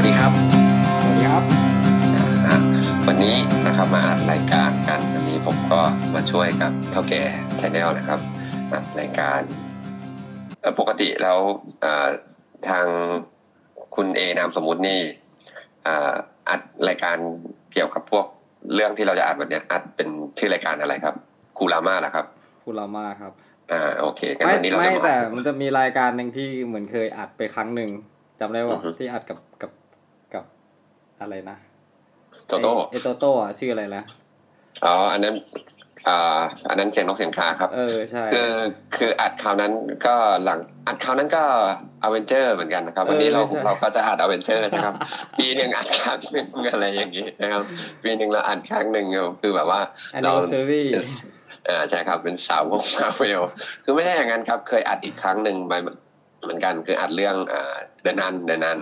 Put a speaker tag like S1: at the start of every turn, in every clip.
S1: สวัสดีครับ
S2: สวัสดีครับ
S1: อ่าวันนี้นะครับมาอัดรายการกันวันนี้ผมก็มาช่วยกับเถ้าแก่ Channel นะครับอัดรายการเอ่อปกติแล้วอ่าทางคุณเอนามสมมุตินี่อ่าอัดรายการเกี่ยวกับพวกเรื่องที่เราจะอัดวันเนี้ยอัดเป็นชื่อรายการอะไรครับคูราม่าเหรอครับ
S2: คุณรามาครับ
S1: อ่าโอเคงั้น
S2: ไม่
S1: วันนี้เรา
S2: ไม่
S1: จะมา
S2: แต่มันจะมีรายการหนึ่งที่เหมือนเคยอัดไปครั้งหนึ่งจำได้
S1: อื
S2: ว่า
S1: อฮึ
S2: ที่อัดกับกับกับ อะไรนะ
S1: โตโต้
S2: ไอโตโต้อะชื่ออะไรนะ
S1: อ๋ออันนั้นอ่าอันนั้นเสียงนกเสียงกาครับ
S2: เออใช่
S1: คือคืออัดคราวนั้นก็หลังอัดคราวนั้นก็ Avenger เหมือนกันนะครับ วันนี้เราเราก็จะอัด Avenger นะครับ ปีหนึ่งอัดครั้งหนึ่งอะไรอย่างนี้นะครับ ปีหนึ่งเราอัดครั้งหนึ่งคือแบบว่า
S2: อัน
S1: เรา
S2: นี้ซีรีส์
S1: เอ่าใช่ครับเป็นสาวกมาเวลคือไม่ใช่อย่างนั้นครับ เคยอัดอีกครั้งหนึ่งไป เหมือนกันคืออัดเรื่องอ่าเดนันเดนัน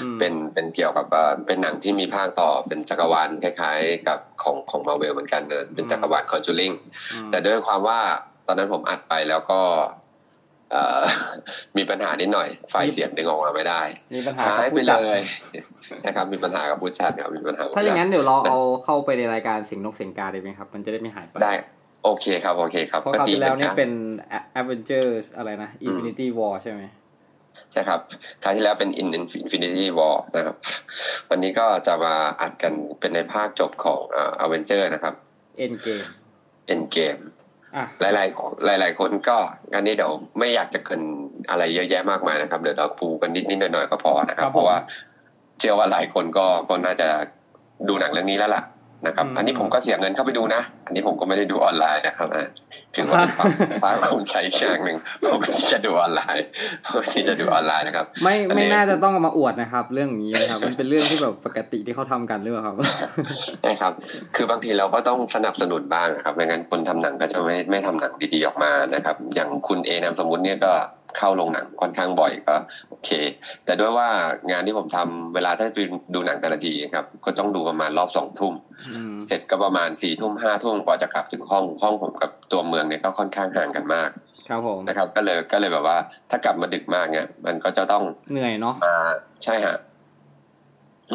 S2: อืม
S1: เป็นเป็นเกี่ยวกับเอ่อเป็นหนังที่มีภาคต่อเป็นจักรวาลคล้ายๆ กับของของมาเวลเหมือนกันเนอะเป็นจักรวาลคอนจูริง
S2: อืม
S1: แต่ด้วยความว่าตอนนั้นผมอัดไปแล้วก็เอ่อมีปัญหานิดหน่อย ไฟล์เสียงดึงออกมาไม่ได้
S2: มีปัญหา
S1: หาย
S2: กับ
S1: ไป
S2: ผู้
S1: เล
S2: จัด
S1: ยใช่ครับ มีปัญหากับผู้จัดครับมีปัญหากับ
S2: ถ้าอย่างนั้น
S1: ผู้
S2: เดี๋ยวเราเอาเข้าไปในรายการเสียงนกเสียงกาได้ไหมครับ มันจะได้ไม่หายไป
S1: จัดได้โอเคครับ โอเคครับ
S2: เพราะคราวที่แล้วเนี่ย
S1: ก็ดีหมือกั
S2: เป็น Avengers อะไรนะ Infinity War ใช่ไหม
S1: ใช่ครับคราวที่แล้วเป็น In Infinity War นะครับ วันนี้ก็จะมาอัดกันเป็นในภาคจบของเอ่อ Avenger นะครับ
S2: Endgame
S1: Endgame
S2: อะ
S1: หลายๆหลายหลาย ๆ คนก็อันนี้เดี๋ยวไม่อยากจะเกรินอะไรเยอะแยะมากมายนะครับ เดี๋ยวเราปูกันนิดนิดๆหน่อยๆก็พอนะครับ เพราะว่าเชื่อว่าหลายคนก็ก็น่าจะดูหนังเรื่องนี้แล้วล่ะ นะครับ อันนี้ผมก็เสียเงินเข้าไปดูนะ อันนี้ผมก็ไม่ได้ดูออนไลน์นะครับอะถือว่าเป็นความความภูมิใจอีกอย่างหนึ่งผมก็จะดูออนไลน์ผมที่จะดูออนไลน์นะครับ
S2: ไม่
S1: อันนี้
S2: ไม่น่าจะต้องเอามาอวดนะครับ เรื่องอย่างนี้นะครับ มันเป็นเรื่องที่แบบปกติที่เขาทำกันหรือเปล่าครับ
S1: ใช่ครับ คือบางทีเราก็ต้องสนับสนุนบ้างนะครับไม่งั้นคนทำหนังก็จะไม่ไม่ทำหนังดีๆออกมานะครับ อย่างคุณเอนามสมมุติเนี่ยก็ เข้าโรงหนังค่อนข้างบ่อยก็โอเค แต่ด้วยว่างานที่ผมทำเวลาถ้าไปดูหนังแต่ละทีครับ ก็ต้องดูประมาณรอบสองทุ่ม
S2: อืม
S1: เสร็จก็ประมาณสี่ทุ่มห้าทุ่มกว่าจะกลับถึงห้องห้องผมกับตัวเมืองเนี่ยก็ค่อนข้างห่างกันมาก
S2: ครับผม
S1: นะครับก็เลยก็เลยแบบว่า ถ้ากลับมาดึกมากเนี่ยมันก็จะต้อง
S2: เหนื่อยเนาะ
S1: มาใช่ฮะ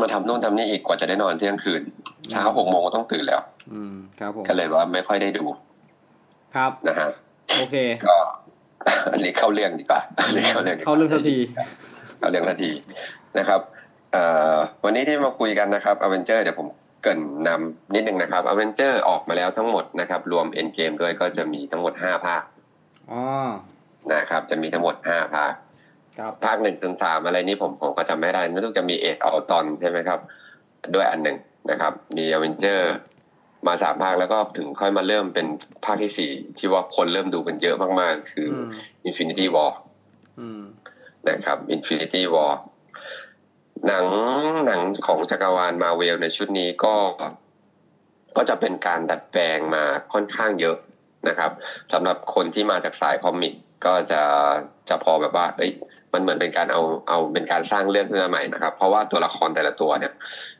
S1: มาทำโน่นทำนี่อีกกว่าจะได้นอนเที่ยงคืน เช้าหกโมงก็ต้องตื่นแล้ว
S2: อืม ครับผม
S1: ก็เลยว่าไม่ค่อยได้ดู
S2: ครับ
S1: นะฮะ
S2: โอเค
S1: ก็ อันนี้เข้าเรื่องดีกว่าอันนี้เข้าเรื่องดีกว่
S2: เข้าเรื่องทันที
S1: เข้าเรื่องทันทีนะครับเอ่อวันนี้ที่มาคุยกันนะครับ Avenger เดี๋ยวผมเกริ่นนำนิดนึงนะครับ Avenger ออกมาแล้วทั้งหมดนะครับ รวม Endgame ด้วยก็จะมีทั้งหมดห้าภาค
S2: อ๋อ
S1: นะครับ จะมีทั้งหมดห้าภาค
S2: ครับ
S1: ภาคหนึ่งถึงสามอะไรนี่ผมผมก็จำไม่ได้น่าจะมีเอ็ดเอาตอนใช่ไหมครับ ด้วยอันหนึ่งนะครับ มีอเวนเจอร์ มาสามภาคแล้วก็ถึงค่อยมาเริ่มเป็นภาคที่สี่ที่ว่าคนเริ่มดูกันเยอะมากๆ คือ
S2: อืม
S1: Infinity War
S2: อืม
S1: นะครับ Infinity War หนังหนังของจักรวาลมาเวลในชุดนี้ก็ก็จะเป็นการดัดแปลงมาค่อนข้างเยอะนะครับสำหรับคนที่มาจากสายคอมิกก็จะจะพอแบบว่า เอ้ย มันเหมือนเป็นการเอาเอาเป็นการสร้างเรื่องขึ้นมาใหม่นะครับ เพราะว่าตัวละครแต่ละตัวเนี่ย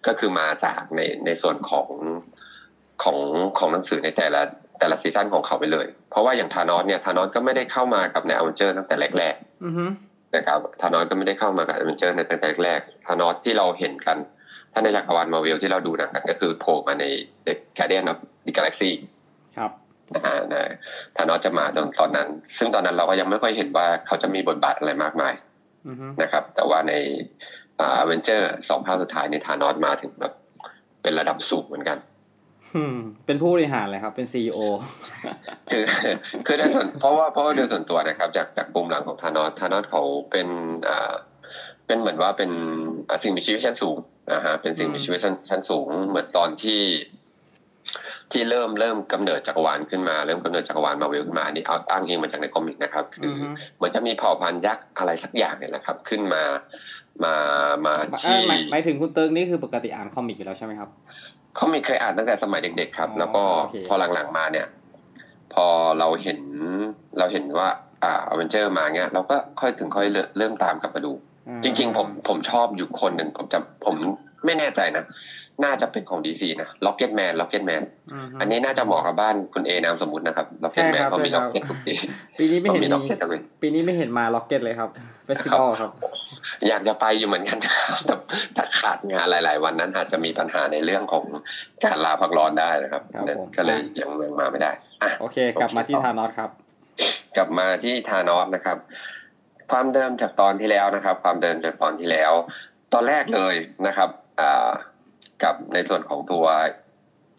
S1: ก็คือมาจากในในส่วนของ ของของหนังสือในแต่ละแต่ละซีซั่นของเขาไปเลย เพราะว่าอย่าง Thanos เนี่ย Thanos ก็ไม่ได้เข้ามากับใน Avenger ตั้งแต่แรกๆ
S2: อือฮึ
S1: นะครับ Thanos ก็ไม่ได้เข้ามากับ a อ e n เจอร์ในตั้งแต่แรก Thanos ที่เราเห็นกันถ้าในจักรวาลมาเวลที่เราดูหนังกันก็คือโผล่มาใน The Guardian of the Galaxy
S2: ครับ
S1: นะฮะนะ Thanos จะมาตอนตอนนั้น ซึ่งตอนนั้นเราก็ยังไม่ค่อยเห็นว่าเขาจะมีบทบาทอะไรมากมาย
S2: อือฮึ
S1: นะครับ แต่ว่าในอ่าเวนเจอร์สองภาคสุดท้ายในธานอสมาถึงแบบเป็นระดับสูงเหมือนกัน
S2: อืม เป็นผู้บริหารเลยครับ เป็นซีอ
S1: คือคือโดยส่วนเพราะว่าเพราะว่าโดยส่วนตัวนะครับ จากจากปุ่มหลังของธานอสธานอสเขาเป็นอ่าเป็นเหมือนว่าเป็นอ่าสิ่งมีชีวิตชั้นสูงนะฮะเป็นสิ่งมีชีวิตชั้นชั้นสูง เหมือนตอนที่ที่เริ่มเริ่มกำเนิดจักรวาลขึ้นมาเริ่มกำเนิดจักรวาลมาเวลขึ้นมาอันนี่เอาอ้างอิงมาจากใน comic นะครับ คือ
S2: อฮึ
S1: เหมือนจะมีเผ่าพันธุ์ยักษ์อะไรสักอย่างเนี่ยนะครับ ขึ้นมามามา
S2: เอ้
S1: ที่
S2: ยหมายหมายถึงคุณเติร์กนี่คือปกติอ่านคอมิกอยู่แล้วใช่ไหมครับ
S1: เขามีเคยอ่านตั้งแต่สมัยเด็ก ๆ ครับ
S2: อ๋อ
S1: แล้วก็
S2: โอเค
S1: พอหลังๆมาเนี่ย พอเราเห็นเราเห็นว่า อ่า Avenger มาเงี้ยเราก็ค่อยถึงค่อยเริ่มเริ่มตามกลับมาดู
S2: อ่า
S1: จริง ๆ ผมผมชอบอยู่คนหนึ่งผมจะผมไม่แน่ใจนะ น่าจะเป็นของดีซีนะล็อกเก็ตแมนล็อกเก็ตแมน
S2: อือฮึ
S1: อันนี้น่าจะเหมาะกับบ้านคุณเอนามสมมุตินะครับล็อกเก็ตแมน
S2: ใช่ครับ
S1: เขามี
S2: ใช่
S1: ล็
S2: ค
S1: อ
S2: รับ
S1: กเก็ตทุกปี
S2: ปีนี้ไม่
S1: เขา
S2: เห็น
S1: มีล็อก
S2: มี
S1: เก็ตทุกปี
S2: ปีนี้ไม่เห็นมาล็อกเก็ตเลยครับเฟสติวัลครับ
S1: อยากจะไปอยู่เหมือนกันนะครับแต่ถ้าขาดงานหลาย ๆ วันนั้นอาจจะมีปัญหาในเรื่องของการลาพักร้อนได้นะครับ
S2: ครับผม
S1: ก็เลยยังเมืองมาไม่ได้อะ
S2: โอเค กลับมาที่ทานอสครับ
S1: กลับมาที่ทานอสนะครับ ความเดิมจากตอนที่แล้วนะครับ ความเดิมจากตอนที่แล้ว ตอนแรกเลยนะครับอ่า กับในส่วนของตัว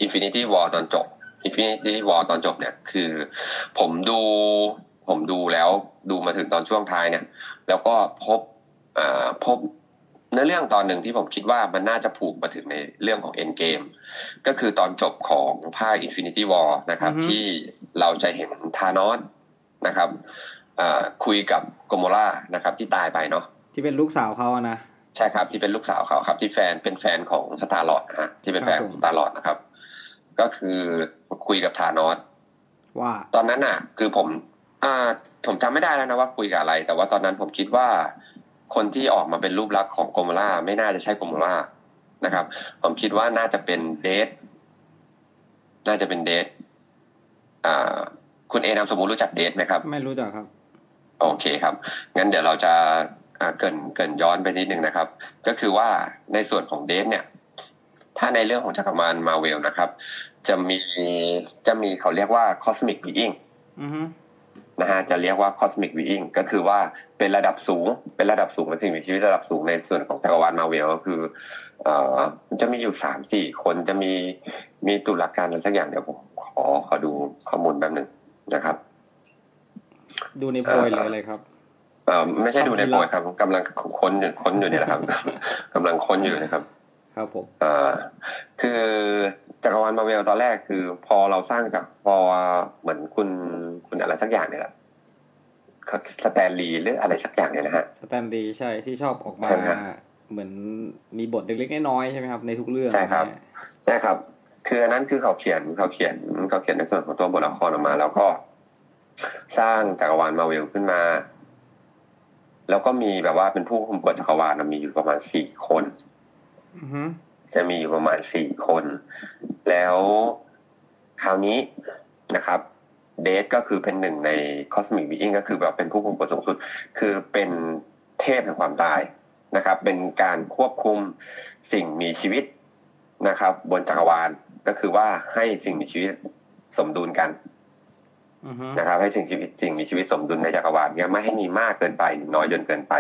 S1: Infinity War ตอนจบ Infinity War ตอนจบเนี่ย คือ ผมดู ผมดูแล้วดูมาถึงตอนช่วงท้ายเนี่ย แล้วก็พบอ่าพบเนื้อเรื่องตอนหนึ่งที่ผมคิดว่ามันน่าจะผูกมาถึงในเรื่องของ Endgame ก็คือตอนจบของภาค Infinity War นะครับ
S2: อือฮึ
S1: ที่เราจะเห็น Thanos นะครับอ่าคุยกับ Gamora นะครับ ที่ตายไปเนาะ
S2: ที่เป็นลูกสาวเขาอะนะ
S1: ใช่ครับที่เป็นลูกสาวเขาครับ ที่แฟนเป็นแฟนของ Star-Lord นะฮะที่เป็นแฟนของ Star-Lord นะครับ ก็คือคุยกับ Thanos
S2: ว่า
S1: ตอนนั้นน่ะ คือผม อ่า ผมจำไม่ได้แล้วนะว่าคุยกับอะไร แต่ว่าตอนนั้นผมคิดว่า คนที่ออกมาเป็นรูปลักษณ์ของ Gamora ไม่น่าจะใช่ Gamora นะครับ ผมคิดว่าน่าจะเป็น Deathน่าจะเป็นเดทอ่า คุณเอนามสมมุติรู้จักเดทไหมครับ
S2: ไม่รู้จักครับ
S1: โอเคครับ งั้นเดี๋ยวเราจะอ่า เกรินเกรินย้อนไปนิดนึงนะครับ ก็คือว่าในส่วนของเดฟเนี่ยถ้าในเรื่องของจักรวาลมาเวลนะครับ จะมีจะมีเขาเรียกว่า cosmic being
S2: อือฮึ
S1: นะฮะจะเรียกว่า cosmic being ก็คือว่าเป็นระดับสูง เป็นระดับสูงเป็นสิ่งมีชีวิตระดับสูงในส่วนของจักรวาลมาเวลก็คือ เอ่อจะมีอยู่สามสี่คนจะมีมีตุลาการอะไรสักอย่างเดี๋ยวผมขอขอดูข้อมูลแป๊บหนึงนะครับ
S2: ดูในโพยหรืออะไรครับ
S1: เอ่อ ไม่ใช่ดูในโพยครับกำลังค้นอยู่ค้นอยู่เนี่ยแหละครับกำลังค้นอยู่นะครับ
S2: ครับผม
S1: เอ่อคือจักรวาลมาเวลตอนแรกคือ พอเราสร้างจากพอเหมือนคุณคุณอะไรสักอย่างเนี่ยแหละสแตนลีย์หรืออะไรสักอย่างเนี่ยนะฮะ
S2: สแตนดีย์ใช่ที่ชอบออกมา
S1: ใช่ครับ
S2: เหมือนมีบทเล็กๆน้อยๆใช่ไหมครับ ในทุกเรื่อง
S1: ใช่ครับใช่ครับ คืออันนั้นคือเขาเขียนเขาเขียนเขาเขียนในส่วนของตัวบทละครออกมา แล้วก็ สร้างจักรวาลมาเวลขึ้นมา แล้วก็มีแบบว่าเป็นผู้คุมกฎจักรวาลมีอยู่ประมาณสี่คน
S2: อือฮึ
S1: จะมีอยู่ประมาณสี่คน แล้วคราวนี้นะครับDeath ก็คือเป็นหนึ่งใน cosmic being ก็คือแบบเป็นผู้คุมกฎสูงสุด คือเป็นเทพแห่งความตายนะครับ เป็นการควบคุมสิ่งมีชีวิตนะครับ บนจักรวาลก็คือว่าให้สิ่งมีชีวิตสมดุลกัน
S2: อือฮึ
S1: นะครับให้สิ่งชีวิตสิ่งมีชีวิตสมดุลในจักรวาลเนี่ยไม่ให้มีมากเกินไปน้อยจนเกินไป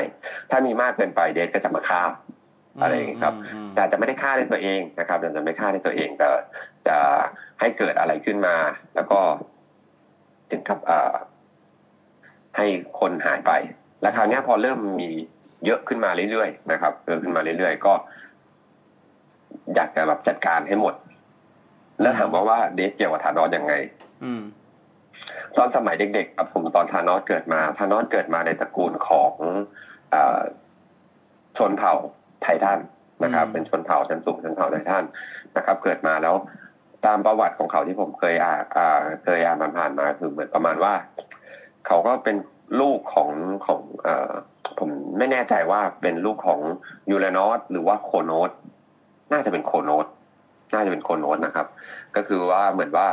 S1: ถ้ามีมากเกินไป Death ก็จะมาฆ่าอะไรอย่างงี้ครับ
S2: อืม
S1: แต่จะไม่ได้ฆ่าในตัวเองนะครับจะไม่ฆ่าในตัวเองแต่จะให้เกิดอะไรขึ้นมา แล้วก็ถึงกับเอ่อให้คนหายไป แล้วคราวเนี้ยพอเริ่มมีเยอะขึ้นมาเรื่อยๆนะครับเยอะขึ้นมาเรื่อยๆก็ อยากจะแบบจัดการให้หมด แล้วถามว่าว่าเดทเกี่ยวกับธานอสยังไง
S2: อืม
S1: ตอนสมัยเด็กๆครับผมตอนธานอสเกิดมาธานอสเกิดมาในตระกูลของเออชนเผ่าไททันนะครับ
S2: อืม
S1: เป็นชนเผ่าชั้นสูงชนเผ่าไททันนะครับ เกิดมาแล้วตามประวัติของเขาที่ผมเคยอ่านอ่าเคยอ่านผ่านๆมาคือเหมือนประมาณว่า เขาก็เป็นลูกของของเอ่อผมไม่แน่ใจว่าเป็นลูกของยูเรนอสหรือว่าโคโนสน่าจะเป็นโคโนสน่าจะเป็นโคโนสนะครับ ก็คือว่าเหมือนว่า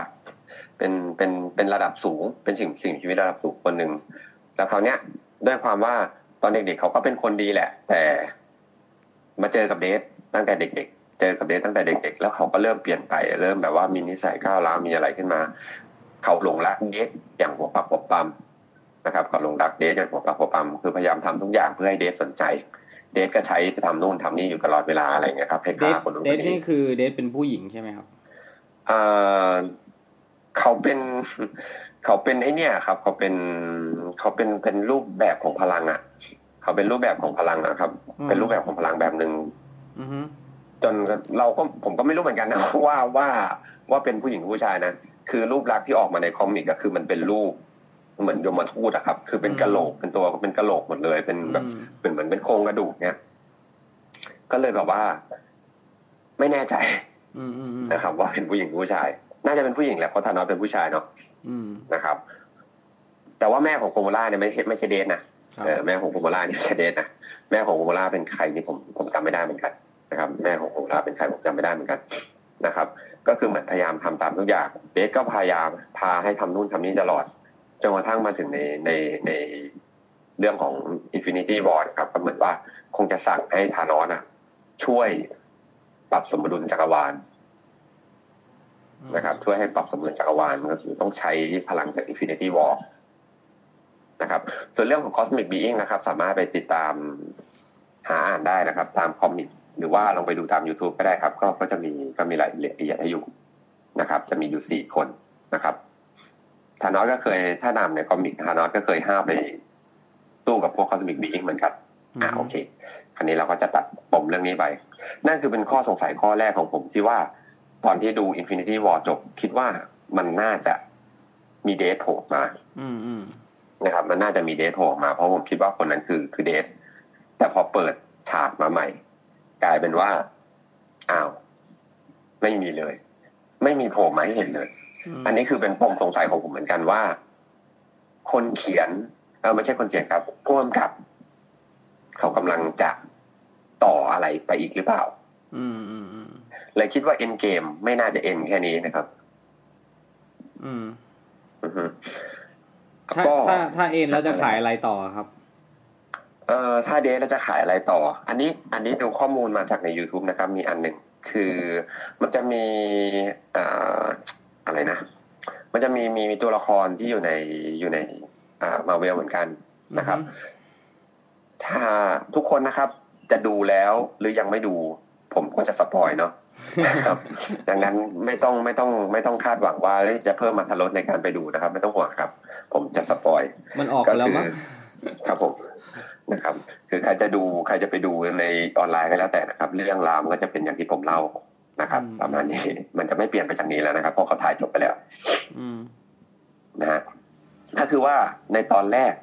S1: เป็นเป็นเป็นระดับสูง เป็นสิ่งสิ่งมีชีวิตระดับสูงคนหนึ่งแล้วคราวเนี้ยด้วยความว่าตอนเด็กๆเขาก็เป็นคนดีแหละ แต่มาเจอกับเดทตั้งแต่เด็ก ๆ เจอกับเดทตั้งแต่เด็ก ๆ แล้วเขาก็เริ่มเปลี่ยนไป เริ่มแบบว่ามีนิสัยก้าวร้าวมีอะไรขึ้นมา เขาหลงรักเดทอย่างหัวปักหัวปั๊มนะครับเขาหลงรักเดทอย่างหัวปักหัวปั๊มคือพยายามทำทุกอย่างเพื่อให้เดทสนใจ เดทก็ใช้ไปทำนู่นทำนี่อยู่ตลอดเวลาอะไรเงี้ยครับให้
S2: เด
S1: ฆ่า
S2: ท
S1: คนนู้น
S2: เด
S1: ค
S2: ท
S1: น
S2: นี่
S1: นี้
S2: คือเดทเป็นผู้หญิงใช่ไหมครับ
S1: เอ่อ เขาเป็นเขาเป็นไอเนี่ยครับ เขาเป็นเขาเป็นเป็นรูปแบบของพลังอะ เขาเป็นรูปแบบของพลังอะครับ
S2: อืม
S1: เป็นรูปแบบของพลังแบบหนึ่ง
S2: อือฮึ
S1: จนเราก็ผมก็ไม่รู้เหมือนกันนะว่าว่าว่าเป็นผู้หญิงหรือผู้ชายนะคือรูปลักษณ์ที่ออกมาในคอมิกก็คือมันเป็นรูปเหมือนยมทูตอะครับ คือเป็นกะโหลกเป็นตัวเป็นกะโหลกหมดเลย เป็นแบบ
S2: อืม
S1: เป็นเหมือนเป็นโครงกระดูกเนี่ยก็เลยแบบว่า ไม่แน่ใจ
S2: อืมอืมอืม
S1: นะครับ ว่าเป็นผู้หญิงหรือผู้ชาย น่าจะเป็นผู้หญิงแหละเพราะ Thanos เป็นผู้ชายเนาะ
S2: อืม
S1: นะครับ แต่ว่าแม่ของ Gamora เนี่ยไม่ใช่ไม่ใช่ Death นะครับเออแม่ของ Gamora เนี่ยไม่ใช่ Death นะแม่ของ Gamora เป็นใครนี่ผมผมจำไม่ได้เหมือนกันนะครับ แม่ของ Gamora เป็นใครผมจำไม่ได้เหมือนกันนะครับ ก็คือเหมือนพยายามทำตามทุกอย่าง Death ก็พยายามพาให้ทำนู่นทำนี่ตลอดจนกระทั่งมาถึงในในในเรื่องของ Infinity War นะครับก็เหมือนว่าคงจะสั่งให้ธานอสอะ ช่วยปรับสมดุลจักรวาล นะครับช่วยให้ปรับสมดุลจักรวาลก็คือต้องใช้พลังจาก Infinity War นะครับส่วนเรื่องของ Cosmic Being นะครับ สามารถไปติดตามหาอ่านได้นะครับ ตามคอมิกหรือว่าลองไปดูตาม YouTube ก็ได้ครับ ก็ก็จะมีก็มีรายละเอียดให้อยู่นะครับ จะมีอยู่สี่คนนะครับธานอสก็เคยถ้านำในคอมิกธานอสก็เคยห้ามไปตู้กับพวก Cosmic Being เหมือนกันอ่าโอเค คราวนี้เราก็จะตัดปมเรื่องนี้ไป นั่นคือเป็นข้อสงสัยข้อแรกของผมที่ว่า ตอนที่ดู Infinity War จบ คิดว่ามันน่าจะมีเดทโผล่มา
S2: อืมอืม
S1: นะครับ มันน่าจะมีเดทโผล่มา เพราะผมคิดว่าคนนั้นคือคือเดทแต่พอเปิดฉากมาใหม่ กลายเป็นว่าอ้าว ไม่มีเลย ไม่มีโผล่มาให้เห็นเลย
S2: ม
S1: อันนี้คือเป็นปมสงสัยของผมเหมือนกันว่า คนเขียนเออไม่ใช่คนเขียนครับผู้กำกับ เขากำลังจะต่ออะไรไปอีกหรือเปล่า
S2: อืมอืมอืม
S1: เลยคิดว่าเอ็นเกมไม่น่าจะเอ็นแค่นี้นะครับ
S2: อืม
S1: อือฮึ
S2: ถ้า
S1: ก็
S2: ถ้าถ้าเอ็นแล้วจะขายอะไรต่อครับ
S1: เอ่อถ้าเดทเราจะขายอะไรต่อ อันนี้ อันนี้ดูข้อมูลมาจากใน YouTube นะครับ มีอันหนึ่งคือมันจะมีเอ่ออะไรนะ มันจะมีมีมีตัวละครที่อยู่ในอยู่ในอ่ามาเวลเหมือนกันนะครับ ถ้าทุกคนนะครับจะดูแล้วหรือยังไม่ดู ผมก็จะ spoil เนาะนะ ครับ ดังนั้นไม่ต้องไม่ต้องไม่ต้องคาดหวังว่าเอ้ยจะเพิ่มอรรถรสในการไปดูนะครับ ไม่ต้องห่วงครับ ผมจะ spoil
S2: มันออกไปแล้วมั้ง
S1: ครับผมนะครับ คือใครจะดูใครจะไปดูในออนไลน์ก็แล้วแต่นะครับ เรื่องราวมันก็จะเป็นอย่างที่ผมเล่านะครับ
S2: อืม
S1: ประมาณนี้มันจะไม่เปลี่ยนไปจากนี้แล้วนะครับเพราะเขาถ่ายจบไปแล้ว
S2: อืม
S1: นะฮะก็คือว่าในตอนแรก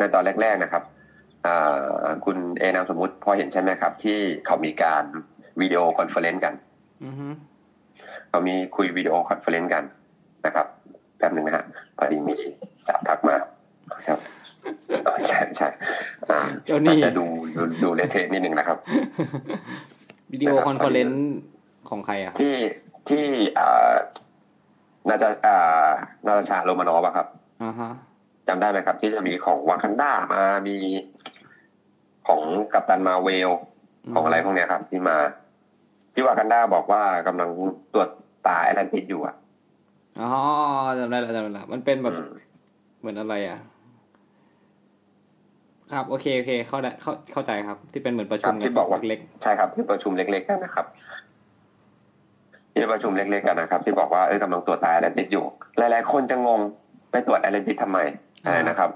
S1: ในตอนแรก ๆนะครับอ่าคุณเอนามสมมติพอเห็นใช่ไหมครับ ที่เขามีการ video conference กัน
S2: อือฮึ
S1: เขามีคุย video conference กันนะครับแป๊บหนึ่งนะฮะพอดีมีสาวทักมาครับเออใช่ใช่อ่า
S2: เจ้านี่
S1: อาจจะดูดูดูเลเทสนิดนึงนะครับ
S2: video conference ของใครอะ
S1: ที่ที่อ่าน่าจะอ่านาตาชาโรมานอฟอะครับ
S2: อ่าฮะ
S1: จำได้ไหมครับ ที่จะมีของวากันดามามีของกัปตันมาเวล ของอะไรพวกเนี้ยครับ ที่มา ที่วากันดาบอกว่ากำลังตรวจตาแอตแลนติสอยู่อะ
S2: อ๋อจำได้แล้วจำได้แล้วมันเป็นแบบ
S1: อืม
S2: เหมือนอะไรอะ ครับ โอเคโอเค เข้าได้เข้าเข้าใจครับ ที่เป็นเหมือนประ
S1: ค
S2: ชุ
S1: รั
S2: ม
S1: บที่บอกว่า
S2: เล็ก
S1: ใช่ครับที่ประชุมเล็กๆกันนะครับที่ประชุมเล็กๆกันนะครับ ที่บอกว่าเออกำลังตรวจตาแอตแลนติสอยู่ หลาย ๆ คนจะงงไปตรวจแอตแลนติสทำไมอะไรนะครับ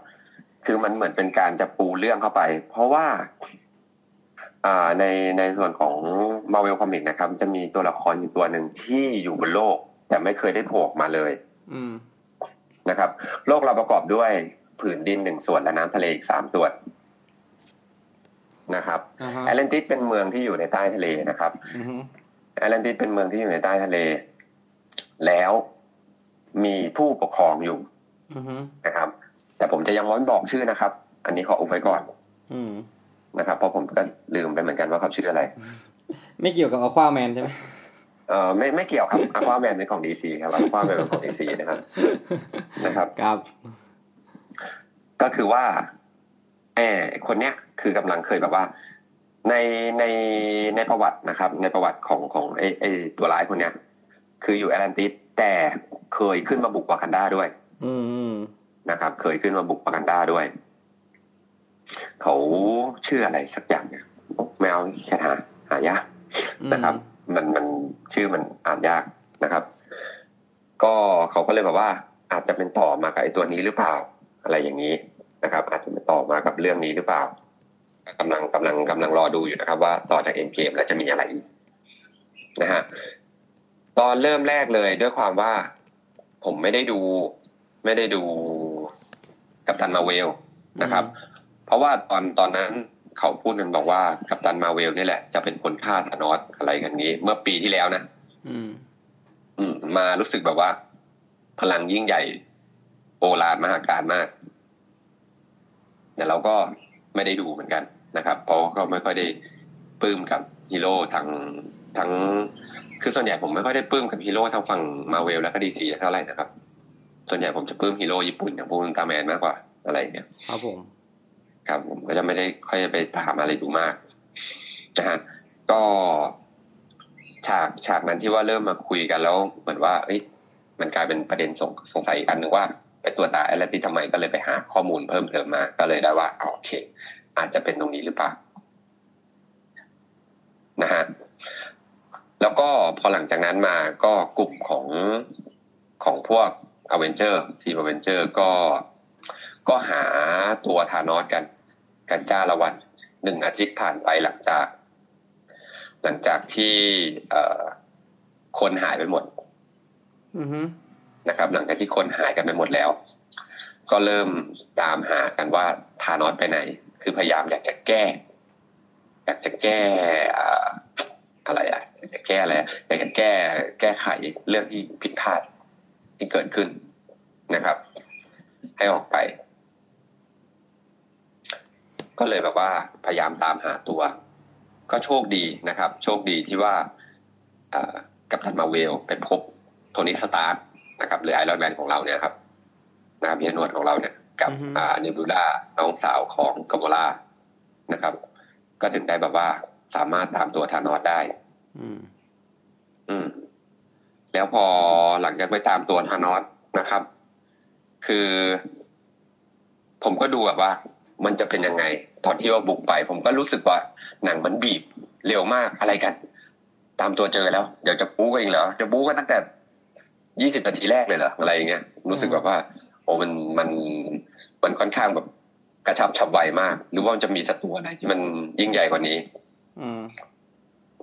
S1: คือมันเหมือนเป็นการจะปูเรื่องเข้าไป เพราะว่าอ่า ในในส่วนของMarvel Comics นะครับ จะมีตัวละครอยู่ตัวหนึ่งที่อยู่บนโลก แต่ไม่เคยได้โผล่ออกมาเลย
S2: ๆอืม
S1: นะครับ โลกเราประกอบด้วยผืนดินหนึ่งส่วนและน้ำทะเลอีกสามส่วนนะครับ
S2: อ่าฮะ
S1: แอตแลนติสเป็นเมืองที่อยู่ในใต้ทะเลนะครับ
S2: อือฮึ
S1: แอตแลนติสเป็นเมืองที่อยู่ในใต้ทะเล แล้วมีผู้ปกครองอยู่
S2: อือฮึ
S1: นะครับ แต่ผมจะยังไม่บอกชื่อนะครับ อันนี้ขออุบไว้ก่อน
S2: อืม
S1: นะครับ เพราะผมก็ลืมไปเหมือนกันว่าเขาชื่ออะไร
S2: ไม่เกี่ยวกับอควาแมนใช่ไหม
S1: เออไม่ไม่เกี่ยวครับอควาแมนเป็นของ DC ครับอควาแมนเป็นของ DC นะครับ นะครับ
S2: ครับ
S1: ก็คือว่าแอคนเนี้ยคือกำลังเคยแบบว่า ในในในประวัตินะครับ ในประวัติของของไอไอตัวร้ายคนเนี้ย คืออยู่แอตแลนติสแต่เคยขึ้นมาบุกวากันดาด้วย
S2: อืมอืม
S1: นะครับ เคยขึ้นมาบุกวากันดาด้วย เขาชื่ออะไรสักอย่างเนี่ยแมวแค่หาหายากนะครับ มันมันชื่อมันอ่านยากนะครับ ก็เขาก็เลยแบบว่า อาจจะเป็นต่อมากับไอ้ตัวนี้หรือเปล่า อะไรอย่างนี้นะครับ อาจจะเป็นต่อมากับเรื่องนี้หรือเปล่ากำลังกำลังกำลังรอดูอยู่นะครับ ว่าต่อจากเอ็นเกมแล้วจะมีอะไรอีกนะฮะตอนเริ่มแรกเลยด้วยความว่าผมไม่ได้ดู ไม่ได้ดูกัปตันมาเวลนะครับ เพราะว่าตอนตอนนั้นเขาพูดกันบอกว่ากัปตันมาเวลนี่แหละ จะเป็นคนฆ่าธานอสอะไรกันนี้ เมื่อปีที่แล้วนะ
S2: อืม
S1: อืม มารู้สึกแบบว่า พลังยิ่งใหญ่โอฬารมหาการมากแต่เราก็ไม่ได้ดูเหมือนกันนะครับ เพราะก็ไม่ค่อยได้ปลื้มกับฮีโร่ทั้งทั้งคือส่วนใหญ่ผมไม่ค่อยได้ปลื้มกับฮีโร่ทางฝั่งมาเวลและก็ DC เท่าไหร่นะครับ ส่วนใหญ่ผมจะปลื้มฮีโร่ญี่ปุ่นอย่างพวกอุลตร้าแมนมากกว่าอะไรอย่างเงี้ย
S2: ครับผม
S1: ครับ ผมก็จะไม่ได้ค่อยไปตามอะไรดูมากนะฮะก็ฉากฉากนั้นที่ว่าเริ่มมาคุยกันแล้ว เหมือนว่าเอ้ยมันกลายเป็นประเด็นสงสงสัยอีกอันหนึ่งว่าไปตรวจตาอะไรที่ทำไมก็เลยไปหาข้อมูลเพิ่มเติมมา ก็เลยได้ว่าโอเค อาจจะเป็นตรงนี้หรือเปล่านะฮะแล้วก็พอหลังจากนั้นมาก็กลุ่มของของพวกอเวนเจอร์ทีมอเวนเจอร์ก็ก็หาตัวธานอสกัน กันจ้าละวันหนึ่งอาทิตย์ผ่านไปหลังจาก หลังจากที่เอ่อคนหายไปหมด
S2: อือฮึ
S1: นะครับ หลังจากที่คนหายกันไปหมดแล้ว ก็เริ่มตามหากันว่าธานอสไปไหน คือพยายามอยากจะแก้อยากจะแก้อ่าอะไรอะอยากจะแก้อะไรอะอยากจะแก้แก้ไขเรื่องที่ผิดพลาดที่เกิดขึ้นนะครับ ให้ออกไป ก็เลยแบบว่าพยายามตามหาตัว ก็โชคดีนะครับ โชคดีที่ว่าอ่ากัปตันมาเวลไปพบโทนี่สตาร์คนะครับหรือไอรอนแมนของเราเนี่ยครับนะครับเมียนวดของเราเนี่ย กับอ่าเนบูล่าน้องสาวของกาโมร่านะครับ ก็ถึงได้แบบว่าสามารถตามตัวธานอสได้
S2: อืม
S1: อืม แล้วพอหลังจากไปตามตัวธานอสนะครับ คือ ผมก็ดูแบบว่า มันจะเป็นยังไง ตอนที่ว่าบุกไป ผมก็รู้สึกว่าหนังมันบีบเร็วมากอะไรกัน ตามตัวเจอแล้ว เดี๋ยวจะบู๊กันเองเหรอจะบู๊กันตั้งแต่ยี่สิบนาทีแรกเลยเหรออะไรอย่างเงี้ยรู้สึกแบบว่า โอ้มันมันมันค่อนข้างแบบกระชับฉับไวมาก หรือว่ามันจะมีศัตรูอะไรที่มันยิ่งใหญ่กว่านี้
S2: อืม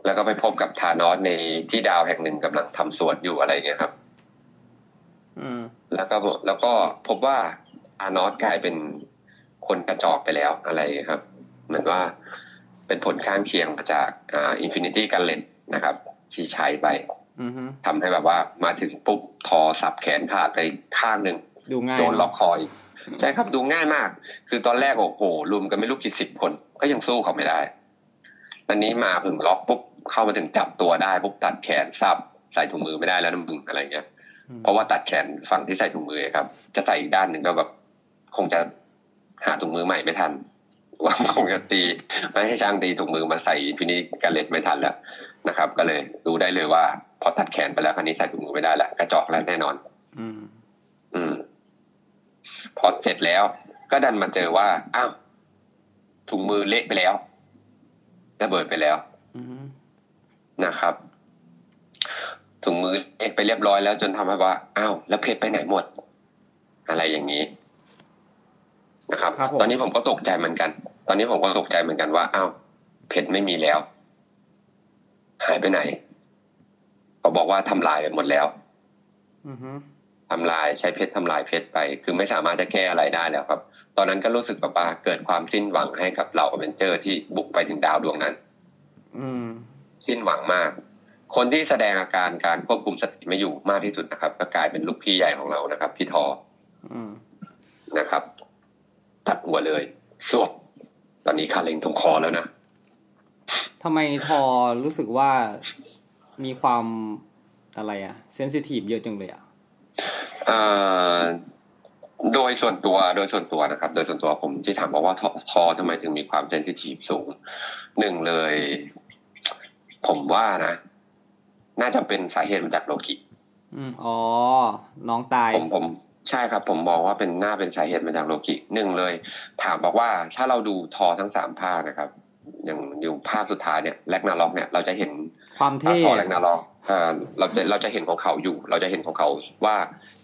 S1: แล้วก็ไปพบกับธานอสในที่ดาวแห่งหนึ่งกำลังทำสวนอยู่อะไรอย่างเงี้ยครับ
S2: อืม
S1: แล้วก็แล้วก็พบว่าธานอสกลายเป็น คนกระจอกไปแล้วอะไรอย่างเงี้ยครับ เหมือนว่าเป็นผลข้างเคียงมาจากอ่า Infinity Gauntlet นะครับ ที่ใช้ไป
S2: อือฮึ
S1: ทำให้แบบว่ามาถึงปุ๊บธอร์สับแขนขาดไปข้างหนึ่ง
S2: ดูง่าย
S1: โดนล็อก
S2: เะ
S1: คออีกใช่ครับดูง่ายมาก คือตอนแรกโอ้โหรุมกันไม่รู้กี่สิบคน ก็ยังสู้เขาไม่ได้ตอนนี้มาถึงล็อกปุ๊บเข้ามาถึงจับตัวได้ปุ๊บตัดแขนสับใส่ถุงมือไม่ได้แล้วนะมึงอะไรเงี้ย
S2: อืม
S1: เพราะว่าตัดแขนฝั่งที่ใส่ถุงมือครับ จะใส่อีกด้านหนึ่งก็แบบคงจะ หาถุงมือใหม่ไม่ทันว่าคงจะตีไม่ให้ช่างตีถุงมือมาใส่พินิกาเลตไม่ทันแล้วนะครับ ก็เลยดูได้เลยว่า พอตัดแขนไปแล้วคราวนี้ใส่ถุงมือไม่ได้แล้วกระจอกแล้วแน่นอน
S2: อืม
S1: อืม พอเสร็จแล้ว ก็ดันมาเจอว่าอ้าวถุงมือเละไปแล้วระเบิดไปแล้ว
S2: อืม
S1: นะครับถุงมือเละไปเรียบร้อยแล้วจนทำให้ว่าอ้าวแล้วเพชรไปไหนหมด อะไรอย่างนี้ นะครับ
S2: ครับผม
S1: ตอนนี้ผมก็ตกใจเหมือนกัน ตอนนี้ผมก็ตกใจเหมือนกันว่าอ้าวเพชรไม่มีแล้ว หายไปไหนเขาบอกว่าทำลายไปหมดแล้ว
S2: อือฮึ
S1: ทำลายใช้เพชรทำลายเพชรไป คือไม่สามารถจะแก้อะไรได้แล้วครับ ตอนนั้นก็รู้สึกแบบว่าเกิดความสิ้นหวังให้กับเหล่าอเวนเจอร์ที่บุกไปถึงดาวดวงนั้น
S2: อืม
S1: สิ้นหวังมาก คนที่แสดงอาการการควบคุมสติไม่อยู่มากที่สุดนะครับ ก็กลายเป็นลูกพี่ใหญ่ของเรานะครับ พี่ทอ
S2: อืม
S1: นะครับ ตัดหัวเลยสวบตอนนี้คาเล็งตรงคอแล้วนะ
S2: ทำไมทอรู้สึกว่ามีความอะไรอะเซนซิทีฟเยอะจังเลยอะ
S1: เอ่อโดยส่วนตัวโดยส่วนตัวนะครับ โดยส่วนตัวผมที่ถามบอกว่าทอทอทำไมถึงมีความเซนซิทีฟสูงหนึ่งเลย ผมว่านะ น่าจะเป็นสาเหตุมาจากโลกิ
S2: อืมอ๋อ น้องตาย
S1: ผมผม ใช่ครับผมมองว่าเป็นน่าเป็นสาเหตุมาจากโลกิหนึ่งเลย ถามบอกว่าถ้าเราดูทอทั้งสามภาคนะครับ อย่างอยู่ภาคสุดท้ายเนี่ยแลกนาล็อกเนี่ยเราจะเห็น
S2: ความเท่
S1: ทอแลกนาล็อกเอ่อเราจะเราจะเห็นของเขาอยู่ เราจะเห็นของเขาว่า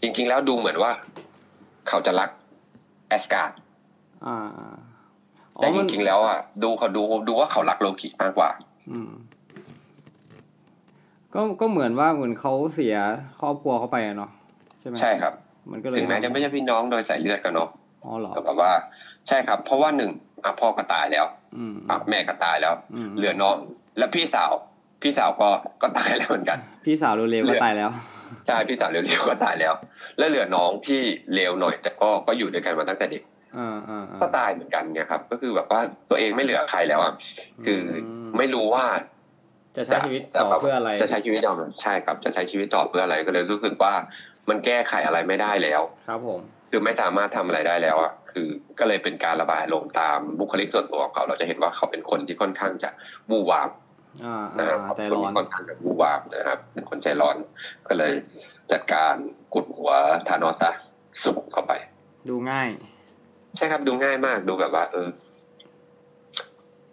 S1: จริง ๆ แล้วดูเหมือนว่า เขาจะรักแอสการ์ด
S2: อ่าอ๋
S1: แต่
S2: อ
S1: จ
S2: มัน
S1: ริงๆแล้วอะดูเขาดูดูว่าเขารักโลกิมากกว่า
S2: อืมก็ก็เหมือนว่าเหมือนเขาเสียครอบครัวเขาไปอะเนาะใช่ไหม
S1: ใช่ครับ
S2: มันก็เลย
S1: ถึงแม้จะไม่ใช่พี่น้องโดยสายเลือดกันเนาะ
S2: อ๋อเหรอ
S1: แต่แบบว่า ใช่ครับ เพราะว่าหนึ่งอะพ่อก็ตายแล้ว
S2: อืม
S1: อะแม่ก็ตายแล้ว
S2: อืม
S1: เหลือน้อง และพี่สาว พี่สาวก็ก็ตายแล้วเหมือนกัน
S2: พี่สาวเร็วๆก็ตายแล้ว
S1: ใช่พี่สาวเร็วๆก็ตายแล้ว แล้วเหลือน้องที่เลวหน่อย แต่ก็ก็อยู่ด้วยกันมาตั้งแต่เด็ก
S2: อ่าอ่าอ่า
S1: ก็ตายเหมือนกันเนี่ยครับ ก็คือแบบว่าตัวเองไม่เหลือใครแล้วอะคืออ
S2: ม
S1: ไม่รู้ว่า
S2: จะใช้ชีวิตต่อเพื่ออะไร
S1: จะใช้ชีวิตต่อใช่ครับ จะใช้ชีวิตต่อเพื่ออะไรก็เลยรู้สึกว่า มันแก้ไขอะไรไม่ได้แล้ว
S2: ครับผม
S1: คือไม่สามารถทำอะไรได้แล้วอะคือก็เลยเป็นการระบายลงตามบุคลิกส่วนตัวของเขา เราจะเห็นว่าเขาเป็นคนที่ค่อนข้างจะวูวาม
S2: อ่า
S1: นะครับ
S2: อ่าใจ
S1: คน
S2: ร้อน
S1: ที่ค่อนข้างจะวูวามนะครับ เป็นคนใจร้อนก็เลยจัดการกุดหัวธานอสซะสุกเข้าไป
S2: ดูง่าย
S1: ใช่ครับดูง่ายมากดูแบบว่า เออ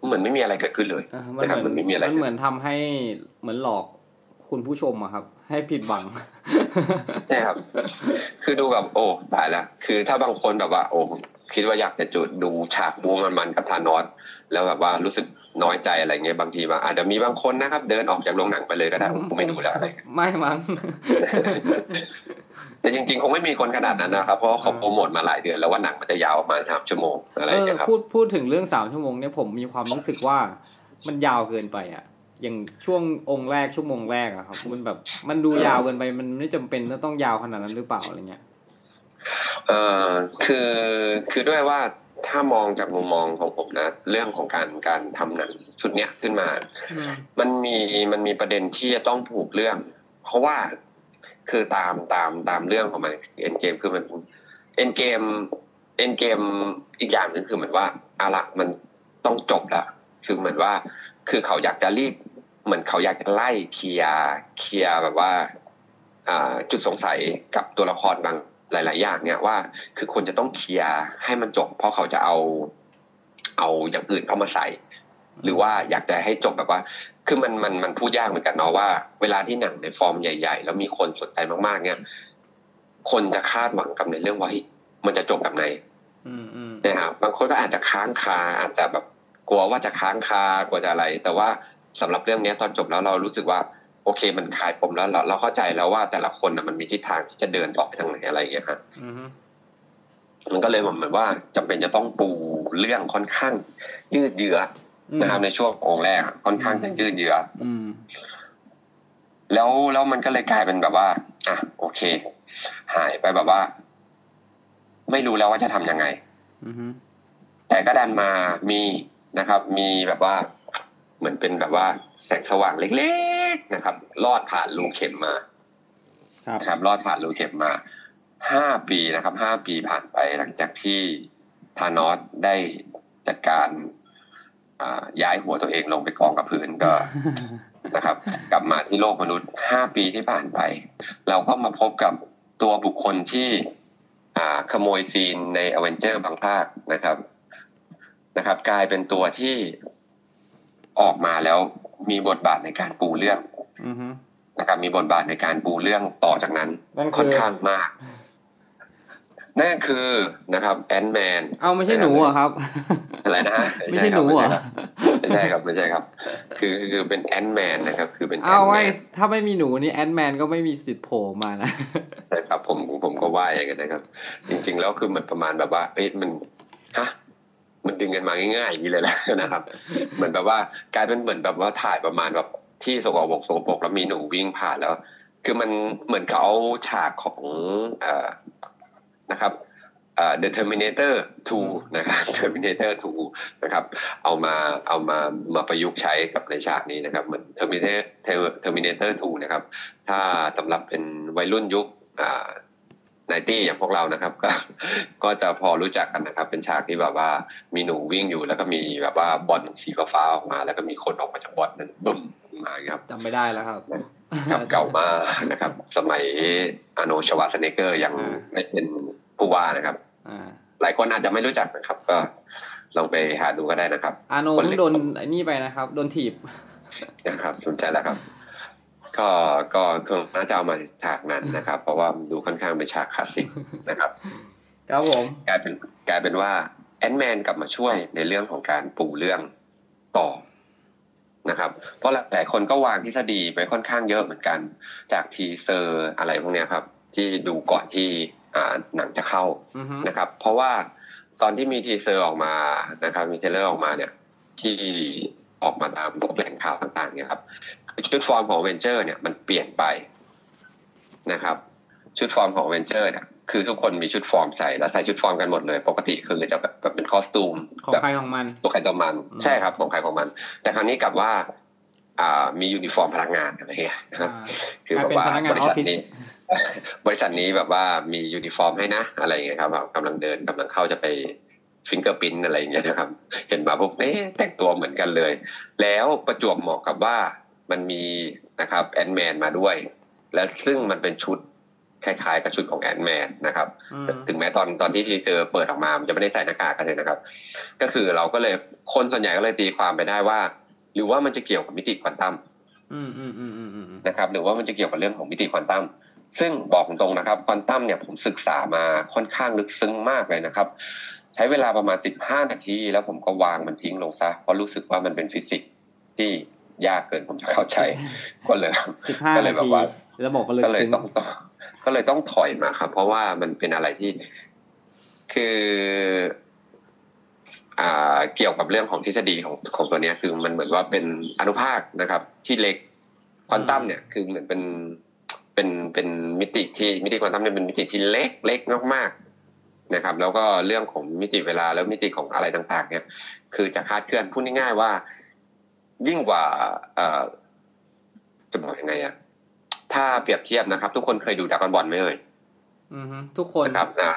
S1: เหมือนไม่มีอะไรเกิดขึ้นเลย
S2: เออมัน
S1: นะครับ
S2: เหมือน
S1: มันไม่มีอะไร
S2: มันเหมือนทำให้เหมือนหลอกคุณผู้ชมอะครับ ให้ผิดหวัง
S1: ใช่ครับ คือดูแบบโอ้ตายแล้วคือถ้าบางคนแบบว่า โอ้คิดว่าอยากจะจุดดูฉากบูมันๆกับธานอสแล้วแบบว่ารู้สึกน้อยใจอะไรเงี้ยบางทีมาอาจจะมีบางคนนะครับ เดินออกจากโรงหนังไปเลยก็ได้ผมไม่ดูแล้วอะไร
S2: ไม่มั้ง
S1: แต่จริงๆ คงไม่มีคนขนาดนั้นนะครับ เพราะว่าเขาโปรโมทมาหลายเดือนแล้วว่าหนังมันจะยาวประมาณสามชั่วโมงอะไร
S2: เออ
S1: เงี้ยครับ
S2: พูดพูดถึงเรื่องสามชั่วโมงเนี่ยผมมีความรู้สึกว่ามันยาวเกินไปอะ อย่างช่วงองค์แรกชั่วโมงแรกอะครับ มันแบบมันดูยาวเกินไปมันไม่จำเป็นจะต้องยาวขนาดนั้นหรือเปล่าอะไรเงี้ย
S1: เอ่อคือคือด้วยว่าถ้ามองจากมุมมองของผมนะ เรื่องของการการทำหนังชุดเนี้ยขึ้นมา มันมีมันมีประเด็นที่จะต้องผูกเรื่อง เพราะว่าคือตามตามตามเรื่องของมันเอ็นเกมคือมันเอ็นเกมเอ็นเกมอีกอย่างหนึ่งคือเหมือนว่าอะละมันต้องจบละคือเหมือนว่า คือเขาอยากจะรีบเหมือนเขาอยากจะไล่เคลียร์เคลียร์แบบว่าอ่าจุดสงสัยกับตัวละครบางหลาย ๆ อย่างเนี่ยว่า คือควรจะต้องเคลียร์ให้มันจบ เพราะเขาจะเอาเอาอย่างอื่นเข้ามาใส่ หรือว่าอยากจะให้จบแบบว่า คือมันมันมันพูดยากเหมือนกันเนาะว่าเวลาที่หนังในฟอร์มใหญ่ ๆ แล้วมีคนสนใจมาก ๆ เนี่ย คนจะคาดหวังกับในเรื่องว่าเฮ้ยมันจะจบแบบไหน
S2: อืมอืม
S1: นะครับบางคนก็อาจจะค้างคาอาจจะแบบ กลัวว่าจะค้างคากลัวจะอะไร แต่ว่าสำหรับเรื่องเนี้ยตอนจบแล้วเรารู้สึกว่า โอเคมันคลายปมแล้วเราเราเข้าใจแล้วว่าแต่ละคนนะมันมีทิศทางที่จะเดินต่อไปทางไหนอะไรอย่างเงี้ยครับ
S2: อืม
S1: มันก็เลยเหมือนว่าจำเป็นจะต้องปูเรื่องค่อนข้างยืดเยื้อนะครับในช่วงองค์แรกอะค่อนข้างจะยืดเยื้อ
S2: อืม
S1: แล้วแล้วมันก็เลยกลายเป็นแบบว่า อะโอเค หายไปแบบว่า ไม่รู้แล้วว่าจะทำยังไง
S2: อืม
S1: แต่ก็ดันมามี นะครับ มีแบบว่าเหมือนเป็นแบบว่าแสงสว่างเล็กๆนะครับ ลอดผ่านรูเข็มมา
S2: ครับ
S1: นะครับ ลอดผ่านรูเข็มมาห้าปีนะครับห้าปีผ่านไปหลังจากที่ธานอสได้จัดการอ่าย้ายหัวตัวเองลงไปกองกับพื้นก็นะครับ กลับมาที่โลกมนุษย์ห้าปีที่ผ่านไป เราก็มาพบกับตัวบุคคลที่อ่าขโมยซีนในอเวนเจอร์บางภาคนะครับ นะครับ กลายเป็นตัวที่ออกมาแล้วมีบทบาทในการปูเรื่อง
S2: อืม
S1: นะครับ มีบทบาทในการปูเรื่องต่อจากนั้น
S2: นั่น
S1: ค่
S2: อ
S1: นข้างมากนั่นคือนะครับ Ant-Man
S2: เอาไม่ใช่หนูเหรอครับ
S1: อะไรนะฮะ
S2: ไม่ใช่หนูเหรอ
S1: ไม่ใช่ครับไม่ใช่ครับ คือคือเป็น Ant-Man นะครับ คือเป็น
S2: เอา
S1: Ant-Man
S2: ไว้ถ้าไม่มีหนูนี่ Ant-Man ก็ไม่มีสิทธิ์โผล่มานะ
S1: นะครับผมผมก็ว่าอย่างนั้นนะครับ จริง ๆ แล้วคือเหมือนประมาณแบบว่าเอ๊ะมันฮะ มันดึงกันมาง่ายๆอย่างนี้เลยแหละนะครับ เหมือนแบบว่ากลายเป็นเหมือนแบบว่าถ่ายประมาณแบบที่สกปรกสกปรกแล้วมีหนูวิ่งผ่านแล้ว คือมันเหมือนกับเอาฉากของเอ่อนะครับเอ่อ The Terminator 2นะครับ Terminator 2นะครับเอามาเอามามาประยุกต์ใช้กับในฉากนี้นะครับเหมือน Terminator Terminator 2นะครับถ้าสำหรับเป็นวัยรุ่นยุคอ่า ไนตี้อย่างพวกเรานะครับก็ก็จะพอรู้จักกันนะครับ เป็นฉากที่แบบว่ามีหนูวิ่งอยู่ แล้วก็มีแบบว่าบอลสีฟ้าๆออกมา แล้วก็มีคนออกมาจากบอลนั้นบึ้มมาอย่างเงี้ยครับ
S2: จำไม่ได้แล้วครับ
S1: ครับเก่ามากนะครับ สมัยอาโนชวาสเนเกอร์ยัง
S2: อ่า
S1: ไม่เป็นผู้ว่านะครับ
S2: อ่า
S1: หลายคนอาจจะไม่รู้จักนะครับ ก็ลองไปหาดูก็ได้นะครับ
S2: อาโน
S1: คน
S2: เพิ่
S1: เล็
S2: ง
S1: ก
S2: โดนไอ้นี่ไปนะครับ โดนถีบ
S1: นะครับสนใจแล้วครับ ก็ก็คงน่าจะเอามาฉากนั้นนะครับ เพราะว่าดูค่อนข้างเป็นฉากคลาสสิกนะครับ
S2: ครับผม
S1: กลายเป็นกลายเป็นว่า Ant-Man กลับมาช่วยในเรื่องของการปูเรื่องต่อนะครับ เพราะหลายคนก็วางทฤษฎีไปค่อนข้างเยอะเหมือนกัน จาก teaser อะไรพวกเนี้ยครับ ที่ดูก่อนที่อ่าหนังจะเข้า
S2: อือฮึ
S1: นะครับ เพราะว่าตอนที่มี teaser ออกมานะครับ มี trailer ออกมาเนี่ย ที่ออกมาตามพวกแหล่งข่าวต่างๆเนี่ยครับ ชุดฟอร์มของเวนเจอร์เนี่ยมันเปลี่ยนไปนะครับ ชุดฟอร์มของเวนเจอร์เนี่ยคือทุกคนมีชุดฟอร์มใส่แล้วใส่ชุดฟอร์มกันหมดเลย ปกติคือจะแบบแบบเป็น costume
S2: ของ
S1: แบบ
S2: ใครของมัน
S1: ตัวใครตัวมัน
S2: อืม
S1: ใช่ครับของใครของมัน แต่ครั้งนี้กลับว่า อ่ามียูนิฟอร์มพนักงานอะไรเงี้ยนะครับ
S2: อ่า
S1: คือก
S2: ลาย
S1: แบบ
S2: เป็น
S1: ว่า
S2: พนักงาน
S1: บริ
S2: ออ
S1: ษั
S2: ฟ
S1: ท
S2: ฟิศ
S1: นี้บริษัทนี้แบบว่ามียูนิฟอร์มให้นะอะไรอย่างเงี้ยครับกำลังเดินกำลังเข้าจะไป fingerprint อะไรอย่างเงี้ยนะครับ เห็นมาปุ๊บเอ๊ะแต่งตัวเหมือนกันเลย แล้วประจวบเหมาะกับว่า มันมีนะครับ Ant-Man มาด้วย แล้วซึ่งมันเป็นชุดคล้ายๆกับชุดของ Ant-Man นะครับ
S2: อืม
S1: ถึงแม้ตอนตอนที่ทีเจอเปิดออกมา มันจะไม่ได้ใส่หน้ากากกันเลยนะครับ ก็คือเราก็เลยคนส่วนใหญ่ก็เลยตีความไปได้ว่า หรือว่ามันจะเกี่ยวกับมิติควอนตัม
S2: อืมอืมอืมอืมอืม
S1: นะครับ หรือว่ามันจะเกี่ยวกับเรื่องของมิติควอนตัมซึ่งบอกตรงๆนะครับ ควอนตัมเนี่ยผมศึกษามาค่อนข้างลึกซึ้งมากเลยนะครับ ใช้เวลาประมาณ15นาที แล้วผมก็วางมันทิ้งลงซะเพราะรู้สึกว่ามันเป็นฟิสิกส์ที่ ยากเกินผมจะเข้าใจ ก็เลย
S2: สิบห้า
S1: ก็เลย
S2: นา
S1: แบบ
S2: ที
S1: ว่า
S2: แล้วบอกก็เลย
S1: ก็เลย
S2: ซึ้ง
S1: ต้องต้องก็เลยต้องถอยมาครับ เพราะว่ามันเป็นอะไรที่ คืออ่าเกี่ยวกับเรื่องของทฤษฎีของของตัวเนี้ยคือมันเหมือนว่าเป็นอนุภาคนะครับ ที่เล็กควอนตัมเนี่ย คือเหมือนเป็นเป็นเป็นมิติที่มิติควอนตัมเนี่ยเป็นมิติที่เล็กเล็กมากๆนะครับ แล้วก็เรื่องของมิติเวลาแล้วมิติของอะไรต่าง ๆ เนี่ย คือจะคาดเคลื่อนพูดง่ายๆว่า ยิ่งกว่าเอ่อจะบอกยังไงอะถ้าเปรียบเทียบนะครับ ทุกคนเคยดูดรากอนบอลไหมเอ่ย
S2: อือฮึทุกคน
S1: นะครับอ่า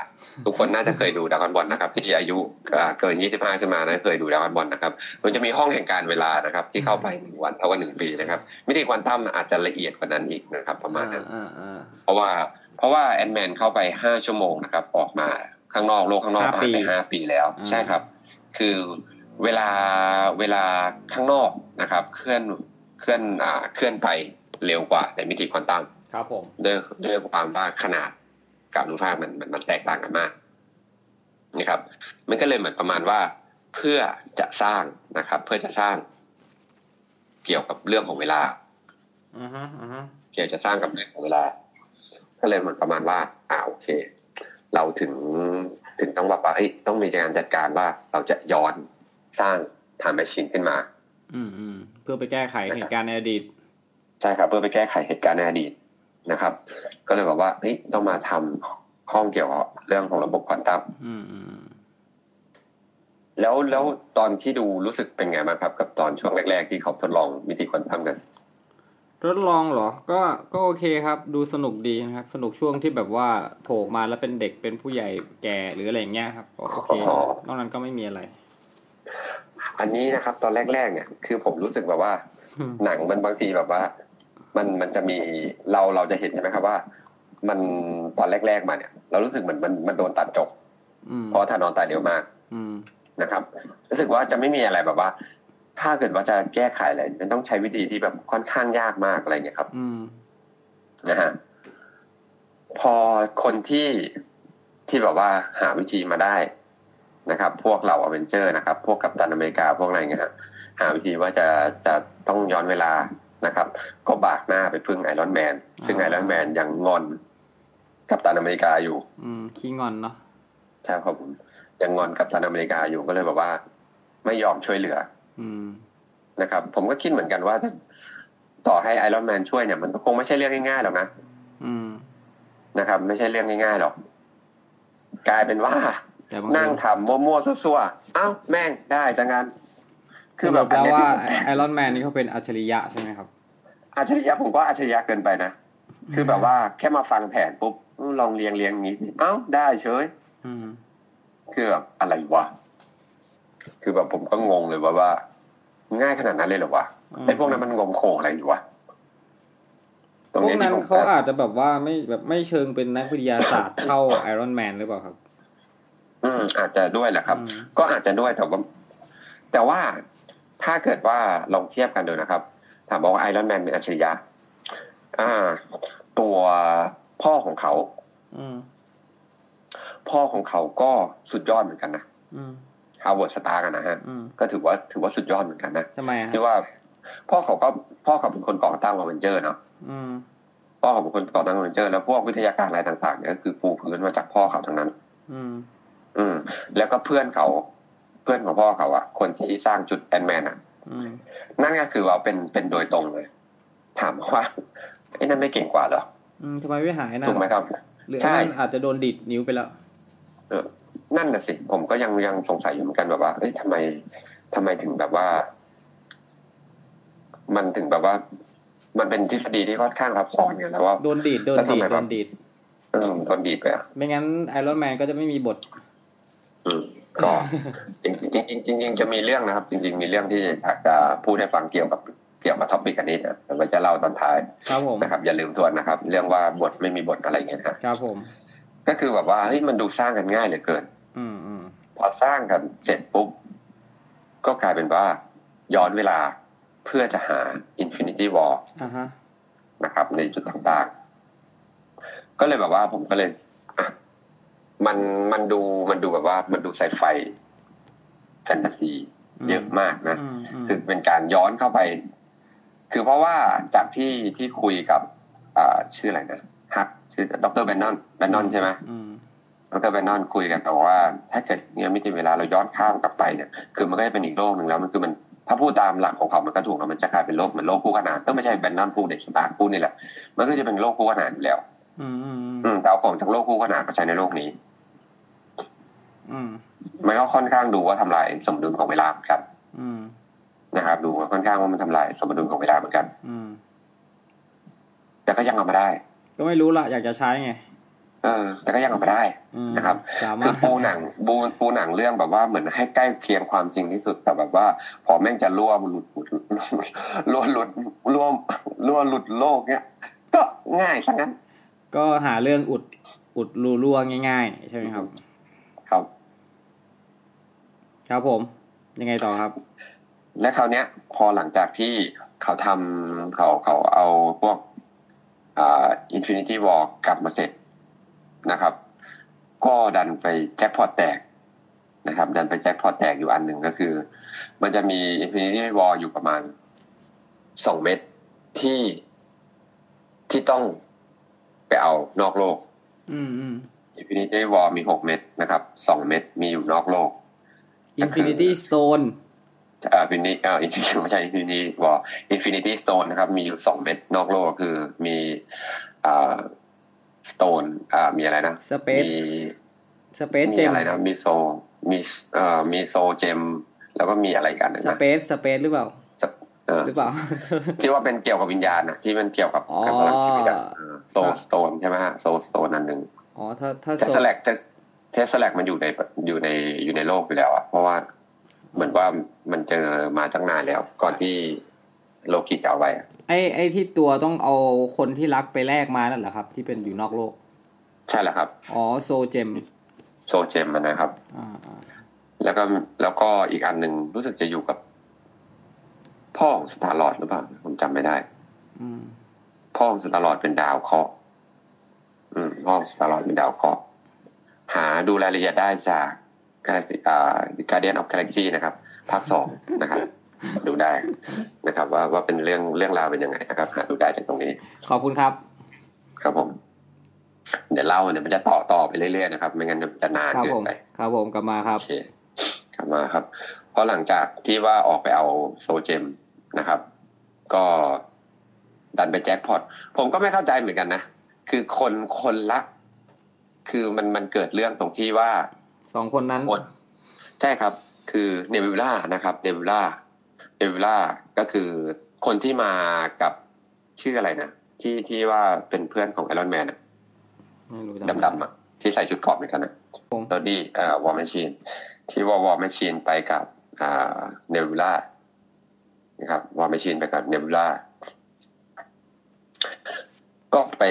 S1: ทุกคนน่าจะเคยดูดรากอนบอลนะครับ ที่อายุอ่าเกิน25ขึ้นมานะเคยดูดรากอนบอลนะครับ มันจะมีห้องแห่งการเวลานะครับ ที่เข้าไปหนึ่งวันเท่ากับหนึ่งปีนะครับมิติควอนตัมอาจจะละเอียดกว่านั้นอีกนะครับ ประมาณนั้น
S2: อ่าอ่า
S1: เพราะว่าเพราะว่า Ant-Man เข้าไป5ชั่วโมงนะครับ ออกมาข้างนอกโลกข้างนอกผ่านไป5ปีแล้ว ใช่ครับ คือ เวลาเวลาข้างนอกนะครับ เคลื่อนเคลื่อนอ่าเคลื่อนไปเร็วกว่าในมิติควอนตัม
S2: ครับผม
S1: ด้วยด้วยความว่าขนาดกับอนุภาคมันมันมันแตกต่างกันมากนะครับ มันก็เลยเหมือนประมาณว่าเพื่อจะสร้างนะครับ เพื่อจะสร้างเกี่ยวกับเรื่องของเวลา
S2: อือฮึอือฮึ
S1: เกี่ยวจะสร้างกับเรื่องของเวลา ก็เลยเหมือนประมาณว่าอ่าโอเค เราถึงถึงต้องแบบว่าเอ้ยต้องมีการจัดการว่าเราจะย้อน สร้างทำแมชชีนขึ้นมา
S2: อืมอืมเพื่อไปแก้ไขเหตุการณ์ในอดีต
S1: ใช่ครับเพื่อไปแก้ไขเหตุการณ์ในอดีตนะครับ ก็เลยบอกว่าเฮ้ยต้องมาทำข้องเกี่ยวกับเรื่องของระบบควอนตัม
S2: อืมอืม
S1: แล้วแล้วตอนที่ดูรู้สึกเป็นไงบ้างครับ กับตอนช่วงแรก ๆ ที่เขาทดลองมิติควอนตัมกัน
S2: ทดลองเหรอ ก็ก็โอเคครับ ดูสนุกดีนะครับ สนุกช่วงที่แบบว่าโผล่มาแล้วเป็นเด็กเป็นผู้ใหญ่แก่หรืออะไรอย่างเงี้ยครับก็โอเคนอกนั้นก็ไม่มีอะไร
S1: อันนี้นะครับ ตอนแรกๆเนี่ยคือผมรู้สึกแบบว่า หนังมันบางทีแบบว่า มันมันจะมีเราเราจะเห็นใช่ไหมครับว่า มันตอนแรกๆมาเนี่ย เรารู้สึกเหมือนมันมันโดนตัดจบ
S2: อืม
S1: เพราะทานอนตายเร็วมาก
S2: อืม
S1: นะครับ รู้สึกว่าจะไม่มีอะไรแบบว่า ถ้าเกิดว่าจะแก้ไขอะไรมันต้องใช้วิธีที่แบบค่อนข้างยากมากอะไรเงี้ยครับ
S2: อืม
S1: นะฮะพอคนที่ที่แบบว่าหาวิธีมาได้ นะครับ พวกเหล่าอเวนเจอร์นะครับ พวกกัปตันอเมริกาพวกอะไรเงี้ยฮะหาวิธีว่าจะจะต้องย้อนเวลานะครับ ก็บากหน้าไปพึ่งไอรอนแมนซึ่งไอรอนแมนยังงอนกัปตันอเมริกาอยู่
S2: อืมขี้งอนเนาะ
S1: ใช่ครับผมยังงอนกัปตันอเมริกาอยู่ก็เลยแบบว่า ไม่ยอมช่วยเหลือ
S2: อืม
S1: นะครับ ผมก็คิดเหมือนกันว่าถ้าต่อให้ไอรอนแมนช่วยเนี่ยมันก็คงไม่ใช่เรื่องง่ายๆหรอกนะ
S2: อืม
S1: นะครับ ไม่ใช่เรื่องง่ายๆหรอก กลายเป็นว่า
S2: แต่บาง
S1: นั่ง
S2: ที
S1: ทำมั่วๆซั่วๆเอ้าแม่งได้จังงั้นคือแบบ
S2: สรุปแล้ว
S1: อัน
S2: ว่า
S1: เนี้ยที่ผม
S2: ไอรอนแมนนี่เขาเป็นอัจฉริยะใช่ไหมครับ
S1: อัจฉริยะผมก็อัจฉริยะเกินไปนะ คือแบบว่าแค่มาฟังแผนปุ๊บลองเรียงเรียงอย่างนี้สิเอ้าได้เฉย
S2: อืม
S1: คือแบบอะไรวะ คือแบบผมก็งงเลยว่าว่า ง่ายขนาดนั้นเลยเหรอวะไอ้พวกนั้นมันงมโขงอะไรอยู่วะตรง
S2: พวก
S1: นี้
S2: นั้
S1: ที่
S2: น
S1: ผม
S2: เขาอาจจะแบบว่าไม่แบบไม่เชิงเป็นนักวิทยาศาสตร์เท่าไอรอนแมนหรือเปล่าครับ
S1: อืมอาจจะด้วยแหละครับ
S2: อืม
S1: ก็อาจจะด้วยแต่ว่าแต่ว่าถ้าเกิดว่าลองเทียบกันดูนะครับ ถามบอกว่าไอรอนแมนเป็นอัจฉริยะอ่า ตัวพ่อของเขา
S2: อืม
S1: พ่อของเขาก็สุดยอดเหมือนกันนะ
S2: อืม
S1: Howard Stark กันนะฮะ
S2: อืม
S1: ก็ถือว่าถือว่าสุดยอดเหมือนกันนะ
S2: ทำไมอะฮะ
S1: ที่ว่า พ่อเขาก็พ่อเขาเป็นคนก่อตั้งอเวนเจอร์เนาะ
S2: อืม
S1: พ่อเขาเป็นคนก่อตั้งอเวนเจอร์แล้วพวกวิทยาการอะไรต่างๆเนี่ยก็คือปูพื้นมาจากพ่อเขาทั้งนั้น
S2: อืม
S1: อืม แล้วก็เพื่อนเขา เพื่อนของพ่อเขาอะคนที่สร้างชุด Ant-Man อะ
S2: อืม
S1: นั่นก็คือว่าเป็นเป็นโดยตรงเลย ถามว่าไอ้นั่นไม่เก่งกว่าเหรอ
S2: อืมทำไมไม่หายนะ
S1: ถูกไหมครับ
S2: หรือ
S1: ใช่
S2: ไอ้นั่นอาจจะโดนดิดนิ้วไปแล้ว
S1: เออ นั่นน่ะสิ ผมก็ยังยังสงสัยอยู่เหมือนกันแบบว่าเอ้ยทำไมทำไมถึงแบบว่า มันถึงแบบว่า มันเป็นทฤษฎีที่ค่อนข้างซับซ้อนกันแล้วว่า
S2: โดนดีดโดน
S1: แล้วทำ
S2: ดีด
S1: ไม
S2: โด
S1: แบบ
S2: นดีด
S1: เออโดนดีดไปอะ
S2: ไม่งั้นไอรอนแมนก็จะไม่มีบท
S1: อืม ก็จริงจริงจริงจริงจริงจะมีเรื่องนะครับ จริง ๆ มีเรื่องที่อยากจะพูดให้ฟังเกี่ยวกับเกี่ยวกับ topic อันนี้นะแต่ว่าจะเล่าตอนท้าย
S2: ครับผม
S1: นะครับ อย่าลืมทวนนะครับ เรื่องว่าบทไม่มีบทอะไรเงี้ยนะ
S2: ครับผม
S1: ก็คือแบบว่าเฮ้ยมันดูสร้างกันง่ายเหลือเกิน
S2: อืมอืม
S1: พอสร้างกันเสร็จปุ๊บก็กลายเป็นว่าย้อนเวลาเพื่อจะหา Infinity War
S2: อ่าฮะ
S1: นะครับ ในจุดต่างๆ ก็เลยแบบว่าผมก็เลยอะ มันมันดูมันดูแบบว่ามันดูไซไฟแฟนตาซีเยอะมากนะ
S2: อืมอืม
S1: คือเป็นการย้อนเข้าไป คือเพราะว่าจากที่ที่คุยกับอ่าชื่ออะไรนะฮักชื่อดรแบนนอนแบนนอนใช่ไหม
S2: อืม
S1: ดรแบนนอนคุยกันบอกว่า ถ้าเกิดเนี่ยมิติเวลาเราย้อนข้ามกลับไปเนี่ย คือมันก็จะเป็นอีกโลกหนึ่งแล้วมันคือมันถ้าพูดตามหลักของเขามันก็ถูกนะมันจะกลายเป็นโลกเหมือนโลกคู่ขนานก็ไม่ใช่แบนนอนพูดเด็กสตาร์พูดนี่แหละ มันก็จะเป็นโลกคู่ขนานอยู่แล้ว
S2: อืมอืม
S1: อืมแต่เอาของจากโลกคู่ขนานมาใช้ในโลกนี้
S2: อื ม
S1: มันก็ค่อนข้างดูว่าทำลายสมดุลของเวลาเหมือนกัน
S2: อืม
S1: นะครับดูว่าค่อนข้างว่ามันทำลายสมดุลของเวลาเหมือนกัน
S2: อืม
S1: แต่ก็ยังเอามาได้
S2: ก็ไม่รู้ละอยากจะใช้ไง
S1: เออแต่ก็ยังเอามาได้
S2: อืม
S1: นะครับ
S2: สา
S1: คื
S2: มาร
S1: อ
S2: ถ
S1: ปูหนังปูปูหนังเรื่องแบบว่าเหมือนให้ใกล้เคียงความจริงที่สุดแต่แบบว่า พอแม่งจะรั่วหลุดหลุดรั่วหลุดรั่วรั่วหลุดโลกเนี้ยก็ง่ายซะงั้น
S2: ก็หาเรื่องอุดอุดรูรั่วง่าย ๆ ใช่ไหมครับ
S1: ครับ
S2: ครับผม ยังไงต่อครับ
S1: และคราวเนี้ย พอหลังจากที่เขาทำเขาเขาเอาพวกอ่า Infinity War กลับมาเสร็จนะครับ ก็ดันไปแจ็คพอตแตกนะครับ ดันไปแจ็คพอตแตกอยู่อันหนึ่งก็คือ มันจะมี Infinity War อยู่ประมาณสองเม็ดที่ที่ต้องไปเอานอกโลก
S2: อืมอืม
S1: Infinity War มีหกเม็ดนะครับสองเม็ดมีอยู่นอกโลก
S2: Infinity Stone
S1: เอ่อ Fini เอ่อ Infini ไม่ใช่ Infinity War Infinity Stone นะครับ มีอยู่สองเม็ดนอกโลกก็คือมีอ่า Stone อ่ามีอะไรนะ
S2: Space
S1: มี
S2: Space
S1: มี
S2: Gem
S1: อะไรนะมี Soul มีเอ่อมี Soul Gem แล้วก็มีอะไรอีกอันหนึ่งนะ
S2: Space Space หรือเปล่า
S1: เออ
S2: หรือเปล่า
S1: ที่ว่าเป็นเกี่ยวกับวิญญาณนะที่มันเกี่ยวกับ
S2: อ๋อ
S1: กับพลังชีวิตอะ Soul
S2: ครับ
S1: Stone ใช่ไหมฮะ Soul Stone อันหนึ่ง
S2: อ๋อถ้าถ้า
S1: Tesseract Tesseract มันอยู่ในอยู่ในอยู่ในโลกอยู่แล้วอะเพราะว่าเหมือนว่ามันเจอมาตั้งนานแล้ว ก่อนที่โลกิจะเอาไว้อะ
S2: ไอ้ไอ้ที่ตัวต้องเอาคนที่รักไปแลกมานั่นเหรอครับ ที่เป็นอยู่นอกโลก
S1: ใช่แล้วครับ
S2: อ๋อ Soul Gem Soul Gem มั
S1: นนะครับ
S2: อ่าอ่า
S1: แล้วก็แล้วก็อีกอันหนึ่งรู้สึกจะอยู่กับ พ่อของ Star-Lord หรือเปล่าผมจำไม่ได้
S2: อืม
S1: พ่อของ Star-Lord เป็นดาวเคราะห์อืมพ่อของ Star-Lord เป็นดาวเคราะห์ หาดูรายละเอียดได้จาก Galaxy อ่า Guardians of Galaxy นะครับ ภาคสองนะครับ ดูได้นะครับ ว่าว่าเป็นเรื่องเรื่องราวเป็นยังไงนะครับ หาดูได้จากตรงนี้
S2: ขอบคุณครับ
S1: ครับผม เดี๋ยวเล่าเนี่ยมันจะต่อต่อไปเรื่อยๆนะครับ ไม่งั้นจะนาน
S2: ครับ
S1: เกิ
S2: ผ
S1: น
S2: ม
S1: ไป
S2: ครับผมกลับมาครับ
S1: โอเคกลับมาครับเพราะหลังจากที่ว่าออกไปเอาโซเจมนะครับ ก็ดันไปแจ็คพอตผมก็ไม่เข้าใจเหมือนกันนะ คือคนคนละ คือมันมันเกิดเรื่องตรงที่ว่า
S2: สองคนนั้น
S1: หมดใช่ครับ คือเนวิล่านะครับเนวิล่าเนวิล่าก็คือคนที่มากับชื่ออะไรนะที่ที่ว่าเป็นเพื่อนของไอรอนแมน
S2: ไม่รู้
S1: ดำๆอะที่ใส่ชุดเกราะเหมือนกันนะ
S2: ผม
S1: Rhodey อ่า War Machine ที่ว่า War Machine ไปกับอ่าเนวิล่านะครับ War Machine ไปกับเนวิล่าก็ไป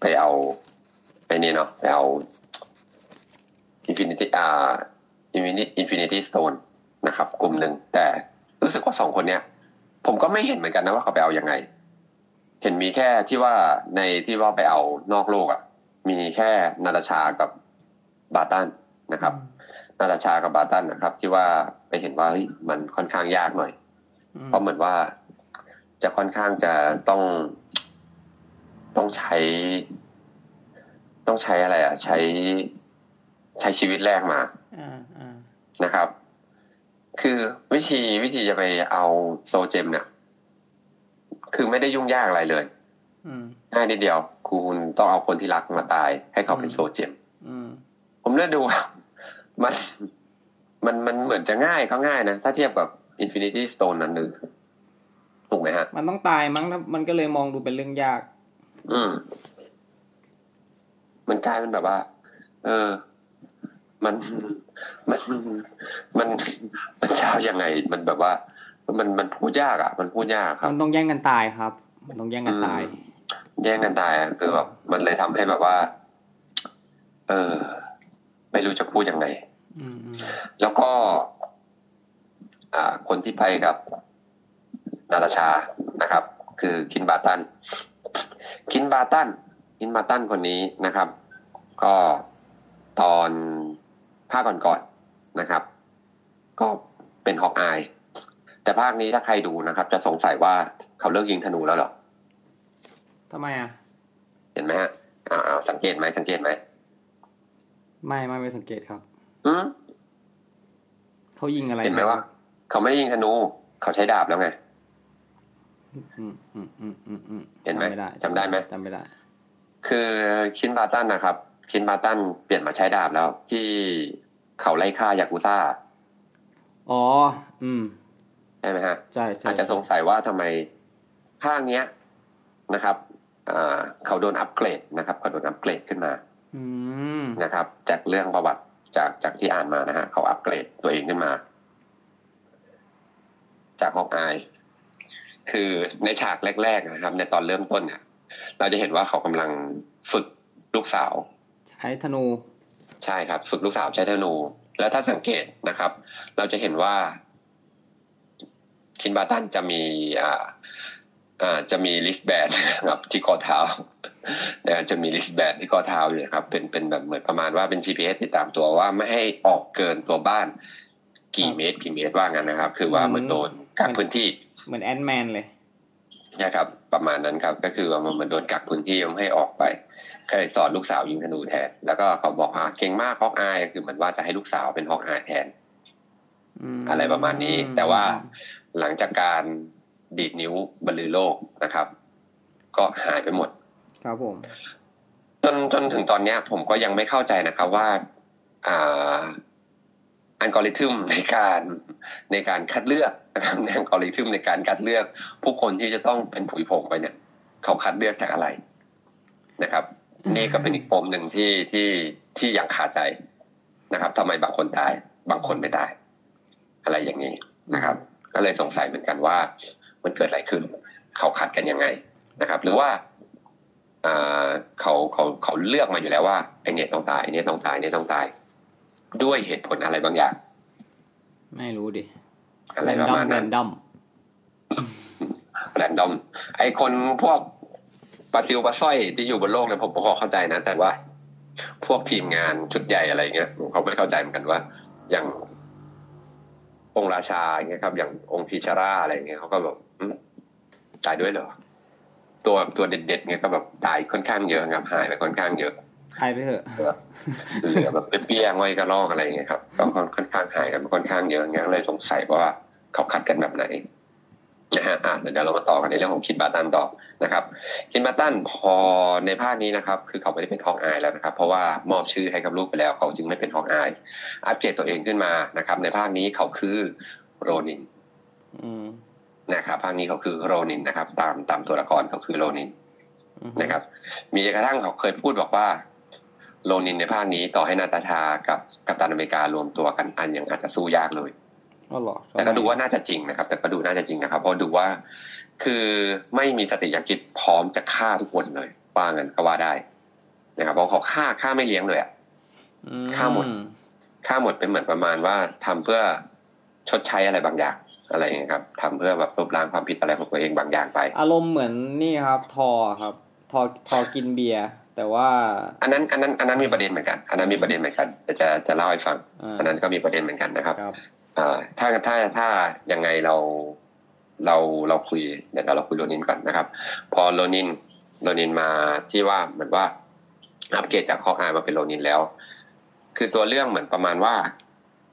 S1: ไปเอา ไปนี่เนาะไปเอา Infinity อ่าInfini Infinity Stone นะครับ กลุ่มหนึ่งแต่รู้สึกว่าสองคนเนี้ย ผมก็ไม่เห็นเหมือนกันนะว่าเขาไปเอายังไง เห็นมีแค่ที่ว่าในที่ว่าไปเอานอกโลกอะ่ะ มีแค่นาตาชากับ Barton นะครับ นาตาชากับ Barton นะครับ ที่ว่าไปเห็นว่าเฮ้ยมันค่อนข้างยากหน่อย
S2: อืม
S1: เพราะเหมือนว่าจะค่อนข้างจะต้องต้องใช้ ต้องใช้อะไรอะ ใช้ใช้ชีวิตแรกมา
S2: อ่าอ่า
S1: นะครับ คือวิธีวิธีจะไปเอาโซเจมเนี่ยคือไม่ได้ยุ่งยากอะไรเลย
S2: อืม
S1: ง่ายนิดเดียว คุณต้องเอาคนที่รักมาตาย ให้เขาเป็น
S2: อืม
S1: โซเจม
S2: อืม
S1: ผมเลือกดูมันมันมันเหมือนจะง่ายก็ง่ายนะ ถ้าเทียบกับ Infinity Stone นั้นหนึ่งถูกไหมฮะฮะ
S2: มันต้องตายมั้งนะมันก็เลยมองดูเป็นเรื่องยาก
S1: อืม มันกลายเป็นแบบว่า เออ มันมันมันมันเช้ายังไง มันแบบว่า มันมันพูดยากอะ มันพูดยากครับ
S2: มันต้องแย่งกันตายครับ มันต้องแย่งกันตาย
S1: แย่งกันตายอะคือแบบมันเลยทำให้แบบว่า เออ ไม่รู้จะพูดยังไง
S2: อืมอืม
S1: แล้วก็ อ่า คนที่ไปกับนาตาชานะครับ คือคินบาตัน คินบาตัน คินบาตันคนนี้นะครับ ก็ตอนภาคก่อนๆนะครับ ก็เป็นฮอกอายแต่ภาคนี้ถ้าใครดูนะครับ จะสงสัยว่าเขาเลิกยิงธนูแล้วเหรอ
S2: ทำไมอะ
S1: เห็นไหมฮะอ่าสังเกตไหมสังเกตไหม
S2: ไม่ไม่ไม่สังเกตครับ
S1: อืม
S2: เขายิงอะไร
S1: เห็นไหมว่า เขาไม่ได้ยิงธนู เขาใช้ดาบแล้วไง
S2: อืมอืมอืมอืมอืม
S1: เห็นไหม
S2: จำไม่ได้
S1: จำได้ไหม
S2: จำไม่ได้
S1: คือคินบาตันนะครับ คินบาตันเปลี่ยนมาใช้ดาบแล้ว ที่เขาไล่ฆ่ายากุซ่า
S2: อ๋อ อืม
S1: ใช่ไหมฮะ
S2: ใช่ใช่
S1: อาจจะสงสัยว่าทำไมภาคเนี้ยนะครับอ่าเขาโดนอัปเกรดนะครับเขาโดนอัปเกรดขึ้นมา
S2: อืม
S1: นะครับ จากเรื่องประวัติจากจากที่อ่านมานะฮะเขาอัปเกรดตัวเองขึ้นมา จากฮอกอาย คือในฉากแรก ๆนะครับ ในตอนเริ่มต้นเนี่ย เราจะเห็นว่าเขากำลังฝึกลูกสาว
S2: ใช้ธนู
S1: ใช่ครับ ฝึกลูกสาวใช้ธนู แล้วถ้าสังเกตนะครับ เราจะเห็นว่า คินบาตันจะมีอ่าอ่าจะมีลิสแบนครับที่ข้อเท้านะจะมี wristband ที่ข้อเท้าอยู่นะครับ เป็นเป็นแบบเหมือนประมาณว่าเป็น GPS ติดตามตัวว่าไม่ให้ออกเกินตัวบ้าน กี่เมตรกี่เมตรว่างั้นนะครับ คือว่าเหมือนโดนกักพื้นที่
S2: เหมือน Ant-Man เลย
S1: นะครับประมาณนั้นครับ ก็คือว่ามันเหมือนโดนกักพื้นที่ไม่ให้ออกไปก็เลยสอนลูกสาวยิงธนูแทน แล้วก็เขาบอกอ่าเก่งมาก Hawkeye คือเหมือนว่าจะให้ลูกสาวเป็น Hawkeye แทน
S2: ม
S1: อะไรประมาณนี้ แต่ว่าหลังจากการดีดนิ้วบรรลือโลกนะครับ ก็หายไปหมด
S2: ครับผม
S1: จนจนถึงตอนเนี้ย ผมก็ยังไม่เข้าใจนะครับว่า อ่า อัลกอริทึมในการในการคัดเลือกนะครับในอัลกอริทึมในการคัดเลือก ผู้คนที่จะต้องเป็นผุยผงไปเนี่ย เขาคัดเลือกจากอะไรนะครับ นี่ก็เป็นอีกปมหนึ่งที่ที่ที่ยังคาใจนะครับทำไมบางคนตายบางคนไม่ตาย อะไรอย่างนี้นะครับ ก็เลยสงสัยเหมือนกันว่า มันเกิดอะไรขึ้น เขาคัดกันยังไงนะครับ หรือว่าอ่าเขาเขาเขาเลือกมาอยู่แล้วว่าไอเนี่ยต้องตายไอเนี่ยต้องตายไอเนี่ยต้องตาย ด้วยเหตุผลอะไรบางอย่าง
S2: ไม่รู้ดิ
S1: อะไรประมาณ
S2: แร
S1: นั้น
S2: นดอม
S1: แรนดอม ไอคนพวกปลาซิวปลาสร้อยที่อยู่บนโลกเนี่ยผมพอเข้าใจนะ แต่ว่า พวกทีมงานชุดใหญ่อะไรเงี้ยเขาไม่เข้าใจเหมือนกันว่า อย่างองค์ราชาอย่างเงี้ยครับ อย่างองค์ทีชาราอะไรเงี้ยเขาก็แบบอืมตายด้วยเหรอ ตัวตัวเด็ดๆเงี้ยก็แบบตายค่อนข้างเยอะครับหายไปค่อนข้างเยอะ
S2: หายไปเถอะ
S1: เหลือแบบเปี้ยๆไว้กระลอกอะไรอย่างเงี้ยครับก็ค่อนข้างหายกันค่อนข้างเยอะงเงี้ยเลยสงสัยว่าเขาคัดกันแบบไหนนะฮะอะเดี๋ยวเรามาต่อกันในเรื่องของคินบาตันต่อนะครับ คินบาตันพอในภาคนี้นะครับ คือเขาไม่ได้เป็นฮอกอายแล้วนะครับ เพราะว่ามอบชื่อให้กับลูกไปแล้ว เขาจึงไม่เป็นฮอกอาย อัปเดตัวเองขึ้นมานะครับ ในภาคนี้เขาคือโรนินนะครับภาคนี้เขาคือโรนินนะครับ ตามตามตัวละครเขาคือโรนินนะครับ มีกระทั่งเขาเคยพูดบอกว่า โลนินในภาคนี้ต่อให้นาตาชากับกัปตันอเมริการวมตัวกันอันยังอาจจะสู้ยากเลย
S2: อ๋อเหรอ
S1: แต่ก็ดูว่าน่าจะจริงนะครับ แต่ก็ดูน่าจะจริงนะครับ เพราะดูว่าคือไม่มีสติยากิจพร้อมจะฆ่าทุกคนเลยว่างั้นก็ว่าได้นะครับเพราะเขาฆ่าฆ่าไม่เลี้ยงเลยอะ
S2: อื
S1: ฆ่าหมดฆ่าหมดเป็นเหมือนประมาณว่าทำเพื่อชดใช้อะไรบางอย่างอะไรอย่างเงี้ยครับทำเพื่อแบบลบล้างความผิดอะไรของตัวเองบางอย่างไป
S2: อารมณ์เหมือนนี่ครับ ทอครับ ทอทอกินเบียร์ แต่ว่า
S1: อันนั้นอันนั้นอันนั้นมีประเด็นเหมือนกัน อันนั้นมีประเด็นเหมือนกันแต่จะจะเล่าให้ฟัง
S2: อ่า
S1: อันนั้นก็มีประเด็นเหมือนกันนะครับ
S2: ครับ
S1: อ่าถ้าถ้าถ้ายังไงเราเราเราคุยเดี๋ยวเราคุยโรนินก่อนนะครับ พอโรนินโรนินมาที่ว่าเหมือนว่าอัปเกรดจากฮอกอายมาเป็นโรนินแล้ว คือตัวเรื่องเหมือนประมาณว่า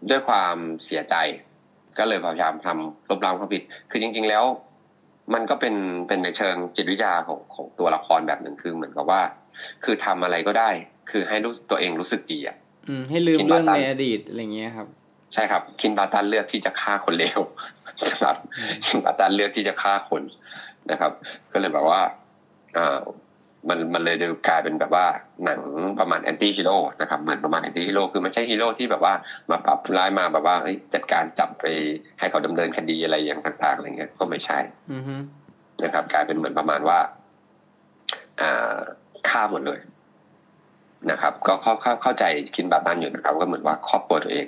S1: ด้วยความเสียใจ ก็เลยพยายามทำลบล้างความผิด คือจริง ๆแล้ว มันก็เป็นเป็นในเชิงจิตวิทยาของของตัวละครแบบหนึ่งคือเหมือนกับว่า คือทำอะไรก็ได้ คือให้รู้ตัวเองรู้สึกดีอะ
S2: อืมให้ลืม
S1: กิน
S2: เรื่อง
S1: Barton
S2: ในอดีตอะไรเงี้ยครับ
S1: ใช่ครับ Clint Barton เลือกที่จะฆ่าคนเลวนะครับอาจารย์เลือกที่จะฆ่าคนนะครับ ก็เลยแบบว่าอ่ามันมันเลยดูกลายเป็นแบบว่าหนังประมาณ anti-hero นะครับเหมือนประมาณ anti-hero คือมันใช่ฮีโร่ที่แบบว่ามาปราบร้ายมาแบบว่าจัดการจับไปให้เขาดำเนินคดีอะไรอย่างต่างๆอะไรเงี้ยก็ไม่ใช่
S2: อือฮึ
S1: นะครับ กลายเป็นเหมือนประมาณว่า อ่า ฆ่าหมดเลยนะครับ ก็เข้าเข้าเข้าใจ Clint Barton อยู่นะครับ ก็เหมือนว่าครอบครัวตัวเอง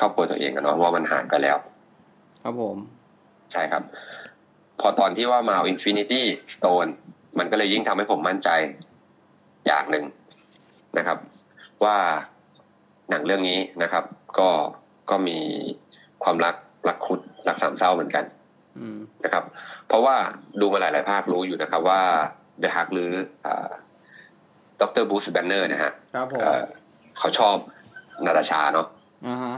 S1: ครอบครัวตัวเองอะเนาะว่ามันหายไปแล้ว
S2: ครับผม
S1: ใช่ครับ พอตอนที่ว่ามา Infinity Stone มันก็เลยยิ่งทำให้ผมมั่นใจอย่างหนึ่งนะครับ ว่าหนังเรื่องนี้นะครับ ก็ก็มีความรักรักคุดรักสามเศร้าเหมือนกัน
S2: อืม
S1: นะครับ เพราะว่าดูมาหลาย ๆ ภาครู้อยู่นะครับว่า เดอะฮักหรือดรบูสแบนเนอร์นะฮะ
S2: ครับผม
S1: เอ่อเขาชอบนาตาชาเนาะ
S2: อ่าฮะ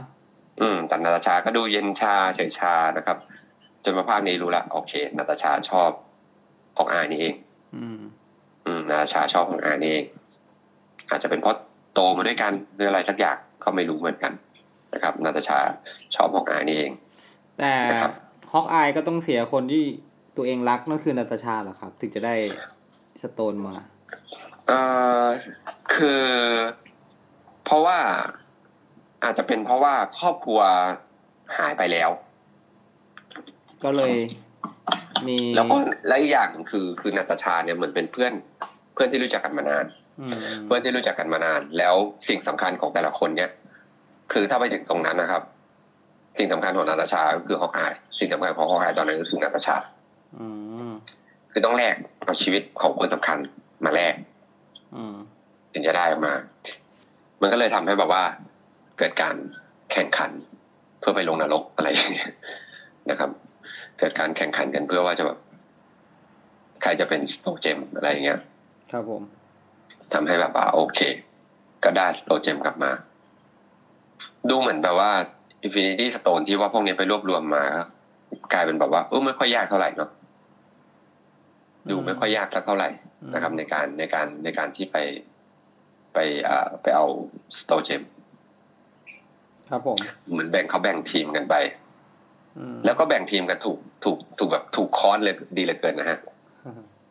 S1: อืมแต่นาตาชาก็ดูเย็นชาเฉยชานะครับ จนมาภาคนี้รู้ละโอเคนาตาชาชอบออกอายนี่เอง
S2: อืม
S1: อืมนาตาชาชอบของอายนี่เอง อาจจะเป็นเพราะโตมาด้วยกันหรืออะไรสักอย่างก็ไม่รู้เหมือนกันนะครับ นาตาชาชอบของอายนี่เอง
S2: แต่
S1: นะครับ
S2: ฮอกอายก็ต้องเสียคนที่ตัวเองรักนั่นคือนาตาชาเหรอครับ ถึงจะได้ สโตนมา
S1: เอ่อคือ เพราะว่าอาจจะเป็นเพราะว่าครอบครัวหายไปแล้ว
S2: ก็เลยมี
S1: แล้วก็และอีกอย่างหนึ่งคือคือนาตาชาเนี่ยเหมือนเป็นเพื่อน เพื่อนที่รู้จักกันมานาน
S2: อืม
S1: เพื่อนที่รู้จักกันมานาน แล้วสิ่งสำคัญของแต่ละคนเนี่ย คือถ้าไปถึงตรงนั้นนะครับ สิ่งสำคัญของนาตาชาก็คือฮอกอาย สิ่งสำคัญของฮอกอายตอนนั้นก็คือนาตาชา
S2: อืม
S1: คือต้องแลกเอาชีวิตของคนสำคัญมาแลก
S2: อืม
S1: ถึงจะได้ออกมา มันก็เลยทำให้แบบว่า เกิดการแข่งขัน เพื่อไปลงนรกอะไรอย่างเงี้ยนะครับ เกิดการแข่งขันกันเพื่อว่าจะแบบใครจะเป็นสโตเจมอะไรอย่างเงี้ย
S2: ครับผม
S1: ทำให้แบบว่าโอเค ก็ได้สโตเจมกลับมา ดูเหมือนแบบว่า Infinity Stone ที่ว่าพวกนี้ไปรวบรวมมาก็กลายเป็นแบบว่าเออไม่ค่อยยากเท่าไหร่เนาะ ดูไม่ค่อยยากสักเท่าไหร่นะครับ ในการในการในการที่ไปไปอ่าไปเอาสโตเจม
S2: ครับผม
S1: เหมือนแบ่งเขาแบ่งทีมกันไป
S2: อืม
S1: แล้วก็แบ่งทีมกันถูกถูกถูกแบบถูกคอร์สเลยดีเหลือเกินนะฮะ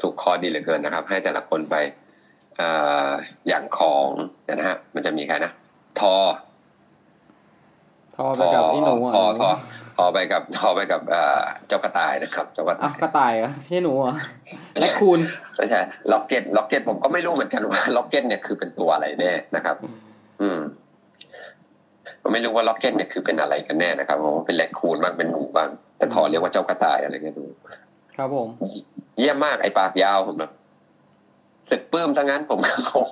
S1: ถูกคอร์สดีเหลือเกินนะครับ ให้แต่ละคนไปเอ่ออย่างของเดี๋ยวนะฮะมันจะมีใครนะทอ
S2: ทอไปกับพี่หนูอะ
S1: ทอทอ ทอไปกับทอไปกับเอ่อเจ้ากระต่ายนะครับเจ้ากระ
S2: อ้า
S1: ต่า
S2: วยกระต่ายเหรอไม่ใช่หนูเหรอะและคูณ
S1: ไม่ใช่ล็อกเก็ตล็อกเก็ตผมก็ไม่รู้เหมือนกันว่าล็อกเก็ตเนี่ยคือเป็นตัวอะไรแน่นะครับ อืมผมไม่รู้ว่าร็อกเก็ตเนี่ยคือเป็นอะไรกันแน่นะครับผมว่าเป็น raccoon บ้างเป็นหนูบ้างแต่ธอร์เรียกว่าเจ้ากระต่ายอะไรเงี้ยดู
S2: ครับผม
S1: เยี่ยมมากไอ้ปากยาวผมแบบรู้สึกปลื้มทั้งนั้นผมก็คง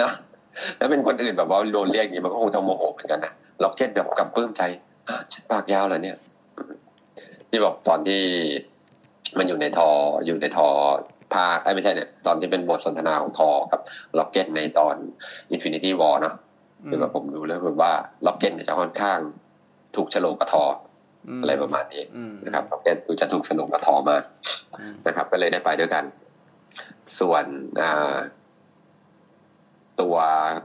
S1: นะแล้วเป็นคนอื่นแบบว่าโดนเรียกอย่างนี้มันก็คงจะโมโหเหมือนกันนะร็อกเก็ตแบบกับปลื้มใจอะ ฉันปากยาวเหรอเนี่ย ที่บอกตอนที่มันอยู่ในธอร์อยู่ในธอร์ภาคไอ้ยไม่ใช่เนี่ย ตอนที่เป็นบทสนทนาของธอร์กับร็อกเก็ตในตอน Infinity War เนอะคือแบบผมดูแล้วแบบว่าร็อกเก็ตเนี่ยจะค่อนข้างถูกโฉลกกับธอร์
S2: ม
S1: อะไรประมาณนี้
S2: อืม
S1: นะครับร็อกเก็ตดูจะถูกโฉลกกับธอร์มาก
S2: อืม
S1: นะครับ ก็เลยได้ไปด้วยกัน ส่วนอ่าตัว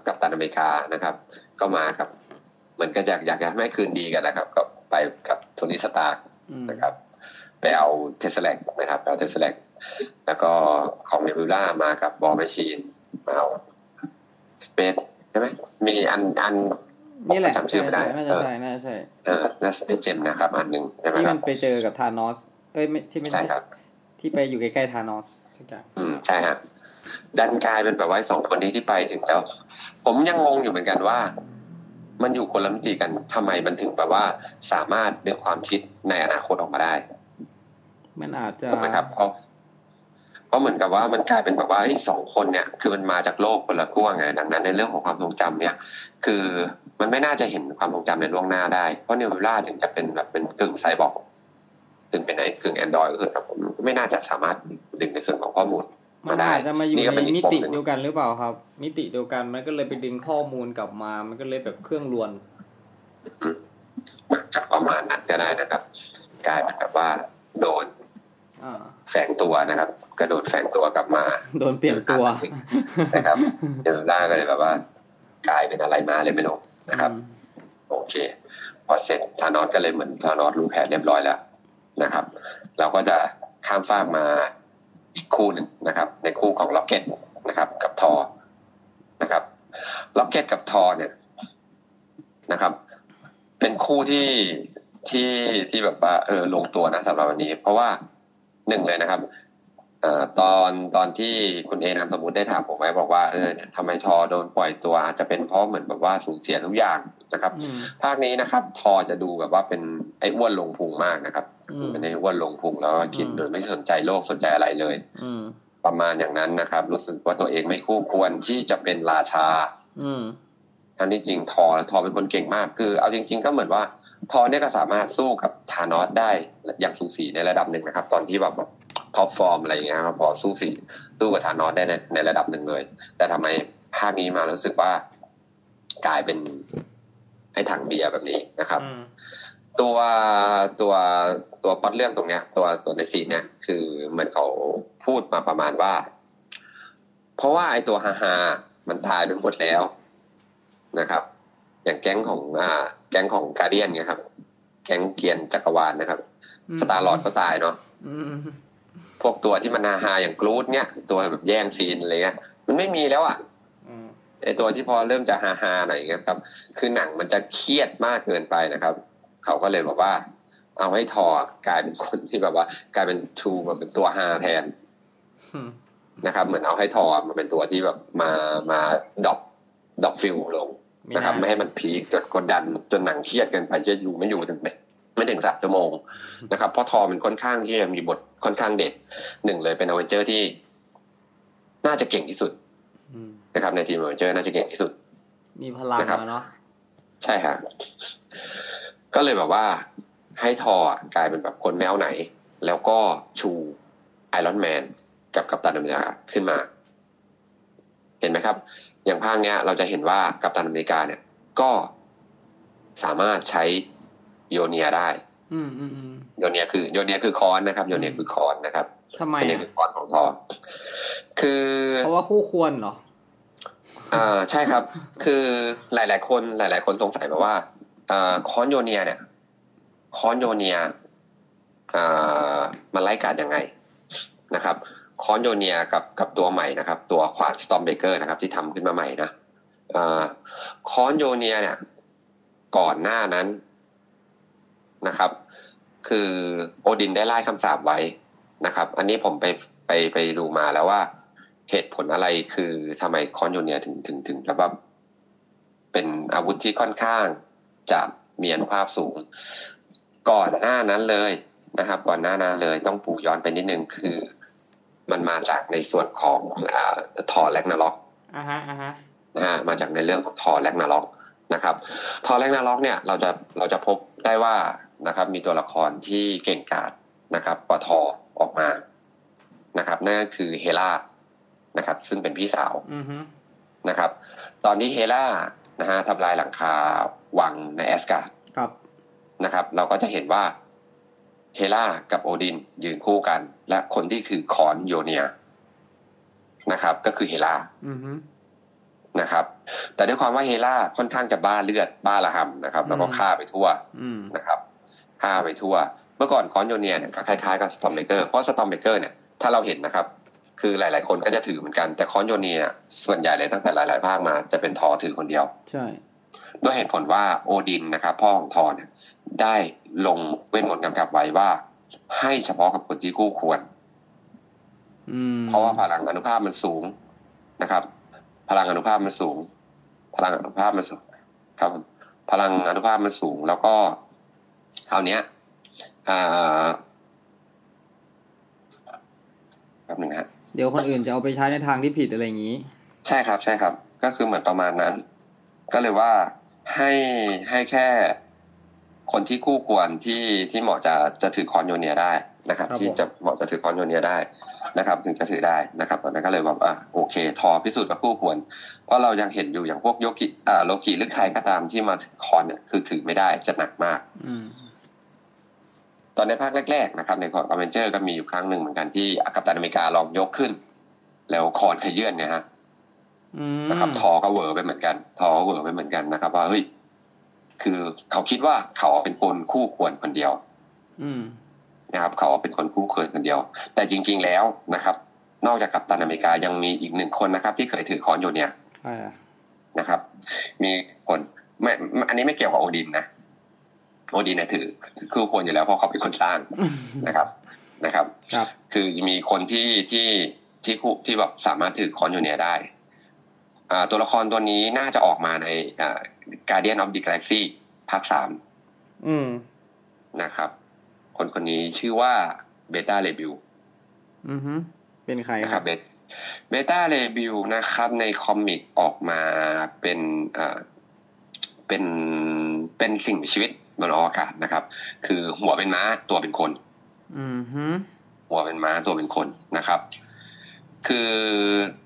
S1: กัปตันอเมริกานะครับ ก็มากับ เหมือนก็อยากอยากจะให้คืนดีกันนะครับก็ไปกับโทนี่สตาร์ค
S2: อืม
S1: นะครับไปเอาเทสเซอแร็กนะครับไปเอาเทสเซอแร็กแล้วก็ของเนวิล่ามากับบอลแมชชีนมาเอาสเปซใช่ไหมมีอันอัน
S2: นี่แหละ
S1: จำชื่อไม่ได้
S2: น่า
S1: เอ
S2: จะ
S1: อ
S2: ใช่น่าจะใช่
S1: เออน่าสเปซเจมนะครับ อันหนึ่งใช่ไหม
S2: ที่
S1: ค
S2: มั
S1: รั
S2: น
S1: บ
S2: ไปเจอกับธานอสเอ้ยไม่ที่ไม่
S1: ใช่ครับ
S2: ที่ไปอยู่ใกล้ๆธานอสสักอย่าง
S1: อืมใช่ฮะดันกลายเป็นแบบว่าสองคนนี้ที่ไปถึงแล้ว ผมยังงงอยู่เหมือนกันว่า มันอยู่คนละมิติกันทำไมมันถึงแบบว่า สามารถดึงความคิดในอนาคตออกมาได้
S2: มันอาจจะ
S1: ถูกไหมครับเพราะเพราะเหมือนกับว่ามันกลายเป็นแบบว่าเฮ้ยสองคนเนี่ย คือมันมาจากโลกคนละขั้วไงดังนั้นในเรื่องของความทรงจำเนี่ย คือมันไม่น่าจะเห็นความทรงจำในล่วงหน้าได้เพราะเนวิลล่าถึงจะเป็นแบบเป็นกึ่งไซบอร์กถึงเป็นไอ้กึ่งแอนดรอยก็คือครับผมไม่น่าจะสามารถดึงในส่วนของข้อมูล
S2: มั
S1: มานได้
S2: อาจจะมาอยู่
S1: นี่ก็
S2: ใน
S1: เป็นอีก
S2: มิติ
S1: ปมหนึ่ง
S2: เดียวกันหรือเปล่าครับ มิติเดียวกันมันก็เลยไปดึงข้อมูลกลับมา มันก็เลยแบบเครื่องรวน
S1: จะประมาณนั้นก็ได้นะครับ กลายเป็นแบบว่า โดน
S2: อ่า
S1: แฝงตัวนะครับ กระโดดแฝงตัวกลับมา
S2: โดนเปลี่ยนตัว
S1: นะครับเดลล่าก็เลยแบบว่า กลายเป็นอะไรมาเลยไม่รู้นะครับ
S2: อืม
S1: โอเค พอเสร็จธานอสก็เลยเหมือนธานอสรู้แผนเรียบร้อยแล้วนะครับ เราก็จะข้ามฟากมา อีกคู่หนึ่งนะครับ ในคู่ของล็อกเก็ตนะครับ กับทอนะครับล็อกเก็ตกับทอเนี่ยนะครับ เป็นคู่ที่ที่ที่แบบว่าเออลงตัวนะสำหรับวันนี้ เพราะว่าหนึ่งเลยนะครับเอ่อตอนตอนที่คุณเอนามสมมติได้ถามผมไว้บอกว่าเออทำไมทอโดนปล่อยตัวอาจจะเป็นเพราะเหมือนแบบว่าสูญเสียทุกอย่างนะครับ
S2: อืม
S1: ภาคนี้นะครับ ทอจะดูแบบว่าเป็นไอ้อ้วนลงพุงมากนะครับ
S2: อืม
S1: เป็นไอ้อ้วนลงพุงแล้วก็กิน
S2: อืม
S1: โดยไม่สนใจโลกสนใจอะไรเลย
S2: อืม
S1: ประมาณอย่างนั้นนะครับ รู้สึกว่าตัวเองไม่คู่ควรที่จะเป็นราชา
S2: อืม
S1: ทั้งที่จริงธอร์ธอร์เป็นคนเก่งมาก คือ เอาจริง ๆ ก็เหมือนว่าธอร์เนี่ยก็สามารถสู้กับธานอสได้อย่างสูสีในระดับหนึ่งนะครับ ตอนที่แบบแบบ top form อะไรอย่างเงี้ยครับพอสูสีสู้กับธานอสได้ในในระดับหนึ่งเลย แต่ทำไมภาคนี้มารู้สึกว่ากลายเป็นไอ้ถังเบียร์แบบนี้นะครับ
S2: อืม
S1: ตัวตัวตัวพล็อดเรื่องตรงเนี้ย ตัวตัวในซีนเนี้ยคือเหมือนเขาพูดมาประมาณว่า เพราะว่าไอ้ตัวฮาฮามันตายไปหมดแล้วนะครับ อย่างแก๊งของอ่าแก๊งของการเดียนเนี่ยครับ แก๊งเกียนจักรวาลนะครับ สตาร์ลอดก็ตายเนาะ
S2: อืม
S1: พวกตัวที่มันฮาฮาอย่างกรูดเนี่ยตัวแบบแย่งซีนอะไรเงี้ยมันไม่มีแล้วอะ
S2: อืม
S1: ไอตัวที่พอเริ่มจะฮาฮาๆหน่อยอย่างเงี้ยครับ คือหนังมันจะเครียดมากเกินไปนะครับ เขาก็เลยบอกว่า เอาให้ธอร์กลายเป็นคนที่แบบว่า กลายเป็นทูมาเป็นตัวฮาแทน
S2: อืม
S1: นะครับ เหมือนเอาให้ธอร์มาเป็นตัวที่แบบมามา drop drop feel ลงนะครับ ไม่ให้มัน peak จนกดดันจนหนังเครียดเกินไปจะอยู่ไม่อยู่ถึงไม่ไม่ถึงสามชั่วโมงนะครับเพราะธอร์มันค่อนข้างที่จะมีบทค่อนข้างเด็ดหนึ่งเลยเป็นอเวนเจอร์ที่ น่าจะเก่งที่สุด
S2: อืม
S1: นะครับ ในทีมอเวนเจอร์น่าจะเก่งที่สุด
S2: มีพลัง
S1: นะครับ
S2: แล้วเนาะ
S1: ใช่ฮะ ก็เลยแบบว่าให้ธอร์อะกลายเป็นแบบคนแมวไหน แล้วก็ชูไอรอนแมนกับกัปตันอเมริกาขึ้นมา เห็นไหมครับ อย่างภาคเนี้ย เราจะเห็นว่ากัปตันอเมริกาเนี่ย ก็สามารถใช้โยลเนียร์ได้
S2: อืมอืมอืม
S1: โยลเนียร์คือโยลเนียร์คือค้อนนะครับโยลเนียร์คือค้อนนะครับ
S2: ทำไม
S1: โยเนีย
S2: อะ
S1: คือคอนของทอคือ
S2: เพราะว่าคู่ควรเหรอ
S1: อ่าใช่ครับ คือหลาย ๆ คนหลาย ๆ คนสงสัยมาว่าอ่า คอนโยเนียเนี่ยคอนโยเนียอ่ามันไล่การยังไงนะครับคอนโยเนียกับกับตัวใหม่นะครับ ตัวขวานสตอมเบเกอร์นะครับ ที่ทำขึ้นมาใหม่นะอคอนโยเนียเนี่ย ก่อนหน้านั้นนะครับ คือโอดินได้ไล่คำสาปไว้นะครับ อันนี้ผมไปไปไปดูมาแล้วว่าเหตุผลอะไรคือทำไมคอนโยเนียถึงถึงถึงแบบว่าเป็นอาวุธที่ค่อนข้าง จะมีอนุภาพสูง ก่อนหน้านั้นเลยนะครับ ก่อนหน้านั้นเลยต้องปูย้อนไปนิดนึงคือ มันมาจากในส่วนของอ่าทอแลกนาล็อก
S2: อ่าฮะอ่าฮะ
S1: นะฮะมาจากในเรื่องของทอแลกนาล็อกนะครับทอแลกนาล็อกเนี่ยเราจะเราจะพบได้ว่านะครับ มีตัวละครที่เก่งกาจนะครับกว่าทอออกมานะครับนั่นก็คือเฮล่านะครับ ซึ่งเป็นพี่สาว
S2: อือฮึ
S1: นะครับ ตอนที่เฮล่านะฮะทำลายหลังคา วังในแอสการ์ด
S2: ครับ
S1: นะครับ เราก็จะเห็นว่าเฮล่ากับโอดินยืนคู่กัน และคนที่คือคอนโยเนียนะครับ ก็คือเฮล่า
S2: อือฮึ
S1: นะครับ แต่ด้วยความว่าเฮล่าค่อนข้างจะบ้าเลือดบ้าระห่ำนะครับ แล้วก็
S2: อืม
S1: ฆ่าไปทั่ว
S2: อืม
S1: นะครับฆ่าไปทั่ว เมื่อก่อนค้อนโยลเนียร์เนี่ยก็คล้ายๆกับสตอร์มเบรกเกอร์เพราะสตอร์มเบรกเกอร์เนี่ยถ้าเราเห็นนะครับ คือหลาย ๆ คนก็จะถือเหมือนกันแต่ค้อนโยลเนียร์ส่วนใหญ่เลยตั้งแต่หลาย ๆ ภาคมาจะเป็นธอร์ถือคนเดียว
S2: ใช่
S1: ด้วยเหตุผลว่าโอดินนะครับพ่อของธอร์เนี่ยได้ลงเวทมนต์กำกับไว้ว่า ให้เฉพาะกับคนที่คู่ควร
S2: อืม
S1: เพราะว่าพลังอนุภาพมันสูงนะครับ พลังอนุภาพมันสูง พลังอนุภาพมันสูง ครับผมพลังอนุภาพมันสูง แล้วก็คราวเนี้ยอ่าแป๊บหนึ่งนะฮะ
S2: เดี๋ยวคนอื่นจะเอาไปใช้ในทางที่ผิดอะไรอย่างนี้
S1: ใช่ครับ ใช่ครับ ก็คือเหมือนประมาณนั้น ก็เลยว่า ให้ให้แค่คนที่คู่ควรที่ที่เหมาะจะจะถือค้อนโยลเนียร์ได้นะครับ
S2: ครับผม
S1: ที่จะเหมาะจะถือค้อนโยลเนียร์ได้นะครับ ถึงจะถือได้นะครับตอนนั้นก็เลยแบบอะโอเค ธอร์พิสูจน์ว่าคู่ควรเพราะเรายังเห็นอยู่อย่างพวกโยกิอ่าโลกิหรือใครก็ตามที่มาถือค้อนเนี่ยคือถือไม่ได้จะหนักมาก
S2: อืม
S1: ตอนในภาคแรกๆนะครับในของอเวนเจอร์ก็มีอยู่ครั้งหนึ่งเหมือนกันที่กัปตันอเมริกาลองยกขึ้น แล้วค้อนเขยื้อนเนี่ยฮะ
S2: อืม
S1: นะครับทอก็เหวอไปเหมือนกันทอก็เหวอไปเหมือนกันนะครับ ว่าเฮ้ยคือเขาคิดว่าเขาเป็นคนคู่ควรคนเดียว
S2: อืม
S1: นะครับ เขาเป็นคนคู่ควรคนเดียว แต่จริง ๆแล้วนะครับ นอกจากกัปตันอเมริกายังมีอีกหนึ่งคนนะครับ ที่เคยถือค้อนอยู่เนี่ย
S2: ใช่อะ
S1: นะครับ มีคนไม่อันนี้ไม่เกี่ยวกับโอดินนะโอดินเนี่ยถือคู่ควรอยู่แล้วเพราะเขาเป็นคนสร้างนะครับนะครับ
S2: ครับ
S1: คือมีคนที่ที่ที่คู่ที่แบบสามารถถือค้อนโยลเนียร์ได้อ่า ตัวละครตัวนี้น่าจะออกมาในอ่า Guardian of the Galaxy ภาคสาม
S2: อืม
S1: นะครับ คนคนนี้ชื่อว่าเบต้าเรย์บิล
S2: อือฮึเป็นใคร
S1: นะ
S2: ครับ
S1: เบต้าเรย์บิลนะครับ ใน comic ออกมาเป็นอ่าเป็นเป็นสิ่งมีชีวิตบนอวกาศนะครับ คือหัวเป็นม้าตัวเป็นคน
S2: อือฮึ
S1: หัวเป็นม้าตัวเป็นคนนะครับ คืออ่า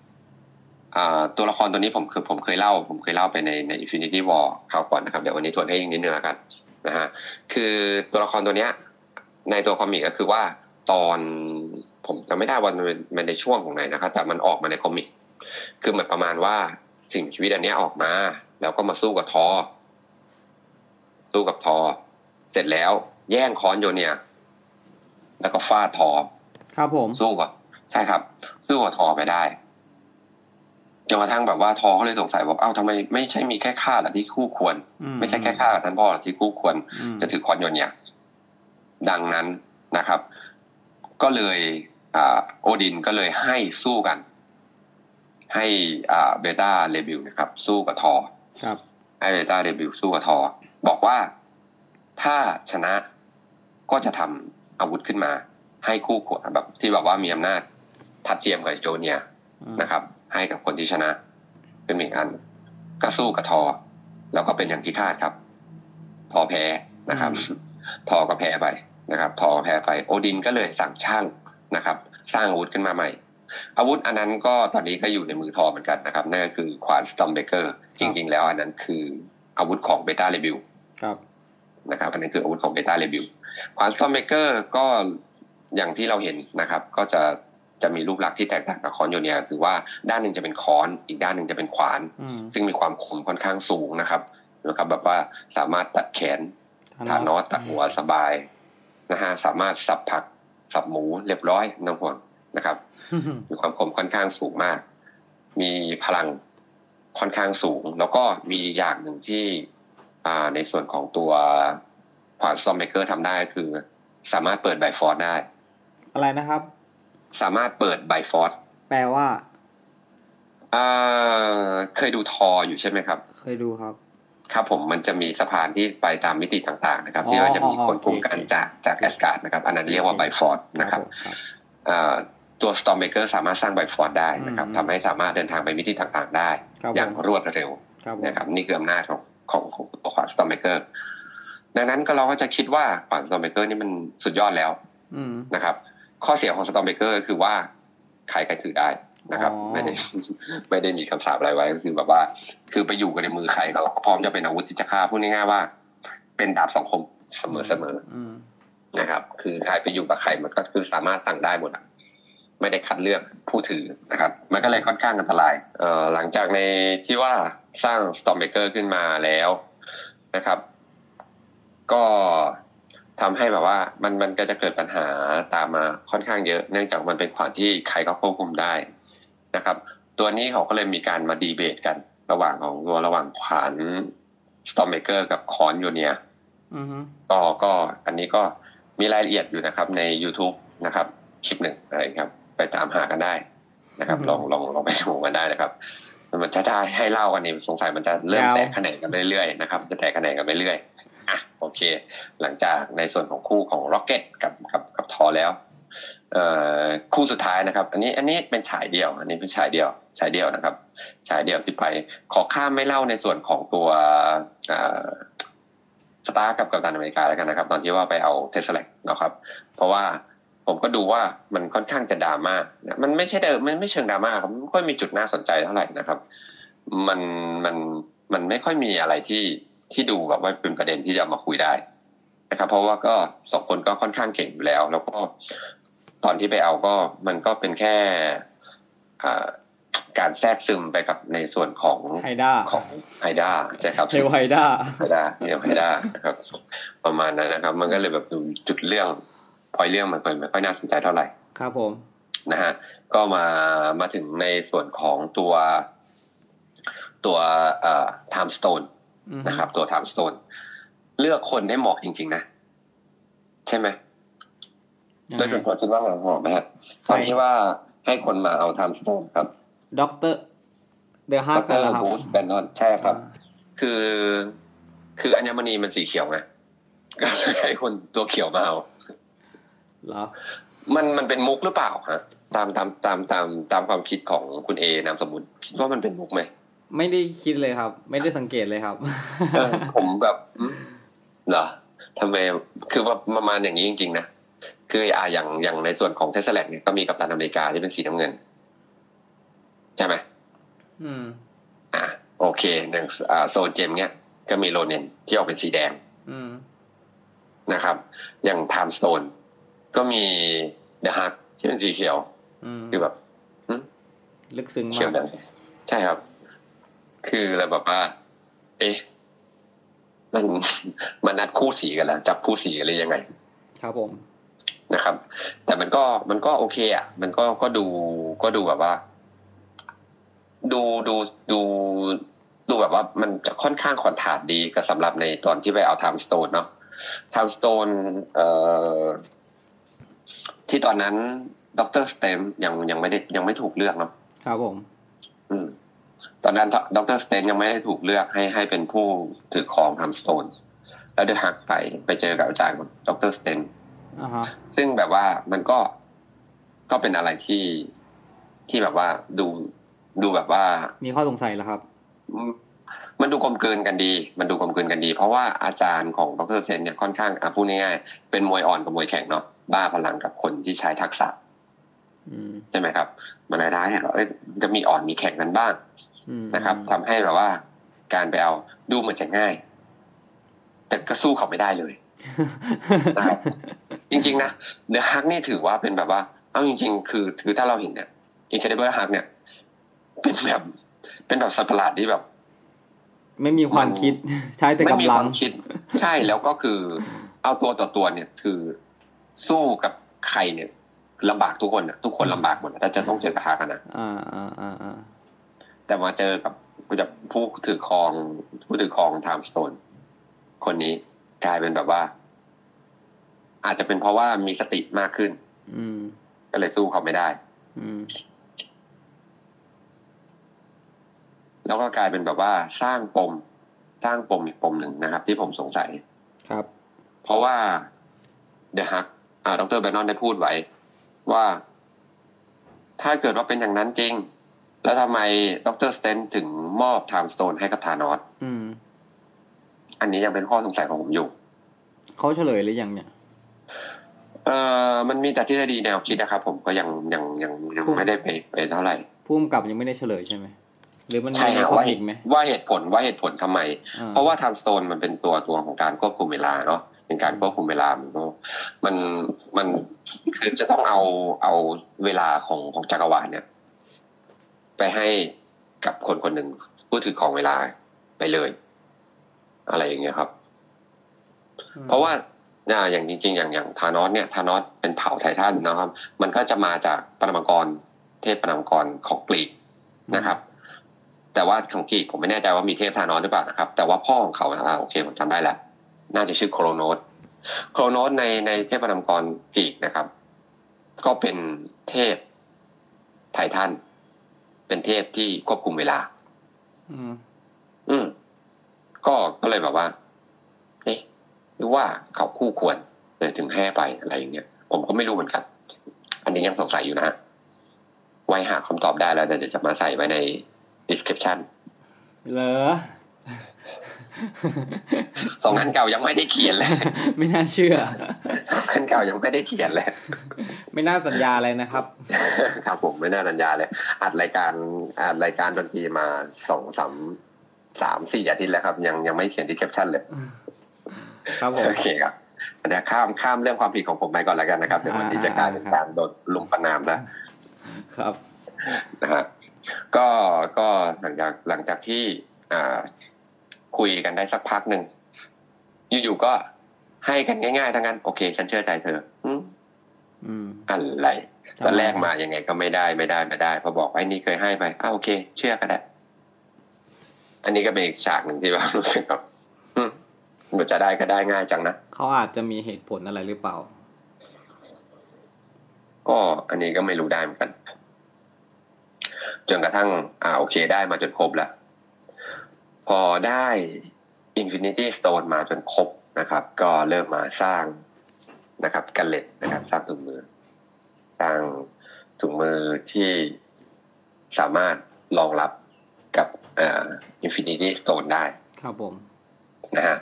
S1: ตัวละครตัวนี้ผมคือผมเคยเล่า ผมเคยเล่าไปในใน Infinity War คราวก่อนนะครับ เดี๋ยววันนี้ทวนให้อีกนิดนึงแล้วกันนะฮะคือตัวละครตัวเนี้ย ในตัวคอมิกก็คือว่าตอนผมจำไม่ได้ว่ามันเป็นมันในช่วงของไหนนะครับแต่มันออกมาในคอมิกคือเหมือนประมาณว่าสิ่งมีชีวิตอันเนี้ยออกมา แล้วก็มาสู้กับทอ สู้กับทอ เสร็จแล้ว แย่งค้อนโยเนียแล้วก็ฟาดทอ
S2: ครับผม
S1: สู้กับใช่ครับ สู้กับทอไปได้ จนกระทั่งแบบว่าทอเขาเลยสงสัยว่าเอ้าทำไมไม่ใช่มีแค่ข้าหรอที่คู่ควร
S2: อื
S1: ไม่ใช่แค่ข้ากับท่านพ่อหรอที่คู่ควร
S2: อืม
S1: จะถือคอนโยนเนี่ยดังนั้นนะครับ ก็เลยอ่าโอดินก็เลยให้สู้กัน ให้อ่าเบต้าเรย์บิลนะครับ สู้กับธอร์
S2: ครับ
S1: ให้เบต้าเรย์บิลสู้กับธอร์ บอกว่าถ้าชนะก็จะทำอาวุธขึ้นมา ให้คู่ควรแบบที่แบบว่ามีอำนาจทัดเทียมกับโยลเนียร์
S2: อืม
S1: นะครับ ให้กับคนที่ชนะเป็นหนึ่งอันก็สู้กับธอร์ แล้วก็เป็นอย่างที่คาดครับ ธอร์แพ้นะครับ ธอร์ก็แพ้ไปนะครับ ธอร์ก็แพ้ไป โอดินก็เลยสั่งช่างนะครับ สร้างอาวุธขึ้นมาใหม่ อาวุธอันนั้นก็ตอนนี้ก็อยู่ในมือธอร์เหมือนกันนะครับนั่นก็คือขวานสตอร์มเบรกเกอร์จริง ๆ แล้วอันนั้นคืออาวุธของเบต้าเรย์บิล
S2: ครับ
S1: นะครับอันนี้คืออาวุธของเบต้าเรย์บิลขวานสตอร์มเบรกเกอร์ก็อย่างที่เราเห็นนะครับ ก็จะ จะมีรูปลักษณ์ที่แตกต่างกับค้อนโยลเนียร์คือว่าด้านหนึ่งจะเป็นค้อนอีกด้านหนึ่งจะเป็นขวาน
S2: อืม
S1: ซึ่งมีความคมค่อนข้างสูงนะครับนะครับแบบว่าสามารถตัดแขนธานอสตัดหัวสบายนะฮะสามารถสับผักสับหมูเรียบร้อยไม่ต้องห่วงนะครับ มีความคมค่อนข้างสูงมาก มีพลังค่อนข้างสูง แล้วก็มีอย่างหนึ่งที่อ่าในส่วนของตัวขวานสตอร์มเบรกเกอร์ทำได้ก็คือ สามารถเปิดไบฟรอสต์ได้
S2: อะไรนะครับ
S1: สามารถเปิดไบฟรอสต์
S2: แปลว่า
S1: อ่าเคยดูธอร์อยู่ใช่ไหมครับ
S2: เคยดูครับ
S1: ครับผมมันจะมีสะพานที่ไปตามมิติต่างๆ นะครับ
S2: อ๋อ
S1: ที่ว่าจะมีคน
S2: โอเค
S1: คุมกัน
S2: โอเค
S1: จากจากแอสการ์ดนะครับ อันนั้นเรียกว่าไบฟรอสต์นะครับ
S2: ครับ
S1: อ่าตัวสตอร์มเบรกเกอร์สามารถสร้างไบฟรอสต์ได้นะครับ
S2: อืม
S1: ทำให้สามารถเดินทางไปมิติต่างๆ ได้
S2: ครับผม
S1: อย่างรวดเร็ว
S2: ครับผม
S1: นะครับ นี่คืออำนาจของของของตัวขวานสตอร์มเบรกเกอร์ดังนั้นก็เราก็จะคิดว่าขวานสตอร์มเบรกเกอร์นี่มันสุดยอดแล้ว
S2: อืม
S1: นะครับ ข้อเสียของสตอมเบเกอร์คือว่าใครใครถือได้นะครับ
S2: อ๋อ
S1: ไม่ได้ไม่ได้มีคำสาปอะไรไว้ก็คือแบบว่า คือไปอยู่กันในมือใครเราก็พร้อมจะเป็นอาวุธที่จะฆ่าพูดง่ายๆว่า เป็นดาบสองคมเสมอเสมอ
S2: อืม
S1: นะครับ คือใครไปอยู่กับใครมันก็คือสามารถสั่งได้หมดอะไม่ได้คัดเลือกผู้ถือนะครับ มันก็เลยค่อนข้างอันตรายเอ่อหลังจากในที่ว่าสร้าง Stormbreaker ขึ้นมาแล้วนะครับ ก็ ทำให้แบบว่ามันมันก็จะเกิดปัญหาตามมาค่อนข้างเยอะ เนื่องจากมันเป็นขวานที่ใครก็ควบคุมได้นะครับ ตัวนี้เขาก็เลยมีการมาดีเบตกัน ระหว่างของตัวระหว่างขวาน Stormbreaker กับคอนโยเนีย
S2: อืม
S1: ก็ก็อันนี้ก็มีรายละเอียดอยู่นะครับใน YouTube นะครับ คลิปหนึ่งอะไรครับ ไปตามหากันได้นะครับ ลองลองลองไปดูกันได้นะครับมันจะได้ให้เล่ากันนี่สงสัยมันจะเริ่มแตกแขนงกันไปเรื่อยๆนะครับ จะแตกแขนงกันไปเรื่อยอะ โอเค หลังจากในส่วนของคู่ของ Rocket กับกับกับทอแล้วคู่สุดท้ายนะครับ อันนี้อันนี้เป็นฉายเดียว อันนี้เป็นฉายเดียวฉายเดียวนะครับฉายเดียวที่ไปขอข้ามไม่เล่าในส่วนของตัวสตาร์กับกัปตันอเมริกาแล้วกันนะครับ ตอนที่ว่าไปเอาเทสลานะครับ เพราะว่าผมก็ดูว่ามันค่อนข้างจะดราม่ามันไม่ใช่เดิมมันไม่เชิงดราม่าครับมันไม่ค่อยมีจุดน่าสนใจเท่าไหร่นะครับ มันมันมันไม่ค่อยมีอะไรที่ ที่ดูแบบว่าเป็นประเด็นที่จะเอามาคุยได้นะครับ เพราะว่าก็สองคนก็ค่อนข้างเก่งอยู่แล้ว แล้วก็ตอนที่ไปเอาก็มันก็เป็นแค่อ่าการแทรกซึมไปกับในส่วนของ
S2: ไฮด้า
S1: ของไฮด้าใช่ครับ
S2: เทลไฮด้า
S1: ไฮด้าเรียกไฮด้านะครับ ประมาณนั้นนะครับ มันก็เลยแบบดูจุดเรื่องพอยเรื่องมันก็ไม่ค่อยน่าสนใจเท่าไหร่
S2: ครับผม
S1: นะฮะก็มามาถึงในส่วนของตัวตัวเอ่อ time stone
S2: อืม
S1: นะครับ ตัว time stone เลือกคนให้เหมาะจริง ๆ นะ ใช่ไหม
S2: ยัง
S1: โดย
S2: ไง
S1: ส่วนตัวคิดว่ามันเหมาะไหมครับตอนที่ว่าให้คนมาเอา time stone ครับ
S2: ด็อกเตอร์เดอะฮา
S1: ด
S2: ร์กัน
S1: ร
S2: แล้วครับ
S1: บูสแบนนอนใช่ครับ คือ คืออัญมณีมันสีเขียวไงก็เลยให้คนตัวเขียวมาเอา
S2: เหรอ
S1: มันมันเป็นมุกหรือเปล่าฮะตามตามตามตามตามความคิดของคุณเอนามสมมุติคิดว่ามันเป็นมุกไหม
S2: ไม่ได้คิดเลยครับ ไม่ได้สังเกตเลยครับ
S1: เออผมแบบอืมเหรอทำไมคือว่าประมาณอย่างนี้จริงๆนะคืออ่าอย่างอย่างในส่วนของเทสลาเนี่ยก็มีกัปตันอเมริกาที่เป็นสีน้ำเงิน ใช่ไหม
S2: อืม
S1: อ่าโอเคหนึ่งอ่าโซนเจมเนี่ยก็มีโรเนนที่ออกเป็นสีแดง
S2: อืม
S1: นะครับ อย่างไทม์สโตนก็มีเดอะฮักที่เป็นสีเขียว
S2: อืม
S1: คือแบบ
S2: ลึกซึ้ง
S1: เขียว
S2: มาก
S1: แดงใช่ครับ คืออะไรแบบว่า เอ๊ะมันมันนัดคู่สีกันแล้วจับคู่สีกันเลยยังไง
S2: ครับผม
S1: นะครับ แต่มันก็มันก็โอเคอะ มันก็ก็ดูก็ดูแบบว่า ดูดูดูดูแบบว่ามันจะค่อนข้าง contrast ดีกับสำหรับในตอนที่ไปเอา time stone เนาะ time stone เอ่อที่ตอนนั้นดร. Strange ยังยังไม่ได้ยังไม่ถูกเลือกเนาะ
S2: ครับผม
S1: อืม ตอนนั้นดร. Strange ยังไม่ได้ถูกเลือกให้ให้เป็นผู้ถือครอง time stone แล้ว The Hulk ไปไปเจอกับอาจารย์ดร. Strange
S2: อ่าฮะ
S1: ซึ่งแบบว่ามันก็ก็เป็นอะไรที่ที่แบบว่าดูดูแบบว่า
S2: มีข้อสงสัยแล้วครับ
S1: อืมมันดูกลมกลืนกันดี มันดูกลมกลืนกันดี เพราะว่าอาจารย์ของดรเซนเนี่ยค่อนข้างอะพูดง่ายๆเป็นมวยอ่อนกับมวยแข็งเนาะบ้าพลังกับคนที่ใช้ทักษะ
S2: อืม
S1: ใช่ไหมครับ มันเลยท้ายเห็นว่าเอ้ยจะมีอ่อนมีแข็งกันบ้าง
S2: อืม
S1: นะครับทำให้แบบว่าการไปเอาดูเหมือนจะง่าย แต่ก็สู้เขาไม่ได้เลยนะครับจริง ๆ นะเดอะฮักนี่ถือว่าเป็นแบบว่า เอาจริง ๆ คือคือถ้าเราเห็นเนี่ยอินเคเดเบิลฮักเนี่ย เป็นแบบเป็นแบบสัตว์ประหลาดที่แบบ
S2: ไม่มีความคิด ใช้แต่
S1: ไม่มี
S2: กำ
S1: ค
S2: ลั
S1: วางมคิด ใช่แล้วก็คือ เอาตัวต่อตัวเนี่ย คือสู้กับใครเนี่ยลำบากทุกคนนะทุกคนลำบากหมดนะถ้าจะต้องเจอกับฮักอะนะ
S2: อ่าอ่าอ่าอ่า
S1: แต่มาเจอกับกับผู้ถือครองผู้ถือครอง time stone คนนี้กลายเป็นแบบว่า อาจจะเป็นเพราะว่ามีสติมากขึ้น
S2: อืม
S1: ก็เลยสู้เขาไม่ได้
S2: อืม
S1: แล้วก็กลายเป็นแบบว่าสร้างปม สร้างปมอีกปมหนึ่งนะครับ ที่ผมสงสัย
S2: ครับ
S1: เพราะว่า The Hulk อ่าดร. Banner ได้พูดไว้ว่า ถ้าเกิดว่าเป็นอย่างนั้นจริง แล้วทำไมดรสเตนถึงมอบไทม์สโตนให้กับธานอส
S2: อืม
S1: อันนี้ยังเป็นข้อสงสัยของผมอยู่
S2: เขาเฉลยหรือยังเนี่ย
S1: เอ่อมันมีแต่ทฤษฎีแนวคิดนะครับ ผมก็ยังยังยังยังไม่ได้ไปไปเท่าไหร่
S2: ผู้กำกับยังไม่ได้เฉลยใช่ไหมหรือมัน
S1: ใช่
S2: มี
S1: ฮะ
S2: ข้อ
S1: ว่าเห
S2: ผิด
S1: ตุ
S2: ไหม
S1: ว่าเหตุผลว่าเหตุผลทำไม
S2: อ่
S1: เพราะว่าไทม์สโตนมันเป็นตัวตัวของการควบคุมเวลาเนาะเป็นการควบคุมเวลามันก็มันมันคือจะต้องเอาเอาเวลาของของจักรวาลเนี่ย ไปให้กับคนคนหนึ่งผู้ถือของเวลาไปเลย อะไรอย่างเงี้ยครับ
S2: อืม
S1: เพราะว่าอ่าอย่างจริง ๆ อย่างอย่างธานอสเนี่ยธานอสเป็นเผ่าไททันนะครับ มันก็จะมาจากปรมากรเทพปรมากรของกรีกนะครับ แต่ว่าของกรีกผมไม่แน่ใจว่ามีเทพธานอสหรือเปล่านะครับ แต่ว่าพ่อของเขาอ่าโอเคผมจำได้แล้วน่าจะชื่อโครโนสโครโนสในในเทพปรมากรกรีกนะครับ ก็เป็นเทพไททัน เป็นเทพที่ควบคุมเวลา
S2: อืม
S1: อืม ก็ก็เลยแบบว่า เอ๊ะหรือว่าเขาคู่ควรเลยถึงให้ไปอะไรอย่างเงี้ยผมก็ไม่รู้เหมือนกัน อันนี้ยังสงสัยอยู่นะฮะไว้หาคำตอบได้แล้วเดี๋ยวจะมาใส่ไว้ใน description
S2: เหรอ
S1: สองอันเก่ายังไม่ได้เขียนเลย
S2: ไม่น่าเชื่อ
S1: สองอันเก่ายังไม่ได้เขียนเลย
S2: ไม่น่าสัญญาอะไรนะครับ
S1: ครับผมไม่น่าสัญญาเลย อัดรายการอัดรายการดนตรีมาสองสามสามสี่อาทิตย์แล้วครับ ยังยังไม่เขียน description เลย
S2: ครับผม
S1: โอเคครับเดี๋ยวข้ามข้ามเรื่องความผิดของผมไปก่อนแล้วกันนะครับเดี๋ยววันนี้จะกลายเป็นการโดนลุมประนามแล้ว
S2: ครับ
S1: นะฮะก็ก็หลังจากหลังจากที่อ่า คุยกันได้สักพักหนึ่งอยู่ๆก็ให้กันง่ายๆทั้งนั้นโอเค ฉันเชื่อใจเธออืม
S2: อืม
S1: อะไรตอนแรกมายังไงก็ไม่ได้ไม่ได้ไม่ได้พอบอกไอ้นี่เคยให้ไปอ้าโอเค เชื่อก็ได้อันนี้ก็เป็นอีกฉากหนึ่งที่แบบรู้สึกแบบอืมมันจะได้ก็ได้ง่ายจังนะ
S2: เขาอาจจะมีเหตุผลอะไรหรือเปล่า
S1: ก็อันนี้ก็ไม่รู้ได้เหมือนกันจนกระทั่ง อ่าโอเคได้มาจนครบแล้ว พอได้ Infinity Stone มาจนครบนะครับ ก็เริ่มมาสร้างนะครับกันเล็ดนะครับ สร้างถุงมือ สร้างถุงมือที่สามารถรองรับกับอ่า Infinity Stone ได้
S2: ครับผม
S1: นะฮะ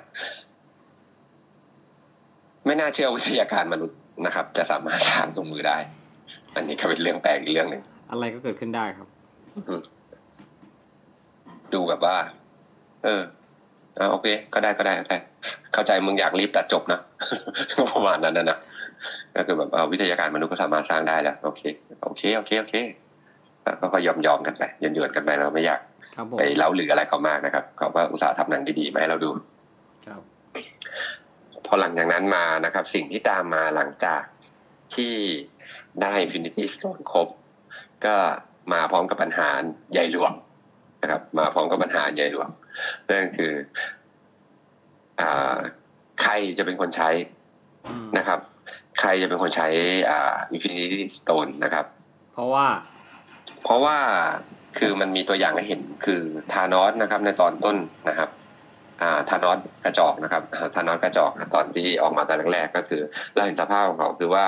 S1: ไม่น่าเชื่อวิทยาการมนุษย์นะครับ จะสามารถสร้างถุงมือได้ อันนี้ก็เป็นเรื่องแปลกอีกเรื่องหนึ่ง
S2: อะไรก็เกิดขึ้นได้ครับ
S1: ดูแบบว่า เอออ่าโอเค ก็ได้ก็ได้ก็ได้ เข้าใจมึงอยากรีบตัดจบนะประมาณนั้นนะนะก็คือแบบเอาวิทยาการมนุษย์ก็สามารถสร้างได้แล้วโอเคโอเคโอเคโอเคก็ก็ยอมยอมๆกันไปเยือนเยือนๆกันไปเราไม่อยาก
S2: ครับผม
S1: ไปเล้าหรืออะไรเขามากนะครับเขาว่าอุตสาห์ทำหนังดีๆมาให้เราดู
S2: ครับ
S1: พอหลังจากนั้นมานะครับ สิ่งที่ตามมาหลังจากที่ได้ Infinity Stone ครบ ก็มาพร้อมกับปัญหาใหญ่หลวงนะครับ มาพร้อมกับปัญหาใหญ่หลวง นั่นคืออ่าใครจะเป็นคนใช้
S2: อืม
S1: นะครับ ใครจะเป็นคนใช้อ่า Infinity Stone นะครับ
S2: เพราะว่า
S1: เพราะว่าคือมันมีตัวอย่างให้เห็นคือทานอสนะครับ ในตอนต้นนะครับอ่าทานอสกระจอกนะครับอ่าทานอสกระจอกนะตอนที่ออกมาตอนแรกๆก็คือเราเห็นสภาพของเขาคือว่า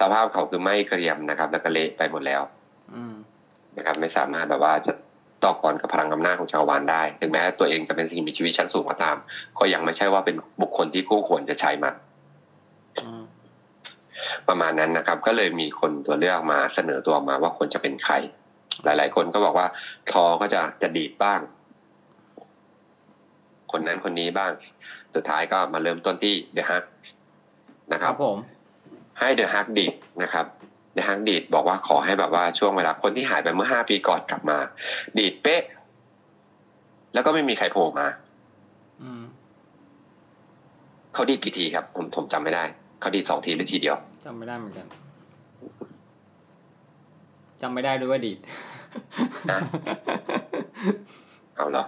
S1: สภาพเขาคือไม่เกรียมนะครับ แล้วก็เละไปหมดแล้ว
S2: อืม
S1: นะครับ ไม่สามารถแบบว่าจะ ต่อกรกับพลังอำนาจของชาววานได้ ถึงแม้ตัวเองจะเป็นสิ่งมีชีวิตชั้นสูงก็ตาม ก็ยังไม่ใช่ว่าเป็นบุคคลที่คู่ควรจะใช้มา
S2: อืม
S1: ประมาณนั้นนะครับ ก็เลยมีคนตัวเลือกมาเสนอตัวมาว่าควรจะเป็นใคร หลาย ๆ คนก็บอกว่า ทอก็จะจะดีดบ้าง คนนั้นคนนี้บ้าง สุดท้ายก็มาเริ่มต้นที่ The Hulk นะค
S2: ค
S1: รั
S2: รับบผม
S1: ให้ The Hulk ดีดนะครับ The Hulk ดีดบอกว่าขอให้แบบว่าช่วงเวลาคนที่หายไปเมื่อห้าปีก่อนกลับมา ดีดแป๊ก แล้วก็ไม่มีใครโผล่มา
S2: อืม
S1: เขาดีดกี่ทีครับ ผมผมจำไม่ได้ เขาดีดสองทีหรือทีเดียว
S2: จำไม่ได้เหมือนกันจำไม่ได้ด้วยว่าดีด
S1: นะเอาเหรอ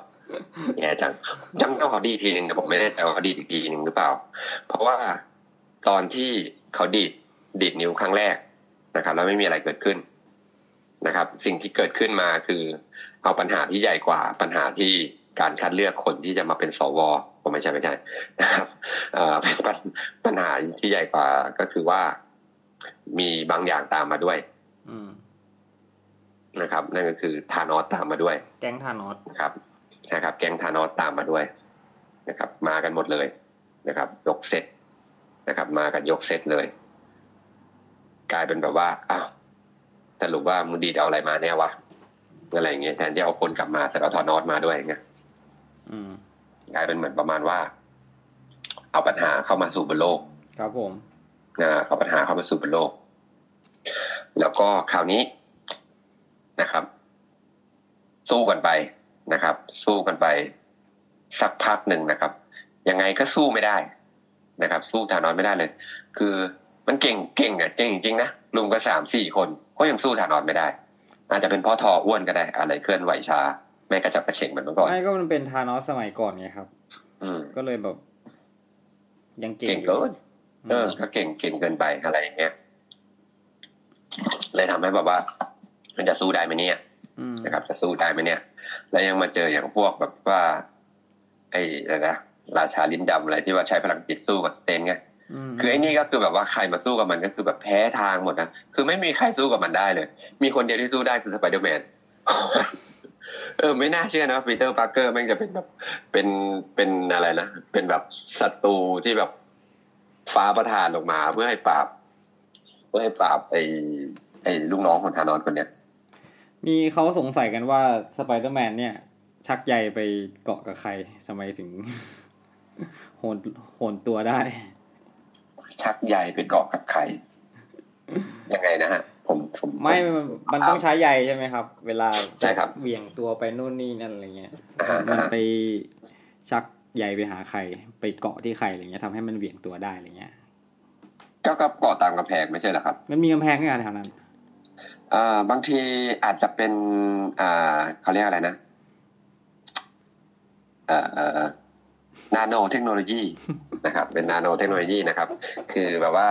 S1: แย่จังจำได้ว่าเขาดีดทีหนึ่งแต่ผมไม่แน่ใจว่าเขาดีดอีกทีหนึ่งหรือเปล่า เพราะว่าตอนที่เขาดีดดีดนิ้วครั้งแรก นะครับแล้วไม่มีอะไรเกิดขึ้นนะครับ สิ่งที่เกิดขึ้นมาคือเอาปัญหาที่ใหญ่กว่าปัญหาที่การคัดเลือกคนที่จะมาเป็นสวผมไม่ใช่ไม่ใช่นะครับเอ่อเป็นปัญปัญหาที่ใหญ่กว่าก็คือว่ามีบางอย่างตามมาด้วย
S2: อืม
S1: นะครับ นั่นก็คือทานอสตามมาด้วย
S2: แก๊งทานอส
S1: นะครับนะครับ แก๊งทานอสตามมาด้วยนะครับ มากันหมดเลยนะครับ ยกเซตนะครับ มากันยกเซตเลย กลายเป็นแบบว่าอ้าวสรุปว่ามึงดีดเอาอะไรมาแน่วะอะไรอย่างเงี้ยแทนที่เอาคนกลับมาแต่เอาทานอสมาด้วยอย่างเงี้ย
S2: อืม
S1: กลายเป็นเหมือนประมาณว่า เอาปัญหาเข้ามาสู่บนโลก
S2: ครับผม
S1: นะเอาปัญหาเข้ามาสู่บนโลก แล้วก็คราวนี้นะครับ สู้กันไปนะครับ สู้กันไป สักพักหนึ่งนะครับ ยังไงก็สู้ไม่ได้นะครับ สู้ทานอสไม่ได้เลย คือ มันเก่งเก่งอะเก่งจริงๆนะลุมก็สามสี่คนก็ยังสู้ทานอสไม่ได้ อาจจะเป็นเพราะทออ้วนก็ได้ อะไรเคลื่อนไหวช้าไม่กระจับกระเฉงเหมือนเมื่อก่อน
S2: ไม่ก็มันเป็นทานอสสมัยก่อนไงครับ
S1: อืม
S2: ก็เลยแบบ ยังเก่ง
S1: เก่ง
S2: อยู่
S1: เกิน
S2: อืม
S1: เออก็เก่งเก่งเกินไปอะไรอย่างเงี้ยเลยทำให้แบบว่า มันจะสู้ได้ไหมเนี่ย
S2: อืม
S1: นะครับจะสู้ได้ไหมเนี่ย แล้วยังมาเจออย่างพวกแบบว่า ไอ้อะไรนะราชาลิ้นดำอะไรที่ว่าใช้พลังจิตสู้กับสเตนไง
S2: ม
S1: คือไอ้นี่ก็คือแบบว่าใครมาสู้กับมันก็คือแบบแพ้ทางหมดนะคือไม่มีใครสู้กับมันได้เลย มีคนเดียวที่สู้ได้คือสไปเดอร์แมนเออไม่น่าเชื่อนะปีเตอร์ปาร์เกอร์แม่งจะเป็นแบบเป็นเป็นอะไรนะเป็นแบบศัตรูที่แบบฟ้าประทานลงมา เพื่อให้ปราบ เพื่อให้ปราบไอ้ไอ้ลูกน้องของธานอสคนเนี้ย
S2: มีเขาสงสัยกันว่าสไปเดอร์แมนเนี่ย ชักใยไปเกาะกับใครทำไมถึงโหนโหนตัวได้
S1: ชักใยไปเกาะกับใครยังไงนะฮะ ผมผม
S2: ไม่มันมันต้องใช้ใยใช่ไหมครับ เวลา
S1: ใช่ครับ
S2: เหวี่ยงตัวไปนู่นนี่นั่นอะไรเงี้ย
S1: อ่า
S2: มัน
S1: อ่า
S2: ไปชักใยไปหาไข่ไปเกาะที่ไข่อะไรเงี้ยทำให้มันเหวี่ยงตัวได้อะไรเงี้ย
S1: ก็ก็เกาะตามกำแพงไม่ใช่เหรอครับ
S2: มันมีกำแพงด้วยกันแถวนั้น
S1: อ่าบางทีอาจจะเป็นอ่าเขาเรียกอะไรนะเอ่อ นาโนเทคโนโลยีนะครับ เป็นนาโนเทคโนโลยีนะครับ คือแบบว่า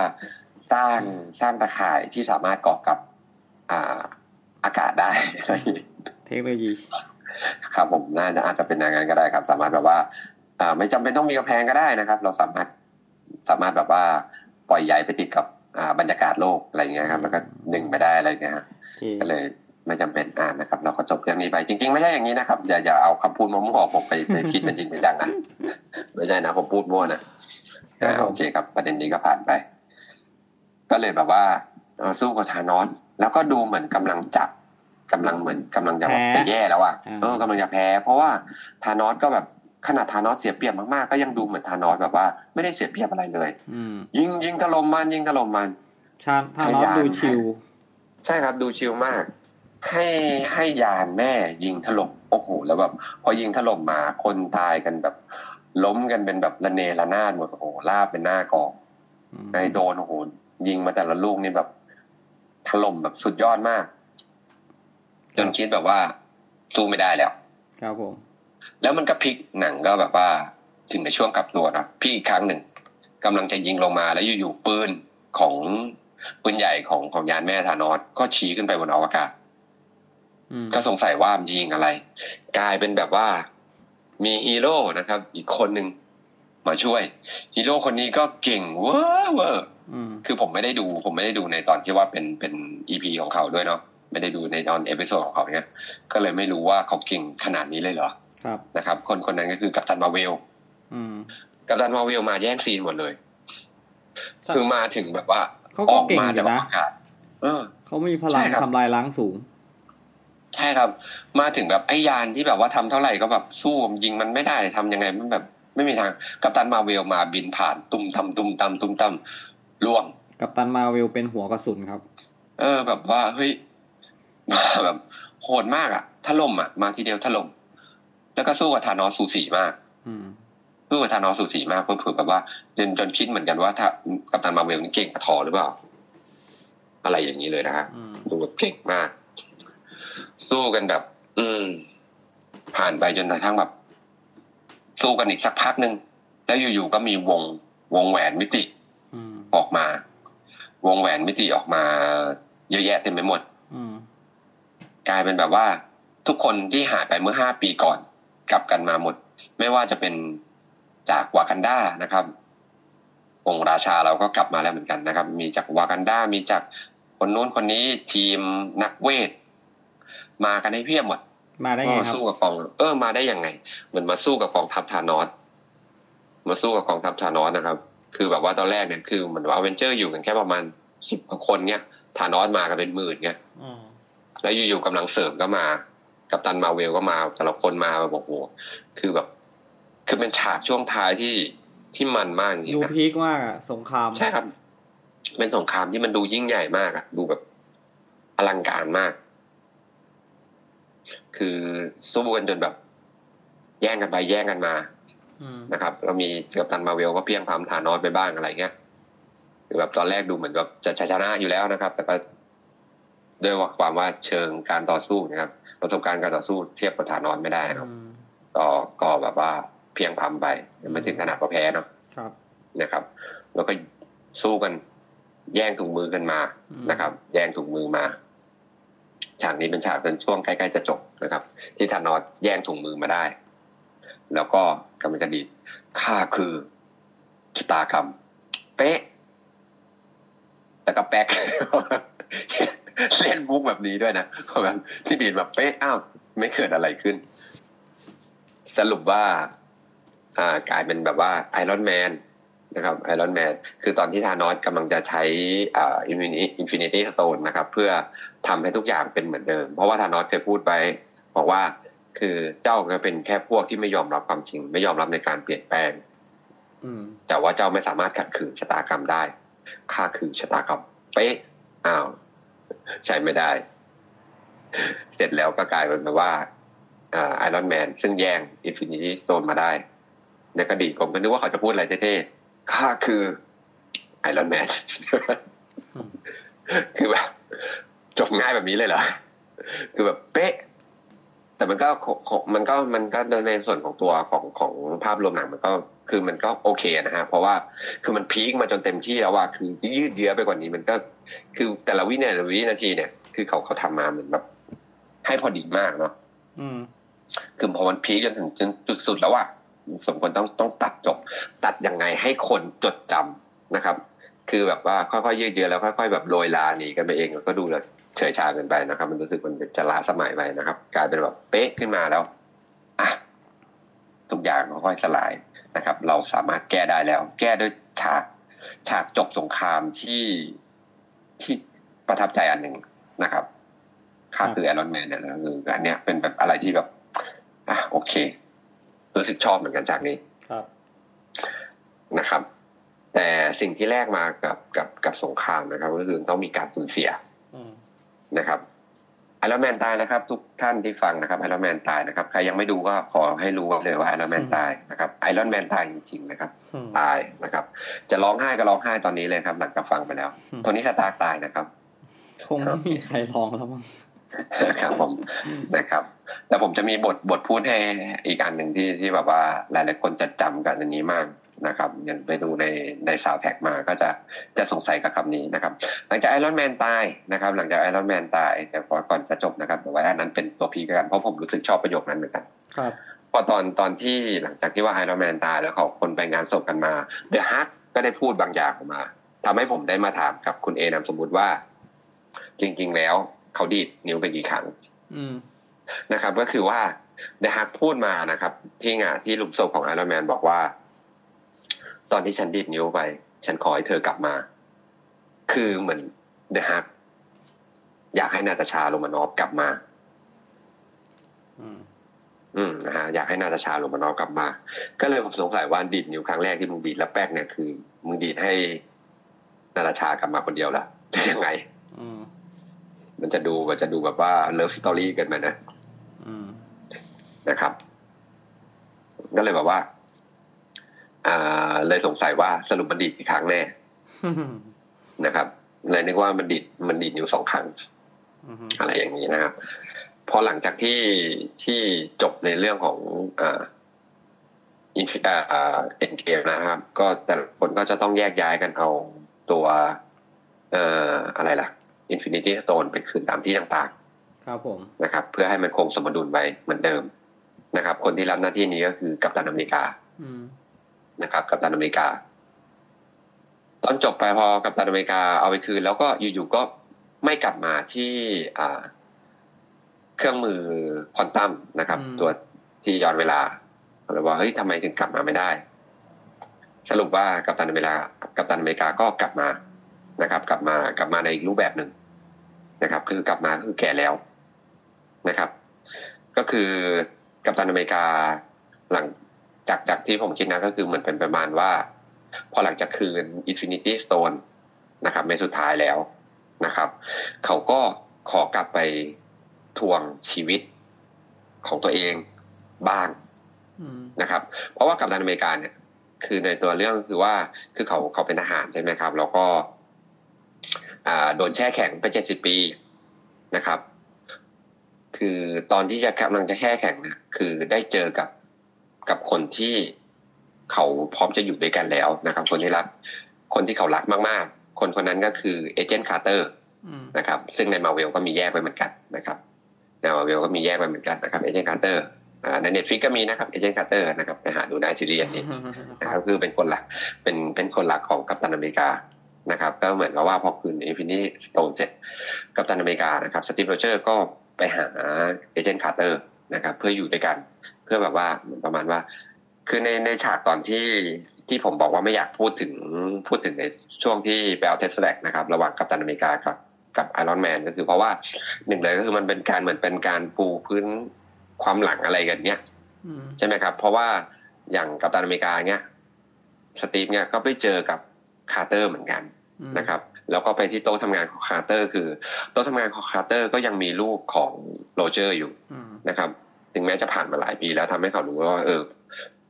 S1: สร้างสร้างตะข่ายที่สามารถเกาะกับอ่าอากาศได้อะไรอย่างนี้
S2: เทคโนโลยี
S1: ครับผมน่าจะอาจจะเป็นอย่างนั้นก็ได้ครับ สามารถแบบว่าอ่าไม่จำเป็นต้องมีกำแพงก็ได้นะครับ เราสามารถสามารถแบบว่าปล่อยใยไปติดกับอ่าบรรยากาศโลกอะไรอย่างเงี้ยครับ แล้วก็ดึงไปได้อะไรอย่างเงี้ยฮะ
S2: โอเค
S1: ก็เลย ไม่จำเป็นอ่านนะครับ เราก็จบเรื่องนี้ไป จริง ๆ ไม่ใช่อย่างนี้นะครับ อย่าอย่าเอาคำพูดมั่วๆผมไปไปคิดเป็นจริงเป็นจังนะไม่ใช่นะผมพูดมั่วนะอ่าโอเคครับ ประเด็นนี้ก็ผ่านไป ก็เลยแบบว่าเอ่อสู้กับธานอสแล้วก็ดูเหมือนกำลังจับกำลังเหมือนกำลังจะแบบจะแย่แล้วอะเออกำลังจะแพ้ เพราะว่าธานอสก็แบบขนาดธานอสเสียเปรียบมากๆก็ยังดูเหมือนธานอสแบบว่าไม่ได้เสียเปรียบอะไรเลย
S2: อืม
S1: ยิงยิงถล่มมันยิงถล่มมัน
S2: ชาถ้าน้องดูชิล
S1: ใช่ครับดูชิลมาก ให้ให้ยานแม่ยิงถล่มโอ้โหแล้วแบบพอยิงถล่มมาคนตายกันแบบ ล้มกันเป็นแบบระเนระนาดหมดโอ้โหลาบเป็นหน้ากอง
S2: อืม
S1: ไอโดนโอ้โหยิงมาแต่ละลูกนี่แบบถล่มแบบสุดยอดมาก จนคิดแบบว่าสู้ไม่ได้แล้ว
S2: ครับผม
S1: แล้วมันก็พลิกหนังก็แบบว่า ถึงในช่วงกลับตัวนะพี่อีกครั้งหนึ่งกำลังจะยิงลงมาแล้วอยู่ๆปืนของปืนใหญ่ของของยานแม่ธานอสก็ชี้ขึ้นไปบนอวกาศ
S2: อืม
S1: ก็สงสัยว่ามันยิงอะไร กลายเป็นแบบว่า มีฮีโร่นะครับ อีกคนหนึ่งมาช่วย ฮีโร่คนนี้ก็เก่งเวอร์เวอร์
S2: อืม
S1: คือผมไม่ได้ดู ผมไม่ได้ดูในตอนที่ว่าเป็นเป็น EP ของเขาด้วยเนาะไม่ได้ดูในตอน episode ของเขาเนี้ย ก็เลยไม่รู้ว่าเขาเก่งขนาดนี้เลยเหรอ
S2: ครับ
S1: นะครับ คนคนนั้นก็คือกัปตันมาเวล
S2: อืม
S1: กัปตันมาเวลมาแย่งซีนหมดเลย
S2: ครับ
S1: คือมาถึงแบบว่า
S2: เขา
S1: อ
S2: ก็
S1: อก
S2: เก่ง
S1: มา
S2: อ
S1: จาก
S2: ยู่
S1: อ
S2: นะ
S1: วกาศเออ
S2: เขามีพลัง
S1: ใช่ครับ
S2: ทำลายล้างสูง
S1: ใช่ครับ มาถึงแบบไอ้ยานที่แบบว่าทำเท่าไหร่ก็แบบสู้มันยิงมันไม่ได้ทำยังไงมันแบบ ไม่มีทาง กัปตันมาเวลมาบินผ่านตุ้มทำตุ้มตำตุ้มตำล่วง
S2: กับตันมาเวลเป็นหัวกระสุนครับ
S1: เออ แบบว่าเฮ้ยมาแบบโหดมากอะถล่มอะมาทีเดียวถล่มแล้วก็สู้กับธานอสสูสีมาก
S2: อืม
S1: สู้กับธานอสสูสีมากเพื่อแบบว่าจนจนคิดเหมือนกันว่าถ้ากัปตันมาเวลนี่เก่งกว่าทอหรือเปล่า อะไรอย่างนี้เลยนะฮะ
S2: อืม
S1: ดูแบบเก่งมาก สู้กันแบบ อืม ผ่านไปจนกระทั่งแบบ สู้กันอีกสักพักหนึ่งแล้วอยู่ๆก็มีวง วงแหวนมิติ
S2: อืม
S1: ออกมา วงแหวนมิติออกมา เยอะแยะเต็มไปหมด
S2: อืม
S1: กลายเป็นแบบว่า ทุกคนที่หายไปเมื่อห้าปีก่อน กลับกันมาหมด ไม่ว่าจะเป็นจากวากันดานะครับองค์ราชาเราก็กลับมาแล้วเหมือนกันนะครับ มีจากวากันดามีจากคนนู้นคนนี้ทีมนักเวท มากันให้เพียบหมด
S2: มาได้ไง
S1: มา
S2: ครับ
S1: สู้กับกอง เออมาได้ยังไง เหมือนมาสู้กับกองทัพธานอสมาสู้กับกองทัพธานอสนะครับ คือแบบว่าตอนแรกเนี่ยคือเหมือนว่าเวนเจอร์อยู่กันแค่ประมาณสิบกว่าคนเนี่ยธานอสมากันเป็นหมื่นเนี่ย
S2: อืม
S1: แล้วอยู่ๆกำลังเสริมก็มา กับตันมาเวลก็มาแต่ละคนมาแบบโอ้โหคือแบบ คือเป็นฉากช่วงท้ายที่ที่มันมากจริ
S2: ดู
S1: งๆนะ
S2: พีคมากอะสงคราม
S1: ใช่ครับ เป็นสงครามที่มันดูยิ่งใหญ่มากอะดูแบบอลังการมาก คือสู้กันจนแบบ แย่งกันไปแย่งกันมา
S2: อืม
S1: นะครับเรามีกับตันมาเวลก็เพียงพามฐานอสไปบ้างอะไรเงี้ยคือแบบตอนแรกดูเหมือนแบบจะชนะอยู่แล้วนะครับ แต่ก็ด้วยความว่าเชิงการต่อสู้นะครับ ประสบการณ์การต่อสู้เทียบกับฐานอสไม่ได้นะครับ
S2: อืม
S1: ก็ก็แบบว่าเพียงพำไปไม่ถึงขนาดว่าแพ้เนาะ
S2: ครับ
S1: นะครับ แล้วก็สู้กันแย่งถุงมือกันมา
S2: อืม
S1: นะครับ แย่งถุงมือมา ฉากนี้เป็นฉากจนช่วงใกล้ๆจะจบนะครับ ที่ธานอสแย่งถุงมือมาได้ แล้วก็กำลังจะดีดข้าคือชะตากรรม เป๊ะแล้วก็แป๊กเล่นมุกแบบนี้ด้วยนะแบบที่ดีดแบบเป๊ะอ้าวไม่เกิดอะไรขึ้น สรุปว่า อ่ากลายเป็นแบบว่าไอรอนแมน นะครับไอรอนแมนคือตอนที่ธานอสกำลังจะใช้อ่า infini- infinity stone นะครับ เพื่อทำให้ทุกอย่างเป็นเหมือนเดิม เพราะว่าธานอสเคยพูดไปบอกว่าคือเจ้าก็เป็นแค่พวกที่ไม่ยอมรับความจริง ไม่ยอมรับในการเปลี่ยนแปลง
S2: อืม
S1: แต่ว่าเจ้าไม่สามารถขัดขืนชะตากรรมได้ข้าคือชะตากรรมเป๊ะอ้าวใช้ไม่ได้ เสร็จแล้วก็กลายเป็นแบบว่าไอรอนแมนซึ่งแย่ง infinity stone มาได้ในกระดีผมก็นึกว่าเขาจะพูดอะไรเท่ๆ ข้าคือไอรอนแมนคือแบบจบง่ายแบบนี้เลยเหรอ คือแบบเป๊ะ แต่มันก็มันก็มันก็ในส่วนของตัวของของภาพรวมหนังมันก็คือมันก็โอเคนะฮะ เพราะว่าคือมันพีคมาจนเต็มที่แล้วว่าคือยืดเยื้อไปกว่านี้มันก็ คือแต่ละวินาทีวินาทีเนี่ย คือเขาเขาทำมาเหมือนแบบ ให้พอดีมากเนาะคือพอมันพีคจนถึงจนจุดสุดแล้วอะ สมควรต้องต้องตัดจบ ตัดยังไงให้คนจดจำนะครับ คือแบบว่าค่อยๆยืดเยื้อแล้วค่อยๆแบบโรยลาหนีกันไปเองก็ดูแล้วเฉยชาเกินไปนะครับ มันรู้สึกมันจะล้าสมัยไปนะครับ กลายเป็นแบบเป๊ะขึ้นมาแล้วอะทุกอย่างค่อยๆสลายนะครับ เราสามารถแก้ได้แล้ว แก้ด้วยฉากฉากจบสงครามที่ที่ประทับใจอันหนึ่งนะครับค่าคือแอรอนแมนเนี่ยนะคืออันเนี้ยเป็นแบบอะไรที่แบบอะโอเค รู้สึกชอบเหมือนกันจากนี้
S2: ครับ
S1: นะครับ แต่สิ่งที่แลกมากับกับกับสงครามนะครับ ก็คือต้องมีการสูญเสียนะครับไอรอนแมนตายนะครับ ทุกท่านที่ฟังนะครับไอรอนแมนตายนะครับใครยังไม่ดูก็ขอให้รู้เลยว่าไอรอนแมนตายนะครับไอรอนแมนตายจริงๆนะครับ ตายนะครับ จะร้องไห้ก็ร้องไห้ตอนนี้เลยครับ หลังจากฟังไปแล้วโทนี่สตาร์คตายนะครับ
S2: คงไม่มีใครร้องแล้วมั้ง
S1: ครับผมนะครับแต่ผมจะมีบทบทพูดให้อีกอันหนึ่งที่ที่แบบว่าหลายๆคนจะจำกันอันนี้มากนะครับยังไปดูในในสาวแท็กมาก็จะจะสงสัยกับคำนี้นะครับ หลังจากไอรอนแมนตายนะครับ หลังจากไอรอนแมนตายแต่พอก่อนจะจบนะครับแต่ว่าอันนั้นเป็นตัวพีกันเพราะผมรู้สึกชอบประโยคนั้นเหมือนกัน
S2: ครับ
S1: พอตอนตอนที่หลังจากที่ว่าไอรอนแมนตายแล้วเขาคนไปงานศพกันมาเดอะฮักก็ได้พูดบางอย่างออกมาทำให้ผมได้มาถามกับคุณเอนามสมมติว่า จริง ๆ แล้ว เขาดีดนิ้วไปกี่ครั้งนะครับ ก็คือว่า The Hulk พูดมานะครับ ที่งานที่หลุมศพของไอรอนแมนบอกว่า ตอนที่ฉันดีดนิ้วไป ฉันขอให้เธอกลับมา คือเหมือน The Hulk อยากให้นาตาชาโรมานอฟกลับมา อืมนะฮะอยากให้นาตาชาโรมานอฟกลับมา ก็เลยผมสงสัยว่าดีดนิ้วครั้งแรกที่มึงดีดแล้วแป๊กเนี่ยคือ มึงดีดให้นาตาชากลับมาคนเดียวละจะยังไง มันจะดูมันจะดูแบบว่า love story เกินไปนะนะครับ ก็เลยแบบว่า อ่า เลยสงสัยว่าสรุปมันดีดกี่ครั้งแน่นะครับเลยนึกว่ามันดีดมันดีดอยู่สองครั้งอะไรอย่างนี้นะครับ พอหลังจากที่ที่จบในเรื่องของอ่า Infi อ่า Endgame นะครับ ก็แต่ละคนก็จะต้องแยกย้ายกันเอาตัว เอ่ออะไรล่ะ Infinity Stone ไปคืนตามที่ต่าง
S2: ๆ ครับผม
S1: นะครับ เพื่อให้มันคงสมดุลไว้เหมือนเดิมนะครับ คนที่รับหน้าที่นี้ก็คือกัปตันอเมริกานะครับ กัปตันอเมริกา ตอนจบไปพอกัปตันอเมริกาเอาไปคืน แล้วก็อยู่ๆก็ไม่กลับมาที่อ่าเครื่องมือควอนตัมนะครับ ตัวที่ย้อนเวลาเราบอกเฮ้ยทำไมถึงกลับมาไม่ได้ สรุปว่ากัปตันอเมริกากัปตันอเมริกาก็กลับมานะครับ กลับมากลับมาในอีกรูปแบบหนึ่ง นะครับ คือกลับมาคือแก่แล้วนะครับ ก็คือกัปตันอเมริกาหลังจากจากที่ผมคิดนะก็คือเหมือนเป็นประมาณว่า พอหลังจากคืน Infinity Stone นะครับในสุดท้ายแล้วนะครับ เขาก็ขอกลับไปทวงชีวิตของตัวเองบ้างนะครับ เพราะว่ากัปตันอเมริกาเนี่ย คือในตัวเรื่องคือว่าคือเขาเขาเป็นทหารใช่ไหมครับ แล้วก็ โดนแช่แข็งไปเจ็ดสิบปีนะครับ คือตอนที่จะกำลังจะแช่แข็งนะคือได้เจอกับกับคนที่เขาพร้อมจะอยู่ด้วยกันแล้วนะครับ คนที่รัก คนที่เขารักมากๆ คนคนนั้นก็คือ Agent Carter นะครับ ซึ่งในมาเวลก็มีแยกไปเหมือนกันนะครับในมาเวลก็มีแยกไปเหมือนกันนะครับ Agent Carter ใน Netflix ก็มีนะครับ Agent Carter นะครับไปหาดูได้ซีรีส์นี้นะครับคือเป็นคนหลักเป็นเป็นคนหลักของกัปตันอเมริกา นะครับก็เหมือนกับว่าพอคืน Infinity Stone เสร็จกัปตันอเมริกานะครับสตีฟโรเจอร์ก็ไปหา Agent Carter นะครับเพื่ออยู่ด้วยกันเพื่อแบบว่าประมาณว่า คือในในฉากตอนที่ที่ผมบอกว่าไม่อยากพูดถึงพูดถึงในช่วงที่ไปเอา Tesseract นะครับระหว่างกัปตันอเมริกากับกับไอรอนแมนก็คือเพราะว่าหนึ่งเลยก็คือมันเป็นการเหมือนเป็นการปูพื้นความหลังอะไรกันเนี้ยใช่ไหมครับ เพราะว่าอย่างกัปตันอเมริกาเนี้ยสตีฟเนี้ยก็ไปเจอกับ คาร์เตอร์เหมือนกันนะครับ แล้วก็ไปที่โต๊ะทำงานของคาร์เตอร์ คือโต๊ะทำงานของคาร์เตอร์ก็ยังมีรูปของโรเจอร์อยู่
S2: อืม
S1: นะครับ ถึงแม้จะผ่านมาหลายปีแล้วทำให้เขารู้ว่าเออ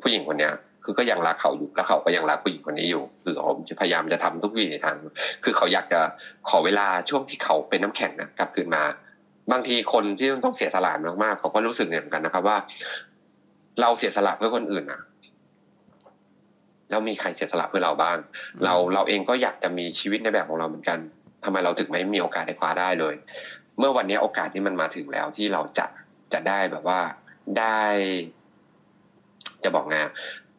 S1: ผู้หญิงคนเนี้ยคือก็ยังรักเขาอยู่แล้วเขาก็ยังรักผู้หญิงคนนี้อยู่ คือเขาจะพยายามจะทำทุกวิถีทาง คือเขาอยากจะขอเวลาช่วงที่เขาเป็นน้ำแข็งนะกลับคืนมา บางทีคนที่ต้องเสียสละมากๆเขาก็รู้สึกเหมือนกันนะครับว่า เราเสียสละเพื่อคนอื่นนะ แล้วมีใครเสียสละเพื่อเราบ้าง เราเราเองก็อยากจะมีชีวิตในแบบของเราเหมือนกันทำไมเราถึงไม่มีโอกาสได้คว้าได้เลย เมื่อวันนี้โอกาสที่มันมาถึงแล้วที่เราจะจะได้แบบว่าได้ จะบอกไงอะ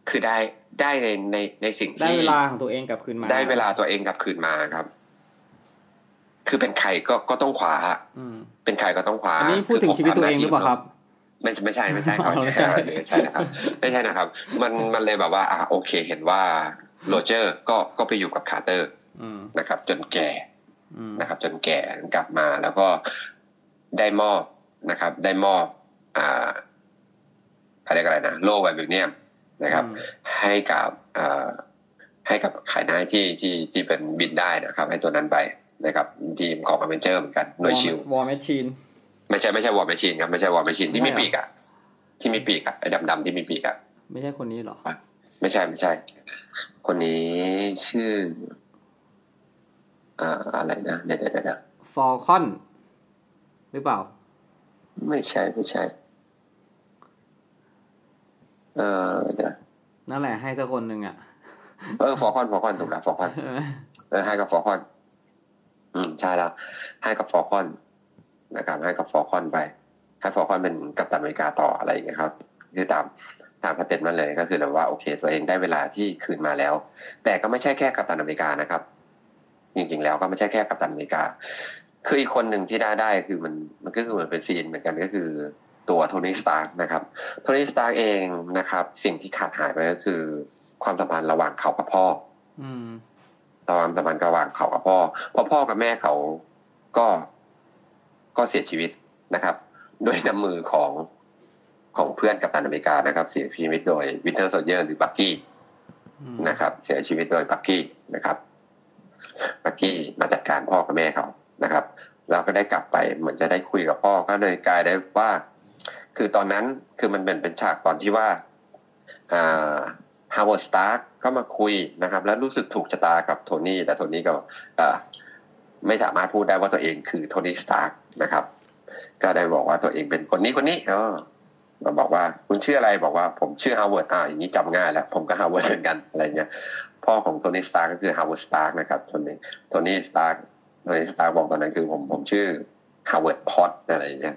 S1: คือได้ได้ในในในสิ่ง
S2: ได้
S1: ที่
S2: เวลาของตัวเองกลับคืนมา
S1: ได้เวลาตัวเองกลับคืนมาครับ คือเป็นใครก็ก็ต้องคว้า
S2: อืม
S1: เป็นใครก็ต้องคว้า
S2: อันนี้พูดถึงชีวิตตัวเองหรือเปล่าครับ
S1: ไม่ใช่ไม่ใช่ไม่ใช่ครับ
S2: อ๋อ
S1: ไม่
S2: ไม่ใช่
S1: ใช่ไม่ใช่นะครับไม่ใช่นะครับ มันมันเลยแบบว่า อ่าโอเค เห็นว่าโรเจอร์ก็ก็ไปอยู่กับคาร์เตอร์
S2: อืม
S1: นะครับ จนแก่
S2: อืม
S1: นะครับ จนแก่กลับมาแล้วก็ได้มอบนะครับ ได้มอบ อ่าเขาเรียกอะไรนะโล่ vibranium นะครับ ให้กับเอ่อให้กับขายหน้าที่ที่ที่เป็นบินได้นะครับ ให้ตัวนั้นไปนะครับทีมของ Avenger เหมือนกันหน่วยชื่
S2: อ War Machine
S1: ไม่ใช่ไม่ใช่ War Machine ครับไม่ใช่ War Machine ที่มี
S2: ไม่เหรอ
S1: ปีกอะที่มีปีกอะไอ้ดำๆที่มีปีกอะ
S2: ไม่ใช่คนนี้เหรอ
S1: ไม่ใช่ไม่ใช่ คนนี้ชื่ออ่าอะไรนะเดี๋ยวเดี๋ยวเดี๋ยว
S2: Falcon หรือเปล่า
S1: ไม่ใช่ไม่ใช่ เออเดี๋ยว
S2: นั่นแหละให้สักคนหนึ่งอะ
S1: เออ Falcon Falcon ถูกแล้ว Falcon เออให้กับ Falcon อืมใช่แล้วให้กับ Falcon นะครับให้กับ Falcon ไป ให้ Falcon เป็นกัปตันอเมริกาต่ออะไรอย่างเงี้ยครับคือตามตาม pattern มันเลยก็คือแบบว่าโอเค ตัวเองได้เวลาที่คืนมาแล้ว แต่ก็ไม่ใช่แค่กัปตันอเมริกานะครับ จริงๆแล้วก็ไม่ใช่แค่กัปตันอเมริกา คืออีกคนหนึ่งที่ได้ได้คือมันมันก็คือเหมือนเป็น scene เหมือนกันก็คือตัวโทนี่สตาร์กนะครับโทนี่สตาร์กเองนะครับ สิ่งที่ขาดหายไปก็คือ ความสัมพันธ์ระหว่างเขากับพ่อ
S2: อืม
S1: ความสัมพันธ์ระหว่างเขากับพ่อเพราะพ่อกับแม่เขาก็ ก็เสียชีวิตนะครับ ด้วยน้ำมือของของเพื่อนกัปตันอเมริกานะครับ เสียชีวิตโดย Winter Soldier หรือบักกี้
S2: อืม
S1: นะครับ เสียชีวิตโดยบักกี้นะครับบักกี้มาจัดการพ่อกับแม่เขานะครับเราก็ได้กลับไปเหมือนจะได้คุยกับพ่อก็เลยกลายได้ว่า คือตอนนั้นคือมันเป็นเป็นฉากตอนที่ว่าอ่าฮาวเวิร์ดสตาร์กก็มาคุยนะครับ แล้วรู้สึกถูกชะตากับโทนี่แต่โทนี่ก็เอ่อไม่สามารถพูดได้ว่าตัวเองคือโทนี่สตาร์ก นะครับ ก็ได้บอกว่าตัวเองเป็นคนนี้คนนี้เออมาบอกว่าคุณชื่ออะไรบอกว่าผมชื่อฮาวเวิร์ดอ่าอย่างนี้จำง่ายแล้วผมก็ฮาวเวิร์ดเหมือนกันอะไรเงี้ยพ่อของโทนี่สตาร์กก็คือฮาวเวิร์ดสตาร์กนะครับโทนี่โทนี่สตาร์กโทนี่สตาร์กบอกตอนนั้นคือผมผมชื่อฮาวเวิร์ดพอตส์อะไรอย่างเงี้ย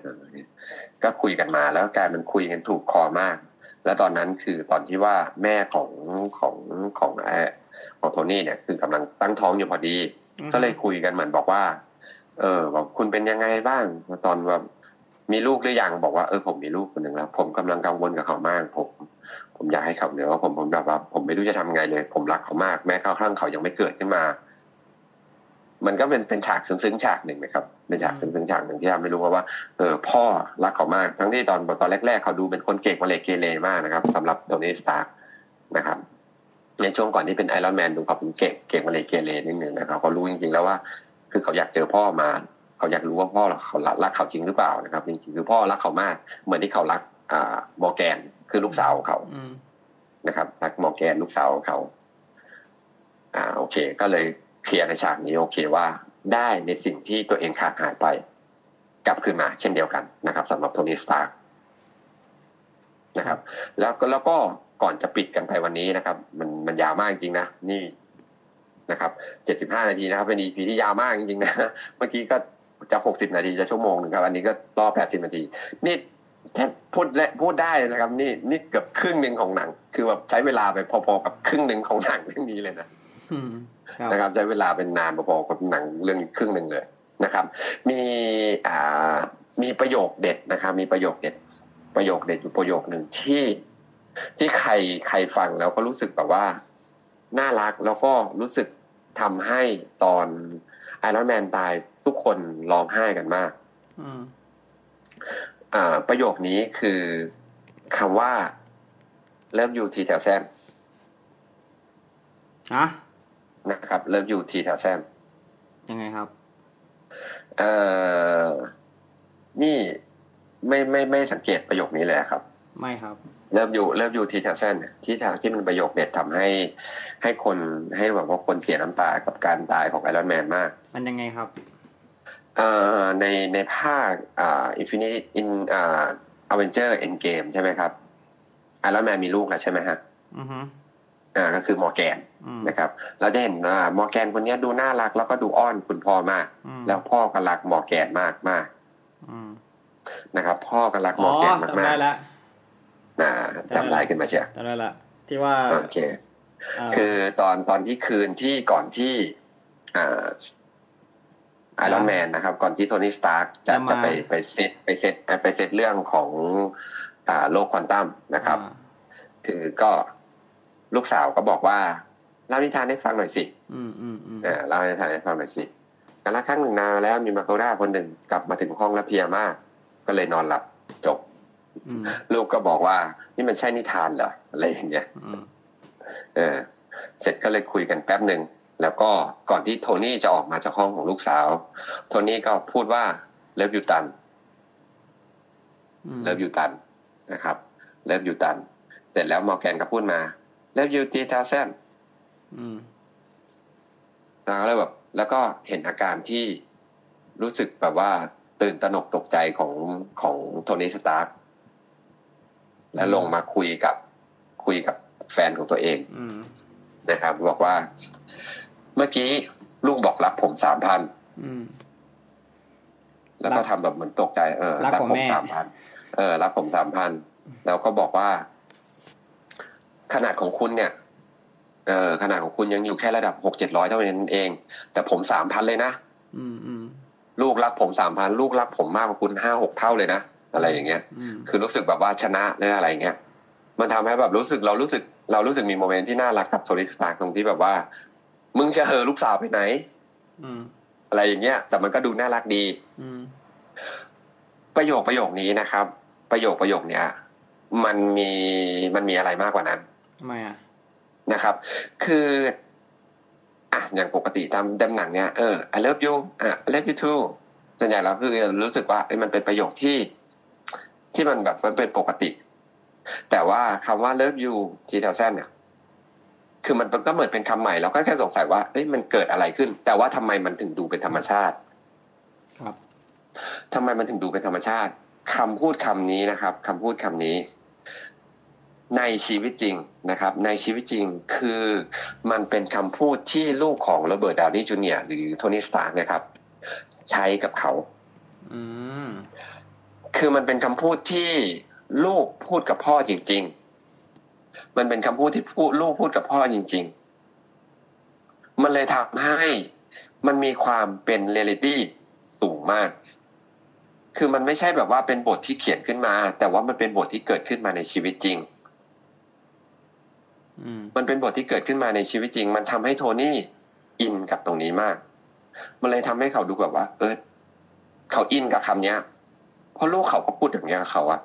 S1: ก็คุยกันมาแล้วกลายเป็นคุยกันถูกคอมาก แล้วตอนนั้นคือตอนที่ว่าแม่ของของของไอ้ของโทนี่เนี่ยคือกำลังตั้งท้องอยู่พอดี ก็เลยคุยกันเหมือนบอกว่า เออบอกคุณเป็นยังไงบ้างตอนแบบมีลูกหรือยังบอกว่าเออผมมีลูกคนหนึ่งแล้ว ผมกำลังกังวลกับเขามาก ผม ผมอยากให้เขาเนี่ยว่าผมผมแบบว่า ผมไม่รู้จะทำไงเลย ผมรักเขามาก แม้กระทั่งเขายังไม่เกิดขึ้นมา มันก็เป็นเป็นฉากซึ้งๆฉากหนึ่งนะครับเป็นฉากซึ้งๆฉากหนึ่งที่ทำให้รู้ว่าว่าเออพ่อรักเขามาก ทั้งที่ตอนตอนแรก ๆ เขาดูเป็นคนเก่งมาเลยเกเรมากนะครับสำหรับโทนี่สตาร์นะครับในช่วงก่อนที่เป็นไอรอนแมนดูเขาเป็นเก่งเก่งมาเลยเกเรนิดนึงนะครับเขารู้จริงๆแล้วว่า คือเขาอยากเจอพ่อมา เขาอยากรู้ว่าพ่อเขารักเขาจริงหรือเปล่านะครับจริงๆคือพ่อรักเขามาก เหมือนที่เขารักอ่ามอแกนคือลูกสาวเขานะครับรักมอแกนลูกสาวเขาอ่าโอเค ก็เลยเคลียร์ในฉากนี้โอเคว่า ได้ในสิ่งที่ตัวเองขาดหายไป กลับคืนมา เช่นเดียวกันนะครับสำหรับโทนี่สตาร์นะครับ แล้วก็แล้วก็ก่อนจะปิดกันไปวันนี้นะครับ มันมันยาวมากจริงนะนี่ นะครับเจ็ดสิบห้านาทีนะครับ เป็น EP ที่ยาวมากจริงๆนะ เมื่อกี้ก็จะหกสิบนาทีจะชั่วโมงหนึ่งครับ อันนี้ก็รอแปดสิบนาที นี่แทบพูดและพูดได้เลยนะครับ นี่นี่เกือบครึ่งหนึ่งของหนัง คือแบบใช้เวลาไปพอๆกับครึ่งหนึ่งของหนังเรื่องนี้เลยนะ
S2: อืมครับ
S1: นะครับ ใช้เวลาเป็นนานพอๆกับหนังเรื่องครึ่งหนึ่งเลยนะครับ มีอ่ามีประโยคเด็ดนะครับ มีประโยคเด็ด ประโยคเด็ดอยู่ประโยคหนึ่งที่ที่ใครใครฟังแล้วก็รู้สึกแบบว่าน่ารักแล้วก็รู้สึก ทำให้ตอนไอรอนแมนตายทุกคนร้องไห้กันมาก
S2: อืม
S1: อ่า ประโยคนี้คือคำว่าเริ่มอยู่ทีแถวแซม
S2: อะ
S1: นะครับ เริ่มอยู่ทีแถวแซม
S2: ยังไงครับ
S1: เอ่อ นี่ไม่ไม่ไม่สังเกตประโยคนี้เลยครับ
S2: ไม่ครับ
S1: เริ่มอยู่เริ่มอยู่ทีทาเซนที่ทางที่มันประโยคเด็ดทำให้ให้คนให้แบบว่าคนเสียน้ำตากับการตายของไอรอนแมนมาก
S2: มันยังไงครับ
S1: เอ่อในในภาคอ่าอินฟินิตอินอ่า Avengers Endgame ใช่ไหมครับไอรอนแมนมีลูกแล้วใช่ไหมฮะ
S2: อือฮึ
S1: อ่าก็คือมอร์แกน
S2: อืม
S1: นะครับ เราจะเห็นว่ามอร์แกนคนนี้ดูน่ารักแล้วก็ดูอ้อนคุณพ่อมาก
S2: อืม
S1: แล้วพ่อก็รักมอร์แกนมากมาก
S2: อืม
S1: ๆนะครับ พ่อก็รักม
S2: อ๋
S1: อ
S2: อ
S1: ร์แกน
S2: จำ
S1: มาก
S2: ได้ละ
S1: ๆ อ่าจำได้ขึ้นมาเชียว
S2: จำได้ละที่ว่า
S1: โอเคอ่าคือตอนตอนที่คืนที่ก่อนที่อ่าไอรอนแมนนะครับ ก่อนที่โทนี่สตาร์กจะ
S2: จะมา
S1: จะไปไปเซตไปเซตไปเซตเรื่องของอ่าโลกควอนตัมนะครับ
S2: อ่า
S1: คือก็ลูกสาวก็บอกว่าเล่านิทานให้ฟังหน่อยสิ
S2: อืมอืมอืม
S1: เออเล่านิทานให้ฟังหน่อยสิกันละครั้งหนึ่งนานมาแล้วมีมากูน่าคนหนึ่งกลับมาถึงห้องแล้วเพลียมาก ก็เลยนอนหลับจบ
S2: อืม
S1: ลูกก็บอกว่า นี่มันใช่นิทานเหรออะไรอย่างเงี้ย
S2: อืม
S1: เออ เสร็จก็เลยคุยกันแป๊บหนึ่งแล้วก็ก่อนที่โทนี่จะออกมาจากห้องของลูกสาว โทนี่ก็พูดว่า Love you tons
S2: อืม
S1: Love you tons นะครับ Love you tons เสร็จแล้วมอร์แกนก็พูดมา Love you three thousand
S2: อืม
S1: แล้วก็แบบแล้วก็เห็นอาการที่รู้สึกแบบว่าตื่นตระหนกตกใจของของโทนี่สตาร์ก แล้วลงมาคุยกับคุยกับแฟนของตัวเอง
S2: อืม
S1: นะครับ บอกว่า เมื่อกี้ลูกบอกรับผมสามพัน
S2: อืม
S1: แล้วก็ทำแบบเหมือนตกใจ เออ
S2: รัก
S1: รับ
S2: ของ
S1: ผม
S2: แม่
S1: สามพันเออ รับผมสามพันแล้วก็บอกว่า ขนาดของคุณเนี่ย เออ ขนาดของคุณยังอยู่แค่ระดับหกเจ็ดร้อยเท่านั้นเอง แต่ผมสามพันเลยนะ
S2: อืมอืม
S1: ลูกรักผมสามพันลูกรักผมมากกว่าคุณห้าหกเท่าเลยนะ อะไรอย่างเงี้ย
S2: อืม
S1: คือรู้สึกแบบว่าชนะหรืออะไรเงี้ย มันทำให้แบบรู้สึกเรารู้สึกเรารู้สึกมีโมเมนต์ที่น่ารักกับโทริสตาร์ตรงที่แบบว่า มึงจะเหอลูกสาวไปไหน
S2: อืม
S1: อะไรอย่างเงี้ย แต่มันก็ดูน่ารักดี
S2: อืม
S1: ประโยคประโยคนี้นะครับ ประโยคประโยคเนี้ย มันมีมันมีอะไรมากกว่านั้น
S2: ทำไมอะ
S1: นะครับ คืออะอย่างปกติตามเต็มหนังเนี้ยเออ I love you อะ I love you too ส่วนใหญ่เราคือรู้สึกว่าเอ้ยมันเป็นประโยคที่ ที่มันแบบมันเป็นปกติ แต่ว่าคำว่า love you ทีเทลเซนเนี่ย คือมันก็เหมือนเป็นคำใหม่เราก็แค่สงสัยว่าเอ้ยมันเกิดอะไรขึ้น แต่ว่าทำไมมันถึงดูเป็นธรรมชาติ
S2: ครับ
S1: ทำไมมันถึงดูเป็นธรรมชาติคำพูดคำนี้นะครับคำพูดคำนี้ ในชีวิตจริงนะครับ ในชีวิตจริงคือมันเป็นคำพูดที่ลูกของโรเบิร์ตดาวนี่จูเนียร์หรือโทนี่สตาร์กนะครับ ใช้กับเขา
S2: อืม
S1: คือมันเป็นคำพูดที่ลูกพูดกับพ่อจริง ๆ มันเป็นคำพูดที่พูดลูกพูดกับพ่อจริง ๆ มันเลยทำให้มันมีความเป็นเรียลิตี้สูงมาก คือมันไม่ใช่แบบว่าเป็นบทที่เขียนขึ้นมา แต่ว่ามันเป็นบทที่เกิดขึ้นมาในชีวิตจริง
S2: อืม
S1: มันเป็นบทที่เกิดขึ้นมาในชีวิตจริง มันทำให้โทนี่อินกับตรงนี้มาก มันเลยทำให้เขาดูแบบว่า เออเขาอินกับคำเนี้ย เพราะลูกเขาก็พูดอย่างเงี้ยกับเขาอะ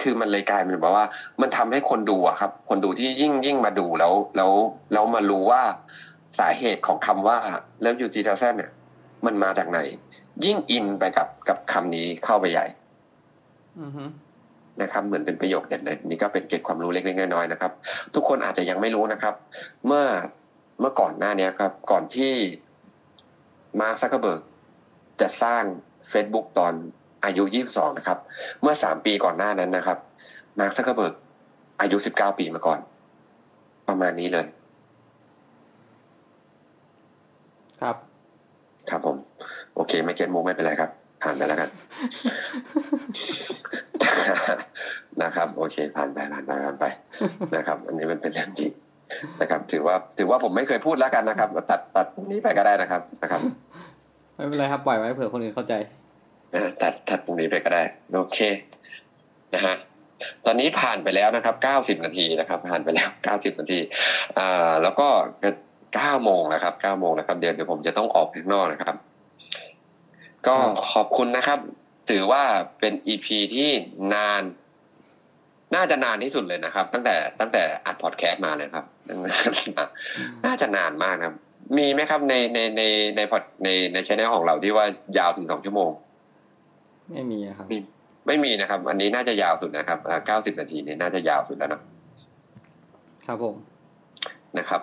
S1: คือมันเลยกลายเป็นแบบว่า มันทำให้คนดูอะครับ คนดูที่ยิ่งยิ่งมาดูแล้ว แล้วแล้วมารู้ว่าสาเหตุของคำว่าเลิฟยูจีเทลเซนเนี่ยมันมาจากไหน ยิ่งอินไปกับกับคำนี้เข้าไปใหญ่
S2: อืมฮึ
S1: นะครับ เหมือนเป็นประโยคเด็ดเลย นี่ก็เป็นเกร็ดความรู้เล็กๆน้อยๆนะครับ ทุกคนอาจจะยังไม่รู้นะครับ เมื่อเมื่อก่อนหน้านี้ครับ ก่อนที่มาร์คซักเกอร์เบิร์กจะสร้าง Facebook ตอน อายุ 22 นะครับ เมื่อ 3 ปีก่อนหน้านั้นนะครับ มาร์คซักเกอร์เบิร์กอายุ 19 ปีมาก่อน ประมาณนี้เลย
S2: ครับ
S1: ครับผม โอเค ไม่เก็ตมุกไม่เป็นไรครับ ผ่านไปแล้วกัน นะครับ โอเค ผ่านไปผ่านไปผ่านไปนะครับ อันนี้มันเป็นเรื่องจริงนะครับ ถือว่า ถือว่าผมไม่เคยพูดแล้วกันนะครับ ตัดตัดตรงนี้ไปก็ได้นะครับนะครับ
S2: ไม่เป็นไรครับปล่อยไว้เผื่อคนอื่นเข้าใจ
S1: นะตัดตัดตรงนี้ไปก็ได้โอเคนะฮะตอนนี้ผ่านไปแล้วนะครับเก้าสิบนาทีนะครับ ผ่านไปแล้วเก้าสิบนาทีอ่าแล้วก็เก้าโมงนะครับเก้าโมงนะครับ เดี๋ยวเดี๋ยวผมจะต้องออกข้างนอกนะครับ ก็ขอบคุณนะครับ ถือว่าเป็นอีพีที่นาน น่าจะนานที่สุดเลยนะครับ ตั้งแต่ตั้งแต่อัดพอดแคสต์มาเลยครับน่าจะนานมากนะครับ มีไหมครับในในในในพอดในในชแนลของเราที่ว่ายาวถึงสองชั่วโมง
S2: ไม่มีอะครับ
S1: มีไม่มีนะครับ อันนี้น่าจะยาวสุดนะครับเก้าสิบนาทีเนี่ยน่าจะยาวสุดแล้วเนอะ
S2: ครับผม
S1: นะครับ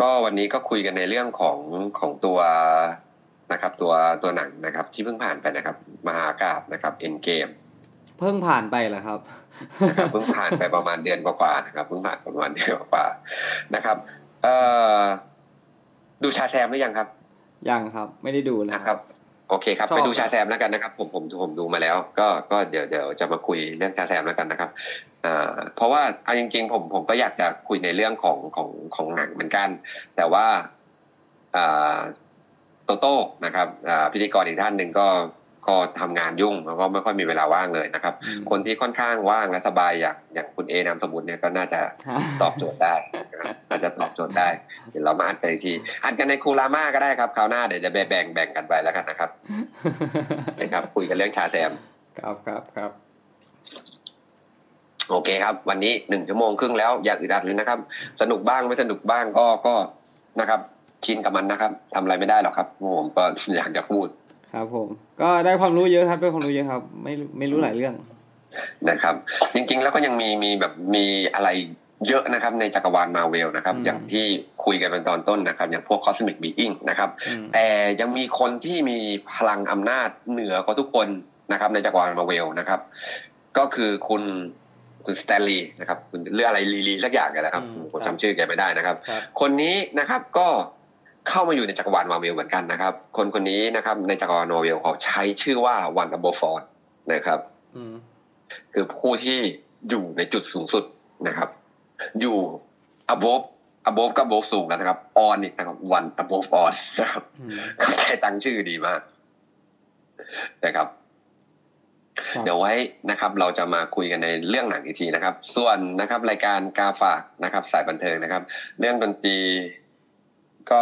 S1: ก็วันนี้ก็คุยกันในเรื่องของของตัวนะครับ ตัวตัวหนังนะครับ ที่เพิ่งผ่านไปนะครับ มหากาบนะครับเอ็นเกม
S2: เพิ่งผ่านไปเหรอครับ
S1: นะครับเพิ่งผ่านไปประมาณเดือนกว่าๆนะครับเพิ่งผ่านประมาณเดือนกว่าๆนะครับเอ่อดูชาแซมหรือยังครับ
S2: ยังครับ ไม่ได้ดูเลย
S1: นะครับ โอเคครับ
S2: ชอบ
S1: ไปดูชาแซมแล้วกันนะครับ ผมผมผมดูมาแล้ว ก็ก็เดี๋ยวเดี๋ยวจะมาคุยเรื่องชาแซมแล้วกันนะครับอ่าเพราะว่าเอาจริงๆผมผมก็อยากจะคุยในเรื่องของของของหนังเหมือนกัน แต่ว่าอ่าโตโต้นะครับอ่าพิธีกรอีกท่านหนึ่งก็ ก็ทำงานยุ่งแล้วก็ไม่ค่อยมีเวลาว่างเลยนะครับ
S2: อืม
S1: คนที่ค่อนข้างว่างและสบายอย่างอย่างคุณเอนามสมุทรเนี่ยก็น่าจะตอบโจทย์ได้นะครับอาจจะตอบโจทย์ได้เดี๋ยวเรามาอัดกันอีกทีอัดกันในครูราม่าก็ได้ครับคราวหน้าเดี๋ยวจะแบ่งแบ่งกันไปแล้วกันนะครับนะครับคุยกันเรื่องชาแซม
S2: ครับครับครับ
S1: โอเคครับ วันนี้หนึ่งชั่วโมงครึ่งแล้วอย่าอึดอัดเลยนะครับ สนุกบ้างไม่สนุกบ้างก็ก็นะครับชินกับมันนะครับทำอะไรไม่ได้หรอกครับผมก็อยากจะพูด
S2: ครับผม ก็ได้ความรู้เยอะครับได้ความรู้เยอะครับ ไม่ไม่รู้หลายเรื่อง
S1: นะครับ จริงๆแล้วก็ยังมีมีแบบมีอะไรเยอะนะครับในจักรวาลมาเวลนะครับ
S2: อืม
S1: อย่างที่คุยกันเป็นตอนต้นนะครับ อย่างพวก Cosmic Being นะครับ
S2: อืม
S1: แต่ยังมีคนที่มีพลังอำนาจเหนือกว่าทุกคนนะครับ ในจักรวาลมาเวลนะครับ ก็คือคุณคุณ Stan Lee นะครับคุณเรื่องอะไรลีลีสักอย่างกันแหละครับ
S2: อืม
S1: ผม
S2: ครับ
S1: จำชื่อแกไม่ได้นะครับ
S2: ครับ
S1: คนนี้นะครับก็ เข้ามาอยู่ในจักรวาลมาเวลเหมือนกันนะครับ คนคนนี้นะครับในจักรวาลมาเวลเขาใช้ชื่อว่า One Above All นะครับ
S2: อืม
S1: คือผู้ที่อยู่ในจุดสูงสุดนะครับ อยู่ above above ก็ above สูงแล้วนะครับ on อีกนะครับ one above on นะครับ
S2: อืม
S1: เขาใช้ตั้งชื่อดีมากนะครับ
S2: ครับ
S1: เดี๋ยวไว้นะครับ เราจะมาคุยกันในเรื่องหนังอีกทีนะครับ ส่วนนะครับ รายการกาฝากนะครับ สายบันเทิงนะครับ เรื่องดนตรี ก็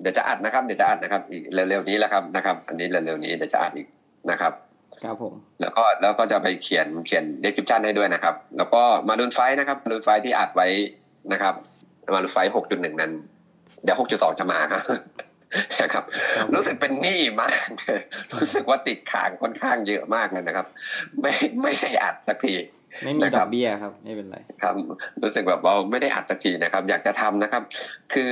S1: เดี๋ยวจะอัดนะครับเดี๋ยวจะอัดนะครับ อีกเร็วๆนี้แหละครับนะครับ อันนี้เร็วๆนี้เดี๋ยวจะอัดอีกนะครับ
S2: ครับผม
S1: แล้วก็แล้วก็จะไปเขียนเขียน description ให้ด้วยนะครับ แล้วก็มาดูนไฟท์นะครับมาดูนไฟท์ที่อัดไว้นะครับมาดูนไฟท์6.1นั้น เดี๋ยว6.2จะมาครับนะครับ
S2: ครับ
S1: รู้สึกเป็นหนี้มาก รู้สึกว่าติดค้างค่อนข้างเยอะมากเลยนะครับ ไม่ไม่ได้อัดสักที
S2: ไม่มี
S1: นะค
S2: ด
S1: รั
S2: อบกเบี้ยครับ ไม่เป็นไร
S1: ครับ รู้สึกแบบเราไม่ได้อัดสักทีนะครับ อยากจะทำนะครับ คือ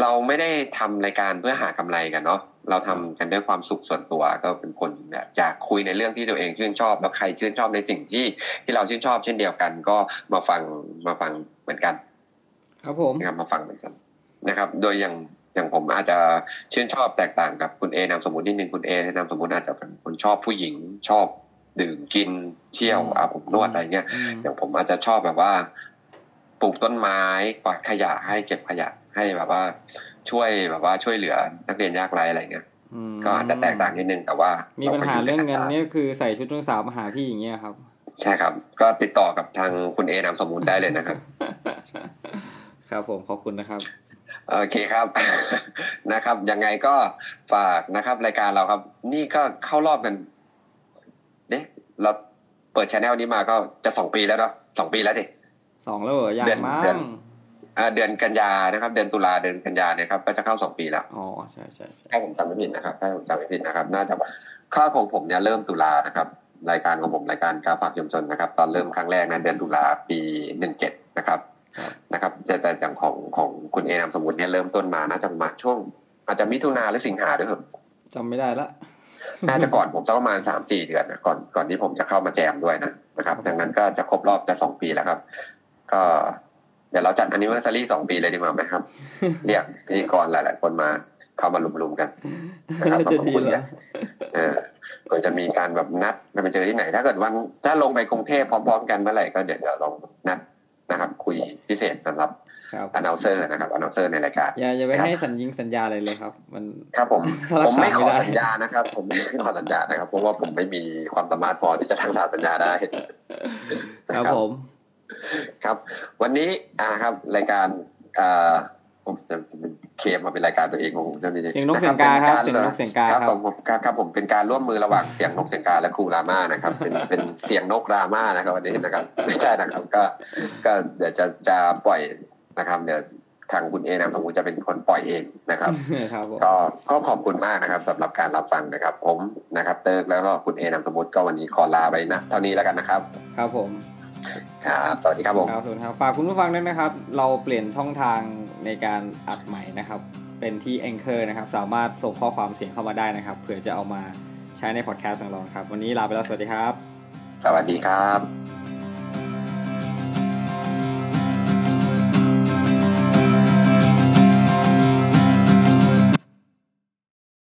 S1: เราไม่ได้ทำรายการเพื่อหากำไรกันเนาะเราทำกันด้วยความสุขส่วนตัวก็เป็นคนแบบอยากคุยในเรื่องที่ตัวเองชื่นชอบแล้วใครชื่นชอบในสิ่งที่ที่เราชื่นชอบเช่นเดียวกัน ก็มาฟังมาฟังเหมือนกัน
S2: ครับผม
S1: นะครับมาฟังเหมือนกันนะครับ โดยอย่างอย่างผมอาจจะชื่นชอบแตกต่างกับคุณเอนามสมมตินิดนึงคุณเอนามสมมติอาจจะเป็นคนชอบผู้หญิงชอบดื่มกินเที่ยว
S2: อืม
S1: อาบอบนวดอะไรเงี้ย
S2: อืม
S1: อย่างผมอาจจะชอบแบบว่า ปลูกต้นไม้กวาดขยะให้เก็บขยะ ให้แบบว่าช่วยแบบว่าช่วยเหลือนักเรียนยากไร้อะไรเงี้ย
S2: อืม
S1: ก็อาจจะแตกต่างนิดนึงแต่ว่า
S2: มีปัญหาเรื่องเงินนี่คือใส่ชุดนักศึกษามาหาพี่อย่างเงี้ยครับ
S1: ใช่ครับ ก็ติดต่อกับทางคุณเอนามสมมุติได้เลยนะครับ
S2: ครับผมขอบคุณนะครับ
S1: โอเคครับนะครับยังไงก็ฝากนะครับ รายการเราครับ นี่ก็เข้ารอบกันเอ๊ะเราเปิดชแนลนี้มาก็จะสองปีแล้วเนาะสองปีแล้วดิ
S2: สองแล้วเหรอยั
S1: เดืองน
S2: มั้
S1: เดือน
S2: ง
S1: อ่า เดือนกันยานะครับ เดือนตุลาเดือนกันยาเนี่ยครับก็จะเข้าสองปีแล้ว
S2: อ๋อใช่ใช่ใช่
S1: ถ้าผมจำไม่ผิดนะครับถ้าผมจำไม่ผิดนะครับ น่าจะค่าของผมเนี่ยเริ่มตุลานะครับ รายการของผมรายการกาฝากยมชนนะครับ ตอนเริ่มครั้งแรกนะเดือนตุลาปีหนึ่งเจ็ดนะครับ
S2: ครับ
S1: นะครับแต่แต่อย่างของของคุณเอนามสมมุติเนี่ยเริ่มต้นมาน่าจะประมาณช่วง อาจจะมิถุนาหรือสิงหาด้วยครับ
S2: จำไม่ได้ละ
S1: น่าจะก่อนผมสักประมาณสามสี่เดือนนะก่อนก่อนที่ผมจะเข้ามาแจมด้วยนะนะครับ ดังนั้นก็จะครบรอบจะสองปีแล้วครับ ก็ เดี๋ยวเราจัด anniversary สองปีเลยดีกว่าไหมครับ เรียกพิธีกรหลาย ๆ คนมาเข้ามาลุมๆกันนะครับ
S2: จะดีเหรอ
S1: เออเผื่อจะมีการแบบนัดกันไปเจอที่ไหน ถ้าเกิดวันถ้าลงไปกรุงเทพพร้อมๆกันเมื่อไหร่ก็เดี๋ยวเดี๋ยวลองนัดนะครับ คุยพิเศษสำหรับ
S2: ครับ
S1: announcer นะครับ announcer ในรายการ
S2: อย่าอย่าไป
S1: ครับ
S2: ให้สัญญิงสัญญาอะไรเลยครับ มัน
S1: ครับผม
S2: รักษา
S1: ผมไม่ขอ
S2: ไม่ได้
S1: สัญญานะครับ ผมไม่ขอสัญญานะครับเพราะว่าผมไม่มีความสามารถพอที่จะทางสาสัญญาได้
S2: ครับผม
S1: ครับ วันนี้อ่าครับรายการอ่าผมจะจะเป็นเคมมาเป็นรายการตัวเองของผมจะมี
S2: เสียงนกเสียงกาครับเสียงนกเสียงกา
S1: ค
S2: ค
S1: รั
S2: รั
S1: บบผมผมครับครับผมเป็นการร่วมมือระหว่างเสียงนกเสียงกาและครูรามานะครับ เป็นเป็นเสียงนกรามานะครับวันนี้นะครับไม่ใช่นะครับก็ก็เดี๋ยวจะจะปล่อยนะครับ เดี๋ยวทางคุณเอนามสมมุติจะเป็นคนปล่อยเองนะครับ
S2: ครับผม
S1: ก็ก็ขอบคุณมากนะครับสำหรับการรับฟังนะครับ ผมนะครับ เติร์กแล้วก็คุณเอนามสมมุติก็วันนี้ขอลาไปนะเท่านี้แล้วกันนะครับ
S2: ครับผม
S1: ครับสวัสดีครับผม
S2: ครับสวัสดีครับฝากคุณผู้ฟังด้วยนะครับ เราเปลี่ยนช่องทางในการอัดใหม่นะครับ เป็นที่ Anchor นะครับ สามารถส่งข้อความเสียงเข้ามาได้นะครับเผื่อจะเอามาใช้ในพอดแคสต์ของเราครับ วันนี้ลาไปแล้วสวัสดีครับ
S1: สวัสดีครับ